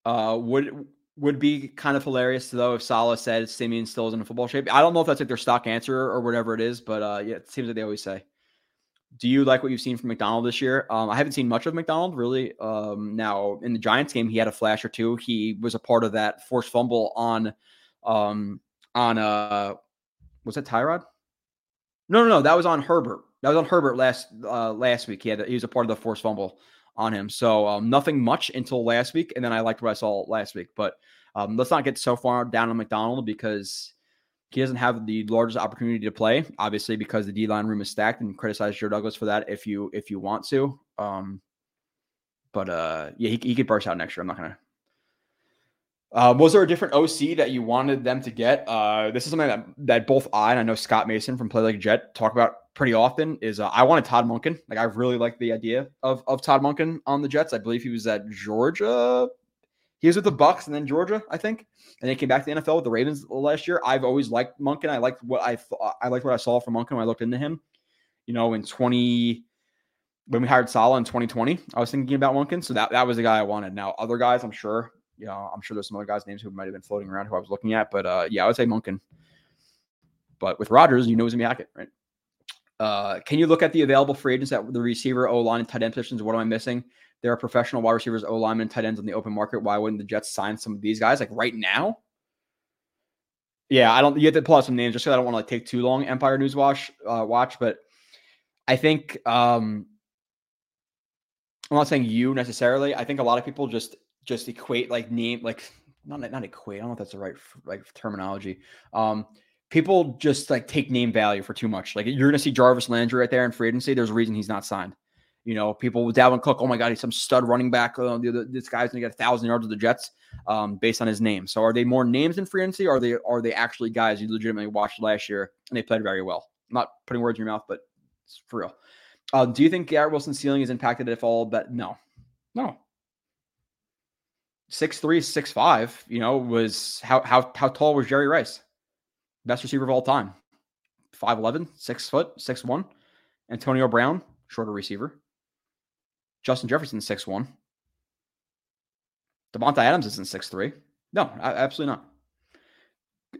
Uh, would would be kind of hilarious though if Saleh said Siemian still is in football shape. I don't know if that's like their stock answer or whatever it is, but uh, yeah, it seems like they always say. Do you like what you've seen from McDonald this year? Um, I haven't seen much of McDonald really. Um, now in the Giants game, he had a flash or two. He was a part of that forced fumble on, um, on uh, was that Tyrod? No, no, no, that was on Herbert. That was on Herbert last uh, last week. He had he was a part of the forced fumble on him. So um, nothing much until last week, and then I liked what I saw last week. But um, let's not get so far down on McDonald because he doesn't have the largest opportunity to play. Obviously, because the D line room is stacked, and criticize Joe Douglas for that if you if you want to. Um, but uh, yeah, he, he could burst out next year. I'm not gonna uh, was there a different OC that you wanted them to get? Uh, this is something that, that both I and I know Scott Mason from Play Like Jet talk about pretty often. Is uh, I wanted Todd Monken. Like I really like the idea of of Todd Monken on the Jets. I believe he was at Georgia. He was with the Bucks and then Georgia, I think, and then he came back to the NFL with the Ravens last year. I've always liked Monken. I liked what I thought. I liked what I saw from Monken when I looked into him. You know, in twenty when we hired Saleh in 2020, I was thinking about Monken. So that, that was the guy I wanted. Now, other guys, I'm sure you know, I'm sure there's some other guys' names who might have been floating around who I was looking at, but uh, yeah, I would say Monken. But with Rodgers, you know he's gonna be Hackett, right? Uh, can you look at the available free agents at the receiver, O line, and tight end positions? What am I missing? There are professional wide receivers, O linemen, tight ends on the open market. Why wouldn't the Jets sign some of these guys like right now? Yeah, I don't. You have to pull out some names just so I don't want to like take too long. Empire News Watch, uh, watch, but I think um, I'm not saying you necessarily. I think a lot of people just just equate like name like not not equate. I don't know if that's the right like terminology. Um, people just like take name value for too much. Like you're gonna see Jarvis Landry right there in free agency. There's a reason he's not signed. You know, people with Dalvin Cook. Oh my God, he's some stud running back. Oh, this guy's gonna get a thousand yards with the Jets, um, based on his name. So are they more names in free agency? Or are they are they actually guys you legitimately watched last year and they played very well? I'm not putting words in your mouth, but it's for real. Uh, do you think Garrett Wilson's ceiling is impacted at all? But no, no, six three, six five. You know, was how how how tall was Jerry Rice? Best receiver of all time. 5'11, 6 foot, 6'1. Antonio Brown, shorter receiver. Justin Jefferson, 6'1. Davante Adams isn't 6'3. No, absolutely not.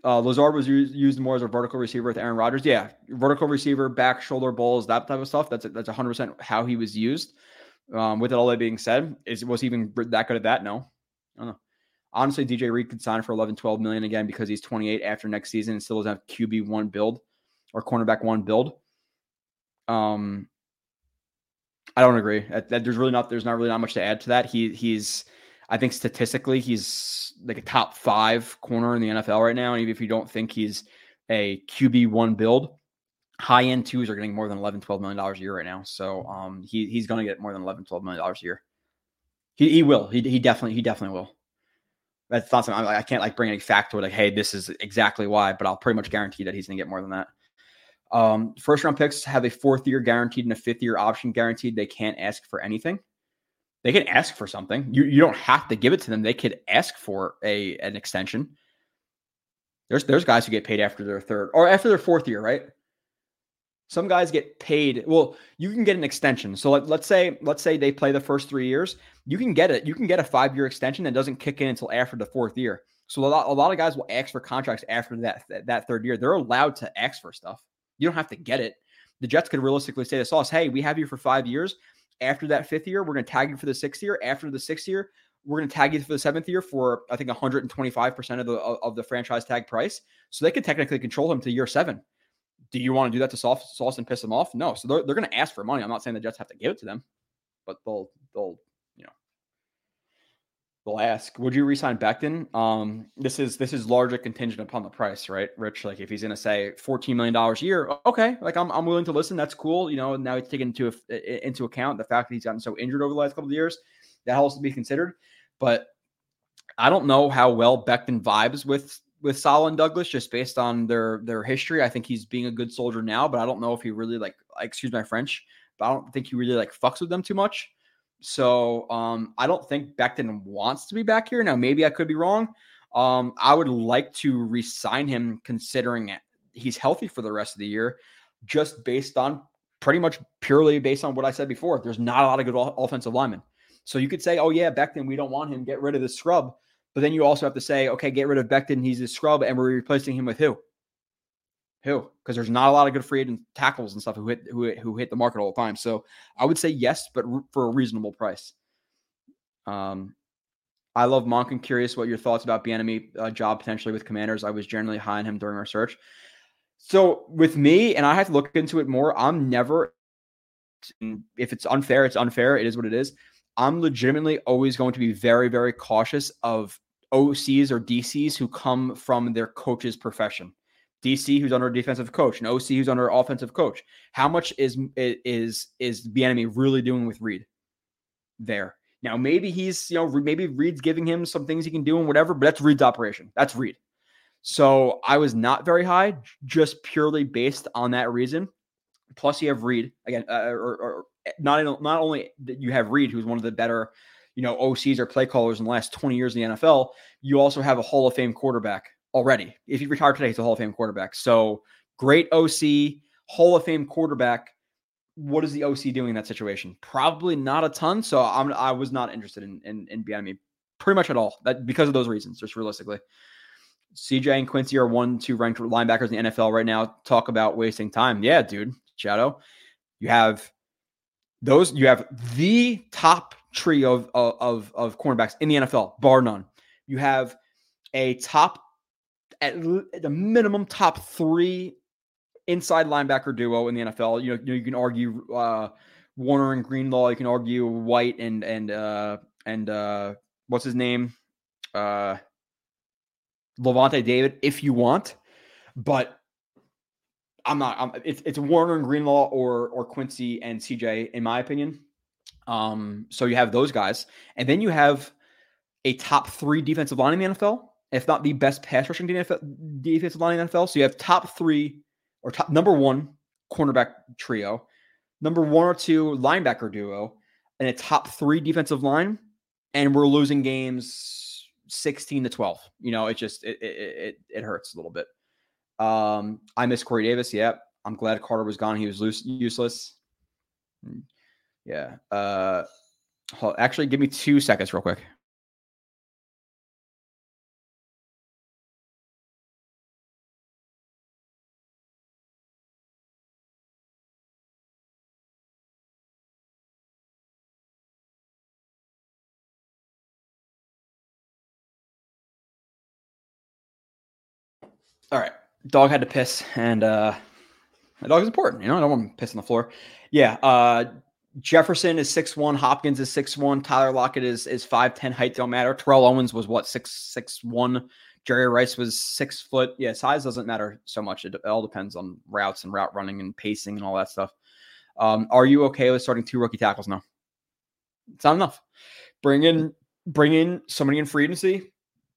Uh, Lazard was used, used more as a vertical receiver with Aaron Rodgers. Yeah, vertical receiver, back, shoulder balls, that type of stuff. That's that's 100% how he was used. Um, with it all that being said, is was he even that good at that? No, I don't know. Honestly, DJ Reed could sign for 11, 12 million again because he's 28 after next season and still doesn't have QB one build or cornerback one build. Um, I don't agree. That, that there's really not there's not really not much to add to that. He he's I think statistically he's like a top five corner in the NFL right now. And even if you don't think he's a QB one build, high end twos are getting more than 11, 12 million dollars a year right now. So um he he's gonna get more than 11, 12 million dollars a year. He he will. He he definitely he definitely will. That's not something I, I can't like bring any fact to it, like, hey, this is exactly why, but I'll pretty much guarantee that he's gonna get more than that. Um, first round picks have a fourth year guaranteed and a fifth year option guaranteed. They can't ask for anything. They can ask for something. You you don't have to give it to them. They could ask for a an extension. There's there's guys who get paid after their third or after their fourth year, right? Some guys get paid. Well, you can get an extension. So let, let's say let's say they play the first three years. You can get it. You can get a five year extension that doesn't kick in until after the fourth year. So a lot, a lot of guys will ask for contracts after that, that that third year. They're allowed to ask for stuff. You don't have to get it. The Jets could realistically say to Sauce, "Hey, we have you for five years. After that fifth year, we're going to tag you for the sixth year. After the sixth year, we're going to tag you for the seventh year for I think 125 percent of the of the franchise tag price. So they could technically control him to year seven. Do you want to do that to Sauce, Sauce and piss him off? No. So they're, they're going to ask for money. I'm not saying the Jets have to give it to them, but they'll they'll you know they'll ask. Would you resign Becton? Um, this is this is largely contingent upon the price, right, Rich? Like if he's going to say 14 million dollars a year, okay, like I'm I'm willing to listen. That's cool. You know, now he's taken into into account the fact that he's gotten so injured over the last couple of years. That has to be considered. But I don't know how well Becton vibes with with Saleh and Douglas just based on their their history. I think he's being a good soldier now, but I don't know if he really like excuse my French, but I don't think he really like fucks with them too much. So um, I don't think Becton wants to be back here. Now maybe I could be wrong. Um, I would like to resign him considering he's healthy for the rest of the year, just based on pretty much purely based on what I said before. There's not a lot of good offensive linemen. So you could say, oh, yeah, Becton, we don't want him. Get rid of the scrub. But then you also have to say, okay, get rid of Becton. He's a scrub, and we're replacing him with who? Who? Because there's not a lot of good free agent tackles and stuff who hit who, who hit the market all the time. So I would say yes, but for a reasonable price. Um, I love Monk. I'm curious what your thoughts about Bieniemy uh, job potentially with Commanders. I was generally high on him during our search. So with me, and I have to look into it more. I'm never. If it's unfair, it's unfair. It is what it is. I'm legitimately always going to be very, very cautious of OCs or DCs who come from their coach's profession. DC who's under a defensive coach, an OC who's under offensive coach. How much is is is the enemy really doing with Reid there? Now maybe he's you know maybe Reid's giving him some things he can do and whatever, but that's Reid's operation. That's Reid. So I was not very high, just purely based on that reason. Plus, you have Reid again, uh, or, or not not only that you have Reid, who's one of the better, you know, OCs or play callers in the last 20 years in the NFL, you also have a Hall of Fame quarterback already. If he retired today, he's a Hall of Fame quarterback. So great OC, Hall of Fame quarterback. What is the OC doing in that situation? Probably not a ton. So I'm I was not interested in in, in me pretty much at all. That because of those reasons, just realistically. CJ and Quincy are one, two ranked linebackers in the NFL right now. Talk about wasting time. Yeah, dude. Shadow. You have those you have the top trio of, of, of cornerbacks in the NFL, bar none. You have a top, at the minimum, top three inside linebacker duo in the NFL. You know, you, can argue uh, Warner and Greenlaw. You can argue White and and uh, and uh, what's his name, uh, Lavonte David, if you want, but I'm not. I'm, it's it's Warner and Greenlaw or or Quincy and CJ in my opinion. Um, so you have those guys, and then you have a top three defensive line in the NFL, if not the best pass rushing defensive line in the NFL. So you have top three or top number one cornerback trio, number one or two linebacker duo, and a top three defensive line, and we're losing games 16 to 12. You know, it just it it it, it hurts a little bit. Um, I miss Corey Davis. Yep. I'm glad Carter was gone. He was loose, useless. Hmm. Yeah. Uh, actually, give me two seconds, real quick. All right. Dog had to piss, and uh my dog is important. You know, I don't want to piss on the floor. Yeah. Uh Jefferson is six one. Hopkins is six one. Tyler Lockett is is five ten. Height don't matter. Terrell Owens was what six six one. Jerry Rice was six foot. Yeah, size doesn't matter so much. It, all depends on routes and route running and pacing and all that stuff. Um, are you okay with starting two rookie tackles? No, it's not enough. Bring in bring in somebody in free agency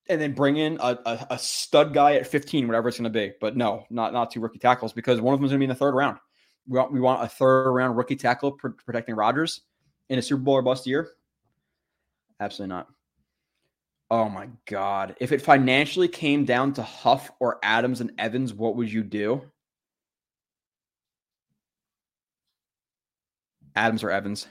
and then bring in a, a, a stud guy at 15, whatever it's going to be. But no, not not two rookie tackles because one of them is going to be in the third round. We want, we want a third round rookie tackle pr- protecting Rodgers in a Super Bowl or bust year. Absolutely not. Oh my God. If it financially came down to Huff or Adams and Evans, what would you do? Adams or Evans?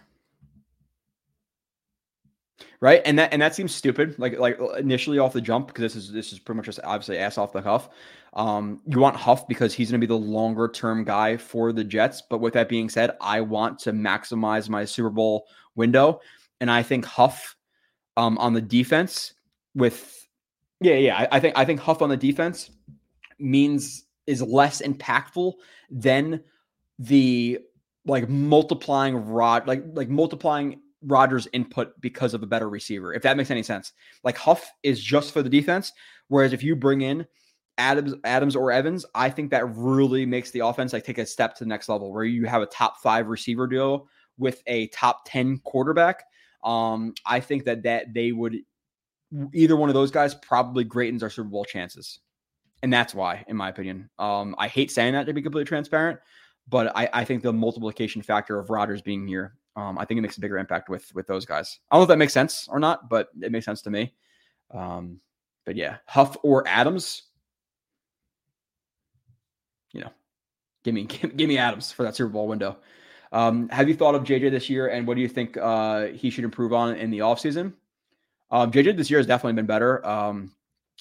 Right? And that and that seems stupid, like like initially off the jump, because this is this is pretty much just obviously ass off the Huff. Um, you want Huff because he's going to be the longer term guy for the Jets. But with that being said, I want to maximize my Super Bowl window, and I think Huff um, on the defense with yeah yeah I, I think I think Huff on the defense means is less impactful than the like multiplying rod like like multiplying Rodgers' input because of a better receiver, if that makes any sense. Like Huff is just for the defense, whereas if you bring in Adams, Adams or Evans, I think that really makes the offense like take a step to the next level, where you have a top five receiver duo with a top ten quarterback. Um, I think that that they would either one of those guys probably greatens our Super Bowl chances, and that's why, in my opinion. Um, I hate saying that to be completely transparent, but I, I think the multiplication factor of Rodgers being here um, I think it makes a bigger impact with with those guys. I don't know if that makes sense or not, but it makes sense to me. Um, but yeah, Huff or Adams, you know, give me give, give me Adams for that Super Bowl window. Um, have you thought of JJ this year, and what do you think uh, he should improve on in the offseason? Um, JJ this year has definitely been better. Um,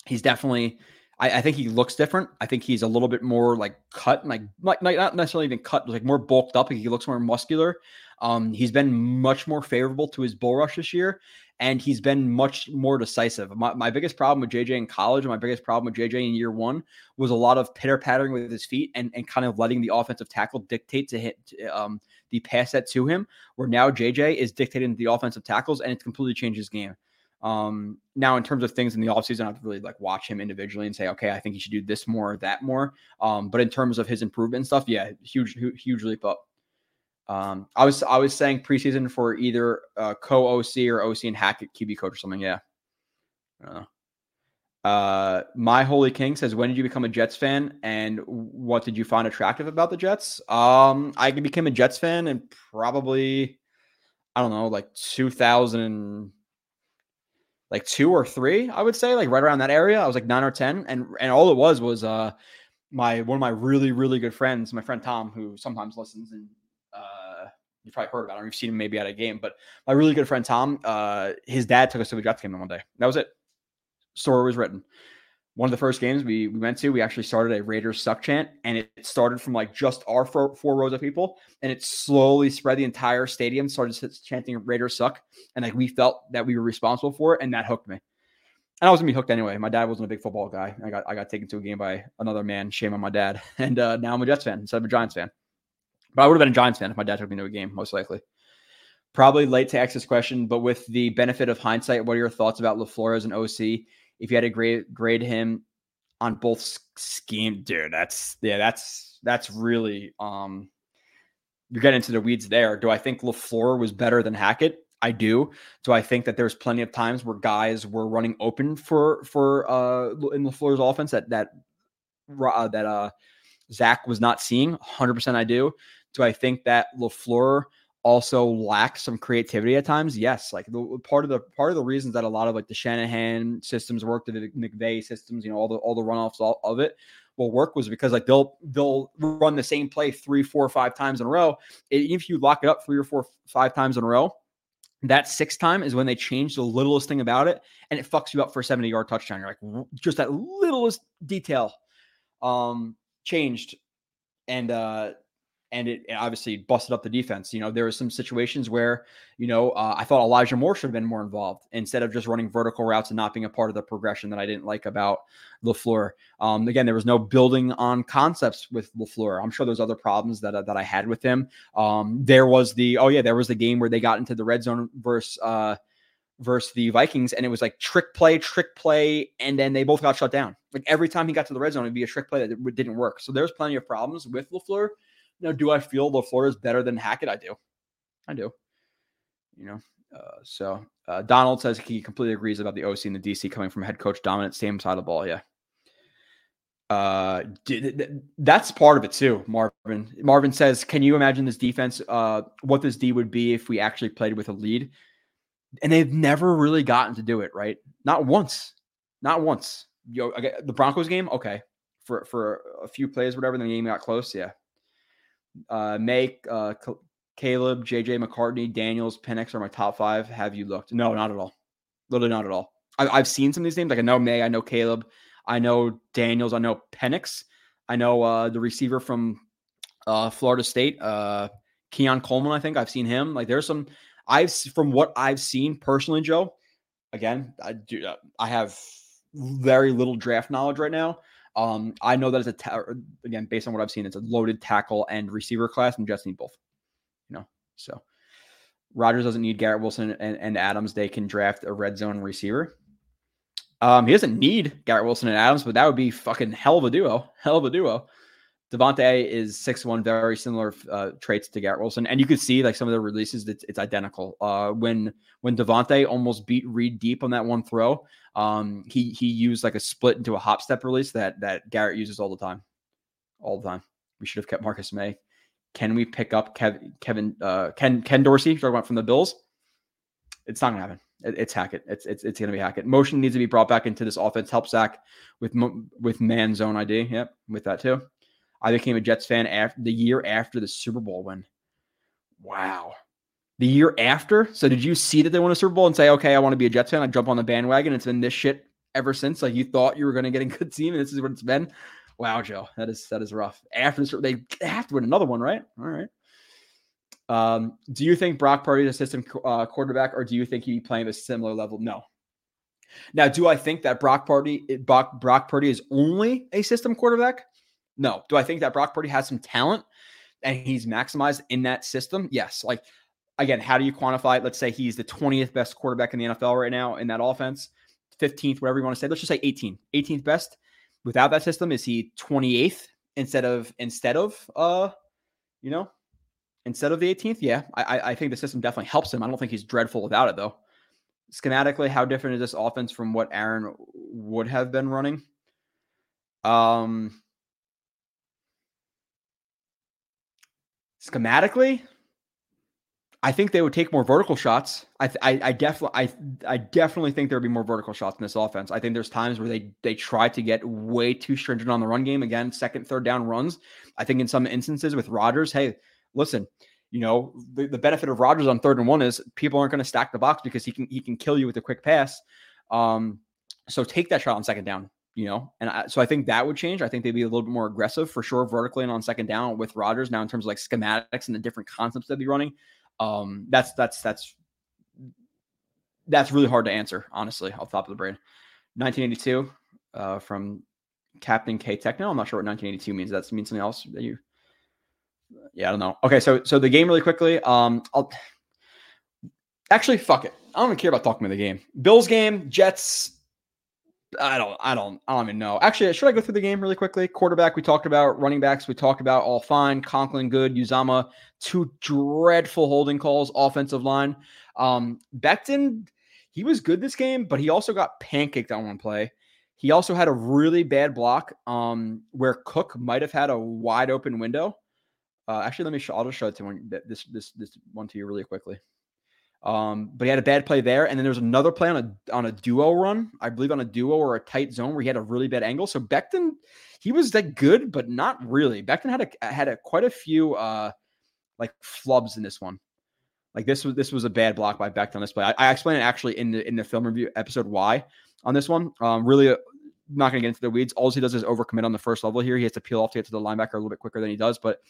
he's definitely I, I, think he looks different. I think he's a little bit more like cut, like, like not necessarily even cut, like more bulked up. He looks more muscular. Um, he's been much more favorable to his bull rush this year, and he's been much more decisive. My, my biggest problem with JJ in college, and my biggest problem with JJ in year one, was a lot of pitter pattering with his feet and, and kind of letting the offensive tackle dictate to hit um, the pass set to him. Where now JJ is dictating the offensive tackles, and it's completely changed his game. Um, now, in terms of things in the offseason, I have to really like watch him individually and say, okay, I think he should do this more, or that more. Um, but in terms of his improvement stuff, yeah, huge, huge, huge leap up. Um, I was I was saying preseason for either uh, co OC or OC and Hackett QB coach or something. Yeah. Uh, my holy king says, when did you become a Jets fan, and what did you find attractive about the Jets? Um, I became a Jets fan, and probably I don't know, like 2000 like two or three, I would say, like right around that area. I was like nine or ten, and and all it was was uh my one of my really really good friends, my friend Tom, who sometimes listens and uh you probably heard about him. You've seen him maybe at a game, but my really good friend Tom, uh, his dad took us to a Jets game one day. That was it. Story was written one of the first games we, we went to, we actually started a Raiders suck chant, and it started from like just our four, four rows of people, and it slowly spread the entire stadium. Started chanting Raiders suck, and like we felt that we were responsible for it, and that hooked me. And I was gonna be hooked anyway. My dad wasn't a big football guy. I got I got taken to a game by another man. Shame on my dad. And uh, now I'm a Jets fan instead of a Giants fan. But I would have been a Giants fan if my dad took me to a game, most likely. Probably late to ask this question, but with the benefit of hindsight, what are your thoughts about LaFleur as an OC? if you had to grade grade him on both scheme, dude, that's yeah, that's that's really um you're getting into the weeds there. Do I think LaFleur was better than Hackett? I do. Do I think that there's plenty of times where guys were running open for for uh in LaFleur's offense that that uh, that uh Zach was not seeing? 100% I do. Do I think that LaFleur also lacks some creativity at times. Yes, like the part of the part of the reasons that a lot of like the Shanahan systems work, the McVay systems, you know, all the all the runoffs all of it will work was because like they'll they'll run the same play three, four, five times in a row. If you lock it up three or four, five times in a row, that sixth time is when they change the littlest thing about it, and it fucks you up for a 70 yard touchdown. You're like, just that littlest detail um, changed, and uh, and it obviously busted up the defense. You know, there were some situations where, you know, uh, I thought Elijah Moore should have been more involved instead of just running vertical routes and not being a part of the progression that I didn't like about LaFleur. Um, again, there was no building on concepts with LaFleur. I'm sure there's other problems that, uh, that I had with him. Um, there was the, oh yeah, there was the game where they got into the red zone versus, uh, versus the Vikings, and it was like trick play, trick play, and then they both got shut down. Like every time he got to the red zone, it'd be a trick play that didn't work. So there's plenty of problems with LaFleur. Now, do I feel LaFleur is better than Hackett? I do. I do. You know, uh, so uh, Donald says he completely agrees about the OC and the DC coming from head coach dominant, same side of the ball. Yeah. Uh, that's part of it too, Marvin. Marvin says, "Can you imagine this defense? Uh, what this D would be if we actually played with a lead?" And they've never really gotten to do it, right? Not once, not once. Yo, the Broncos game, okay, for for a few plays, whatever. The game got close, yeah, uh, Make, uh, Caleb, JJ McCarthy, Daniels, Penix are my top five. Have you looked? No, not at all. Literally not at all. I, have seen some of these names. Like I know Maye, I know Caleb, I know Daniels, I know Penix, I know uh, the receiver from uh, Florida State, uh, Keon Coleman. I think I've seen him. Like there's some. I've from what I've seen personally, Joe. Again, I do. Uh, I have very little draft knowledge right now. Um, I know that it's a ta- again based on what I've seen, it's a loaded tackle and receiver class, and Jets need both. You know, so Rodgers doesn't need Garrett Wilson and, and Adams. They can draft a red zone receiver. Um, he doesn't need Garrett Wilson and Adams, but that would be fucking hell of a duo. Hell of a duo. Davante is six one, very similar uh, traits to Garrett Wilson, and you could see like some of the releases, it's, it's identical. Uh, when when Davante almost beat Reed deep on that one throw, um, he he used like a split into a hop step release that that Garrett uses all the time, all the time. We should have kept Marcus Maye. Can we pick up Kev, Kevin uh, Ken Ken Dorsey? Talking about from the Bills. It's not gonna happen. It, it's Hackett. It's it's it's gonna be Hackett. Motion needs to be brought back into this offense. Help Zach with with man zone ID. Yep, with that too. I became a Jets fan after the year after the Super Bowl win. Wow. The year after? So did you see that they won a Super Bowl and say, okay, I want to be a Jets fan? I jump on the bandwagon. It's been this shit ever since. Like you thought you were going to get a good team, and this is what it's been. Wow, Joe, that is that is rough. After the, they have to win another one, right? All right. Um, do you think Brock Purdy is a system uh, quarterback, or do you think he'd be playing a similar level? No. Now, do I think that Brock Purdy Brock, Brock Purdy is only a system quarterback? No. Do I think that Brock Purdy has some talent and he's maximized in that system? Yes. Like, again, how do you quantify it? Let's say he's the 20th best quarterback in the NFL right now in that offense, 15th, whatever you want to say. Let's just say 18, 18th best. Without that system, is he 28th instead of, instead of, uh, you know, instead of the 18th? Yeah. I, I think the system definitely helps him. I don't think he's dreadful without it, though. Schematically, how different is this offense from what Aaron would have been running? Um, schematically, I think they would take more vertical shots. I, I, I definitely, I, I definitely think there would be more vertical shots in this offense. I think there's times where they they try to get way too stringent on the run game. Again, second, third down runs. I think in some instances with Rodgers, hey, listen, you know, the, the benefit of Rodgers on third and one is people aren't going to stack the box because he can he can kill you with a quick pass. Um, so take that shot on second down you know, and I, so I think that would change. I think they'd be a little bit more aggressive for sure, vertically and on second down with Rodgers. Now, in terms of like schematics and the different concepts they'd be running, um, that's that's that's that's really hard to answer, honestly, off the top of the brain. 1982 uh, from Captain K Techno. I'm not sure what 1982 means. That means something else that you. Yeah, I don't know. Okay, so so the game really quickly. Um, I'll actually fuck it. I don't even care about talking about the game. Bills game, Jets I don't, I don't, I don't even know. Actually, should I go through the game really quickly? Quarterback, we talked about. Running backs, we talked about. All fine. Conklin, good. Uzomah, two dreadful holding calls. Offensive line. Um, Becton, he was good this game, but he also got pancaked on one play. He also had a really bad block um, where Cook might have had a wide open window. Uh, actually, let me show. I'll just show it to one, this this this one to you really quickly. Um, but he had a bad play there, and then there's another play on a on a duo run, I believe on a duo or a tight zone where he had a really bad angle. So Becton, he was that good, but not really. Becton had a had a quite a few uh like flubs in this one. Like this was this was a bad block by Becton on this play. I, I explained it actually in the in the film review episode why on this one. Um, really uh, not going to get into the weeds. All he does is overcommit on the first level here. He has to peel off to get to the linebacker a little bit quicker than he does, but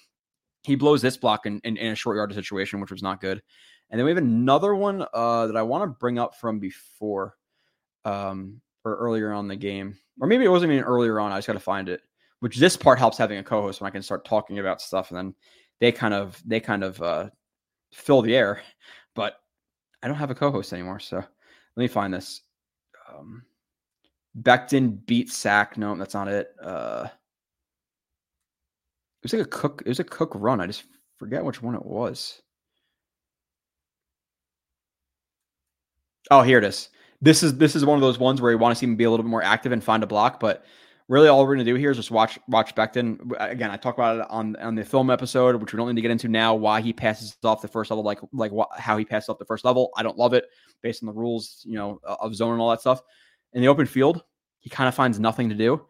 he blows this block in, in, in a short yardage situation, which was not good. And then we have another one uh, that I want to bring up from before um, or earlier on the game, or maybe it wasn't even earlier on. I just got to find it. Which this part helps having a co-host when I can start talking about stuff, and then they kind of they kind of uh, fill the air. But I don't have a co-host anymore, so let me find this. Um, Becton beat sack. No, that's not it. Uh, it was like a cook. It was a cook run. I just forget which one it was. Oh, here it is. This is this is one of those ones where you want to see him be a little bit more active and find a block, but really all we're going to do here is just watch watch Becton. Again, I talk about it on on the film episode, which we don't need to get into now. Why he passes off the first level, like like what, how he passes off the first level. I don't love it based on the rules, you know, of zone and all that stuff. In the open field, he kind of finds nothing to do.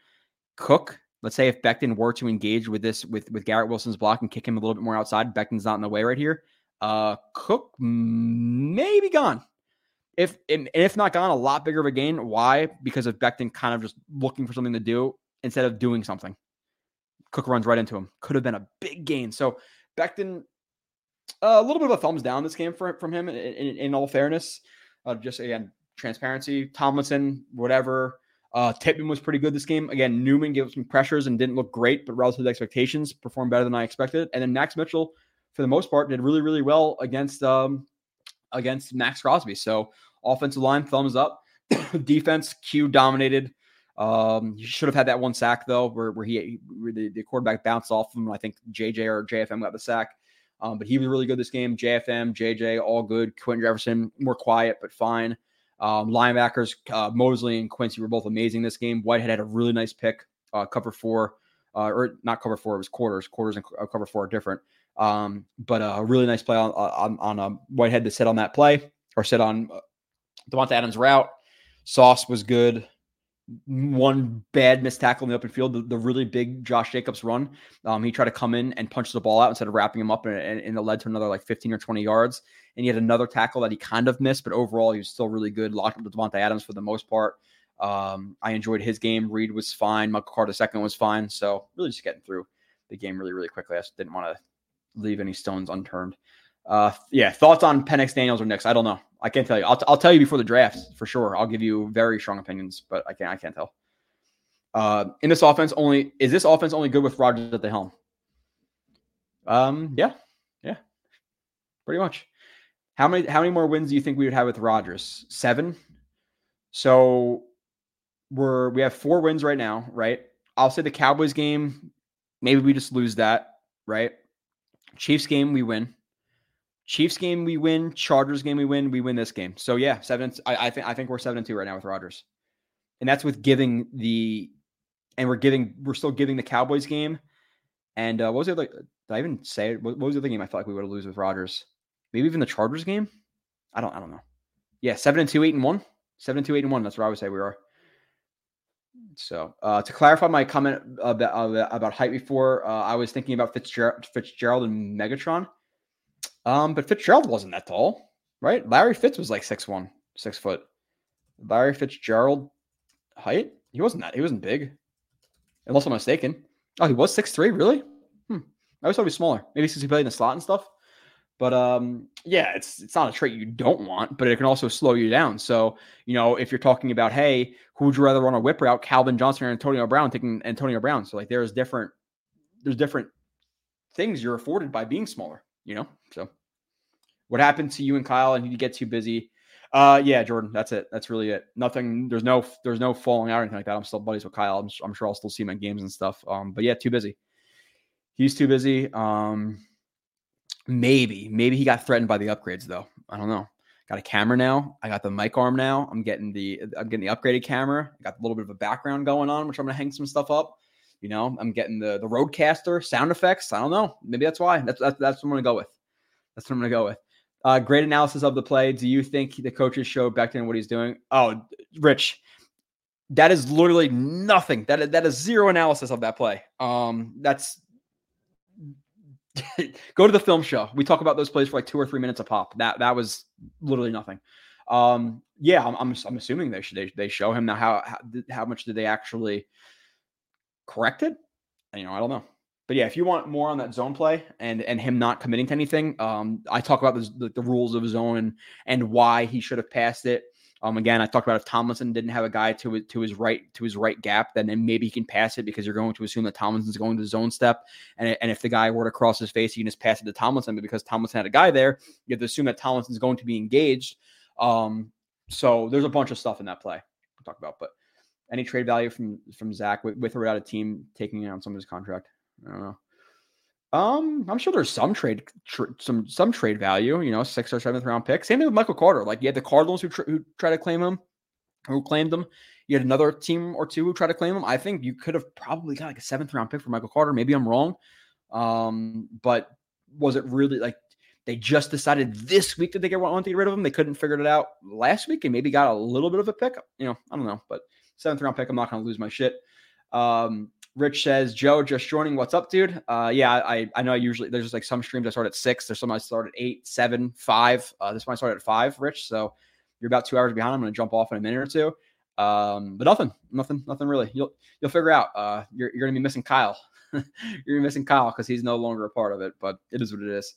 Cook, let's say if Becton were to engage with this with with Garrett Wilson's block and kick him a little bit more outside, Becton's not in the way right here. Uh, Cook may be gone. If and if not gone, a lot bigger of a gain. Why? Because of Becton kind of just looking for something to do instead of doing something. Cook runs right into him. Could have been a big gain. So Becton, uh, a little bit of a thumbs down this game for, from him. In, in, in all fairness, uh, just again transparency. Tomlinson, whatever. Uh, Tippmann was pretty good this game. Again, Newman gave some pressures and didn't look great, but relative to expectations, performed better than I expected. And then Max Mitchell, for the most part, did really, really well against um, against Maxx Crosby. So offensive line, thumbs up. Defense, Q dominated. Um, he should have had that one sack though, where, where he where the, the quarterback bounced off him. I think JJ or JFM got the sack. Um, but he was really good this game. JFM, JJ, all good. Quinton Jefferson, more quiet, but fine. Um, linebackers, uh, Mosley and Quincy were both amazing this game. Whitehead had a really nice pick, uh, cover four, uh, or not cover four, it was quarters. Quarters and uh, cover four are different. Um, but uh, a really nice play on on, on um, Whitehead to sit on that play or sit on uh, Davante Adams' route. Sauce was good. One bad missed tackle in the open field, the, the really big Josh Jacobs run. Um, he tried to come in and punch the ball out instead of wrapping him up, and, and, it led to another like 15 or 20 yards. And he had another tackle that he kind of missed, but overall he was still really good. Locked up with Davante Adams for the most part. Um, I enjoyed his game. Reed was fine. Michael Carter second was fine. So really just getting through the game really, really quickly. I just didn't want to leave any stones unturned. Uh, yeah, thoughts on Penix Daniels or Nix? I don't know. I can't tell you. I'll, t- I'll tell you before the draft for sure. I'll give you very strong opinions, but I can't. I can't tell. Uh, in this offense, only is this offense only good with Rodgers at the helm? Um, yeah, yeah, pretty much. How many how many more wins do you think we would have with Rodgers? Seven. So we're we have four wins right now, right? I'll say the Cowboys game, maybe we just lose that, right? Chiefs game, we win. Chiefs game, we win. Chargers game, we win. We win this game. So yeah, seven. I, I think I think we're seven and two right now with Rodgers, and that's with giving the, and we're giving we're still giving the Cowboys game, and uh, what was it like? Did I even say it? What, what was the other game I felt like we would lose with Rodgers? Maybe even the Chargers game. I don't. I don't know. Yeah, seven and two, eight and one. Seven and two, eight and one. That's where I would say we are. So uh, to clarify my comment about about height before, uh, I was thinking about Fitzgerald, Fitzgerald and Megatron. Um, but Fitzgerald wasn't that tall, right? Larry Fitz was like six one, six foot. Larry Fitzgerald height? He wasn't that. He wasn't big, unless I'm mistaken. Oh, he was six three. Really? Hmm. I always thought he was smaller. Maybe since he played in the slot and stuff. But um, yeah, it's it's not a trait you don't want, but it can also slow you down. So you know, if you're talking about, hey, who would you rather run a whip route, Calvin Johnson or Antonio Brown? Taking Antonio Brown. So like, there's different there's different things you're afforded by being smaller. You know, so what happened to you and Kyle? And you get too busy. Uh, yeah, Jordan, that's it. That's really it. Nothing. There's no. There's no falling out or anything like that. I'm still buddies with Kyle. I'm, I'm sure I'll still see in games and stuff. Um, but yeah, too busy. He's too busy. Um, maybe, maybe he got threatened by the upgrades though. I don't know. Got a camera now. I got the mic arm now. I'm getting the. I'm getting the upgraded camera. I got a little bit of a background going on, which I'm gonna hang some stuff up. You know, I'm getting the the RODECaster sound effects. I don't know. Maybe that's why. That's that's, that's what I'm gonna go with. That's what I'm gonna go with. Uh, great analysis of the play. Do you think the coaches show Becton what he's doing? Oh, Rich, that is literally nothing. That that is zero analysis of that play. Um, that's go to the film show. We talk about those plays for like two or three minutes a pop. That that was literally nothing. Um, yeah, I'm, I'm, I'm assuming they should they, they show him now how, how how much did they actually correct it? You know, I don't know. But yeah, if you want more on that zone play and and him not committing to anything, um, I talk about the, the rules of zone and why he should have passed it. Um, again, I talked about if Tomlinson didn't have a guy to to his right to his right gap, then, then maybe he can pass it because you're going to assume that Tomlinson's going to the zone step, and and if the guy were to cross his face, you can just pass it to Tomlinson. But because Tomlinson had a guy there, you have to assume that Tomlinson's going to be engaged. Um, so there's a bunch of stuff in that play we'll talk about. But any trade value from from Zach with, with or without a team taking on some of his contract? I don't know. Um, I'm sure there's some trade, tr- some some trade value. You know, sixth or seventh round pick. Same thing with Michael Carter. Like you had the Cardinals who, tr- who tried to claim him, who claimed him. You had another team or two who tried to claim him. I think you could have probably got like a seventh round pick for Michael Carter. Maybe I'm wrong. Um, but was it really like they just decided this week that they want to get rid of him? They couldn't figure it out last week and maybe got a little bit of a pick. You know, I don't know, but seventh round pick. I'm not going to lose my shit. Um, Rich says, Joe, just joining. What's up, dude? Uh, yeah, I I know I usually there's like some streams I start at six. There's some I start at eight, seven, five. Uh, this one I started at five, Rich. So you're about two hours behind. I'm gonna jump off in a minute or two. Um, but nothing, nothing, nothing really. You'll you'll figure out. Uh, you're you're gonna be missing Kyle. you're missing Kyle because he's no longer a part of it. But it is what it is.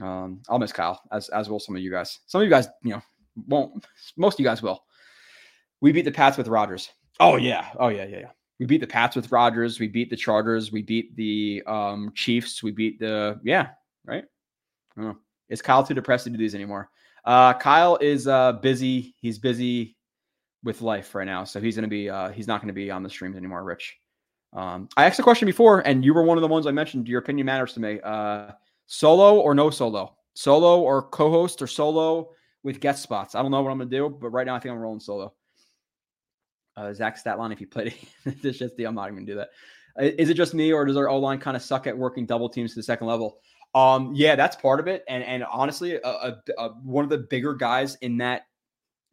Um, I'll miss Kyle as as will some of you guys. Some of you guys, you know, won't. Most of you guys will. We beat the Pats with Rodgers. Oh yeah. Oh yeah. Yeah. Yeah we beat the Pats with Rodgers. We beat the Chargers. We beat the um, Chiefs. We beat the yeah, right. Is Kyle too depressed to do these anymore? Uh, Kyle is uh, busy. He's busy with life right now, so he's gonna be uh, he's not gonna be on the streams anymore. Rich, um, I asked a question before, and you were one of the ones I mentioned. Your opinion matters to me. Uh, solo or no solo? Solo or co-host or solo with guest spots? I don't know what I'm gonna do, but right now I think I'm rolling solo uh, Zach Statline if you played this just the I'm not even gonna do that. Is it just me or does our O line kind of suck at working double teams to the second level? Um, yeah, that's part of it. And and honestly, a, a, a, one of the bigger guys in that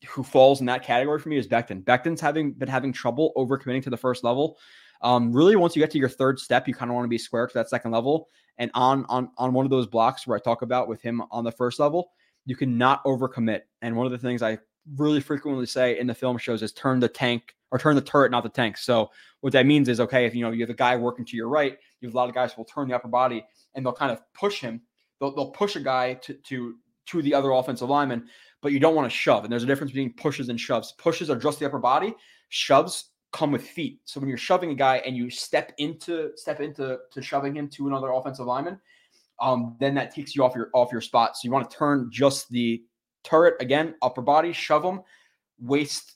who falls in that category for me is Becton. Becton's having been having trouble over committing to the first level. Um, really, once you get to your third step, you kind of want to be square to that second level. And on on on one of those blocks where I talk about with him on the first level, you cannot overcommit. And one of the things I really frequently say in the film shows is turn the tank or turn the turret, not the tank. So what that means is okay, if you know you have a guy working to your right, you have a lot of guys who will turn the upper body and they'll kind of push him. They'll, they'll push a guy to to to the other offensive lineman, but you don't want to shove. And there's a difference between pushes and shoves. Pushes are just the upper body. Shoves come with feet. So when you're shoving a guy and you step into step into to shoving him to another offensive lineman, um, then that takes you off your off your spot. So you want to turn just the turret again, upper body, shove them, waist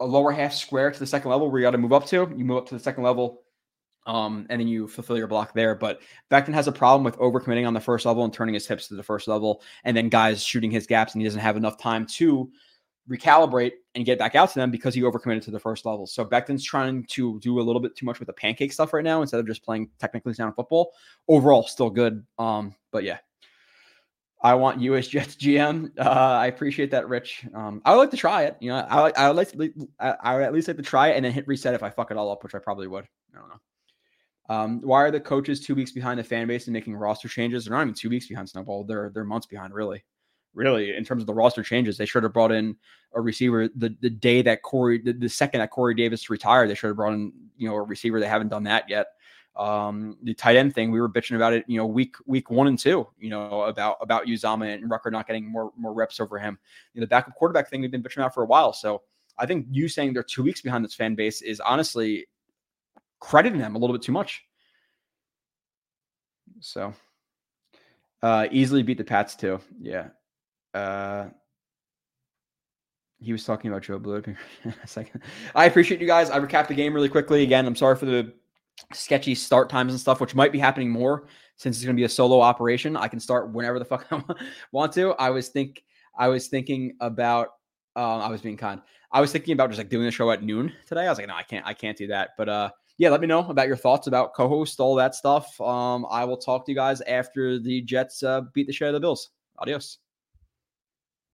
a lower half square to the second level where you got to move up to. You move up to the second level, um, and then you fulfill your block there. But Becton has a problem with overcommitting on the first level and turning his hips to the first level, and then guys shooting his gaps, and he doesn't have enough time to recalibrate and get back out to them because he overcommitted to the first level. So Becton's trying to do a little bit too much with the pancake stuff right now instead of just playing technically sound football. Overall, still good. Um, but yeah, I want you as Jets GM. Uh, I appreciate that, Rich. Um, I would like to try it. You know, I, I would like to, I, would at least like to try it and then hit reset if I fuck it all up, which I probably would. I don't know. Um, why are the coaches two weeks behind the fan base and making roster changes? They're not even two weeks behind Snowball. They're they're months behind, really. Really, in terms of the roster changes, they should have brought in a receiver the, the day that Corey, the, the second that Corey Davis retired, they should have brought in you know a receiver. They haven't done that yet. Um, the tight end thing, we were bitching about it, you know, week week one and two, you know, about about Uzomah and Ruckert not getting more more reps over him. You know, the backup quarterback thing we've been bitching about for a while. So I think you saying they're two weeks behind this fan base is honestly crediting them a little bit too much. So uh easily beat the Pats too. Yeah. Uh he was talking about Joe Blue. second. I appreciate you guys. I recap the game really quickly. Again, I'm sorry for the sketchy start times and stuff, which might be happening more since it's going to be a solo operation. I can start whenever the fuck I want to. I was think I was thinking about. Um, I was being kind. I was thinking about just like doing the show at noon today. I was like, no, I can't. I can't do that. But uh, yeah, let me know about your thoughts about co-host, all that stuff. Um, I will talk to you guys after the Jets uh, beat the shit out of the Bills. Adios.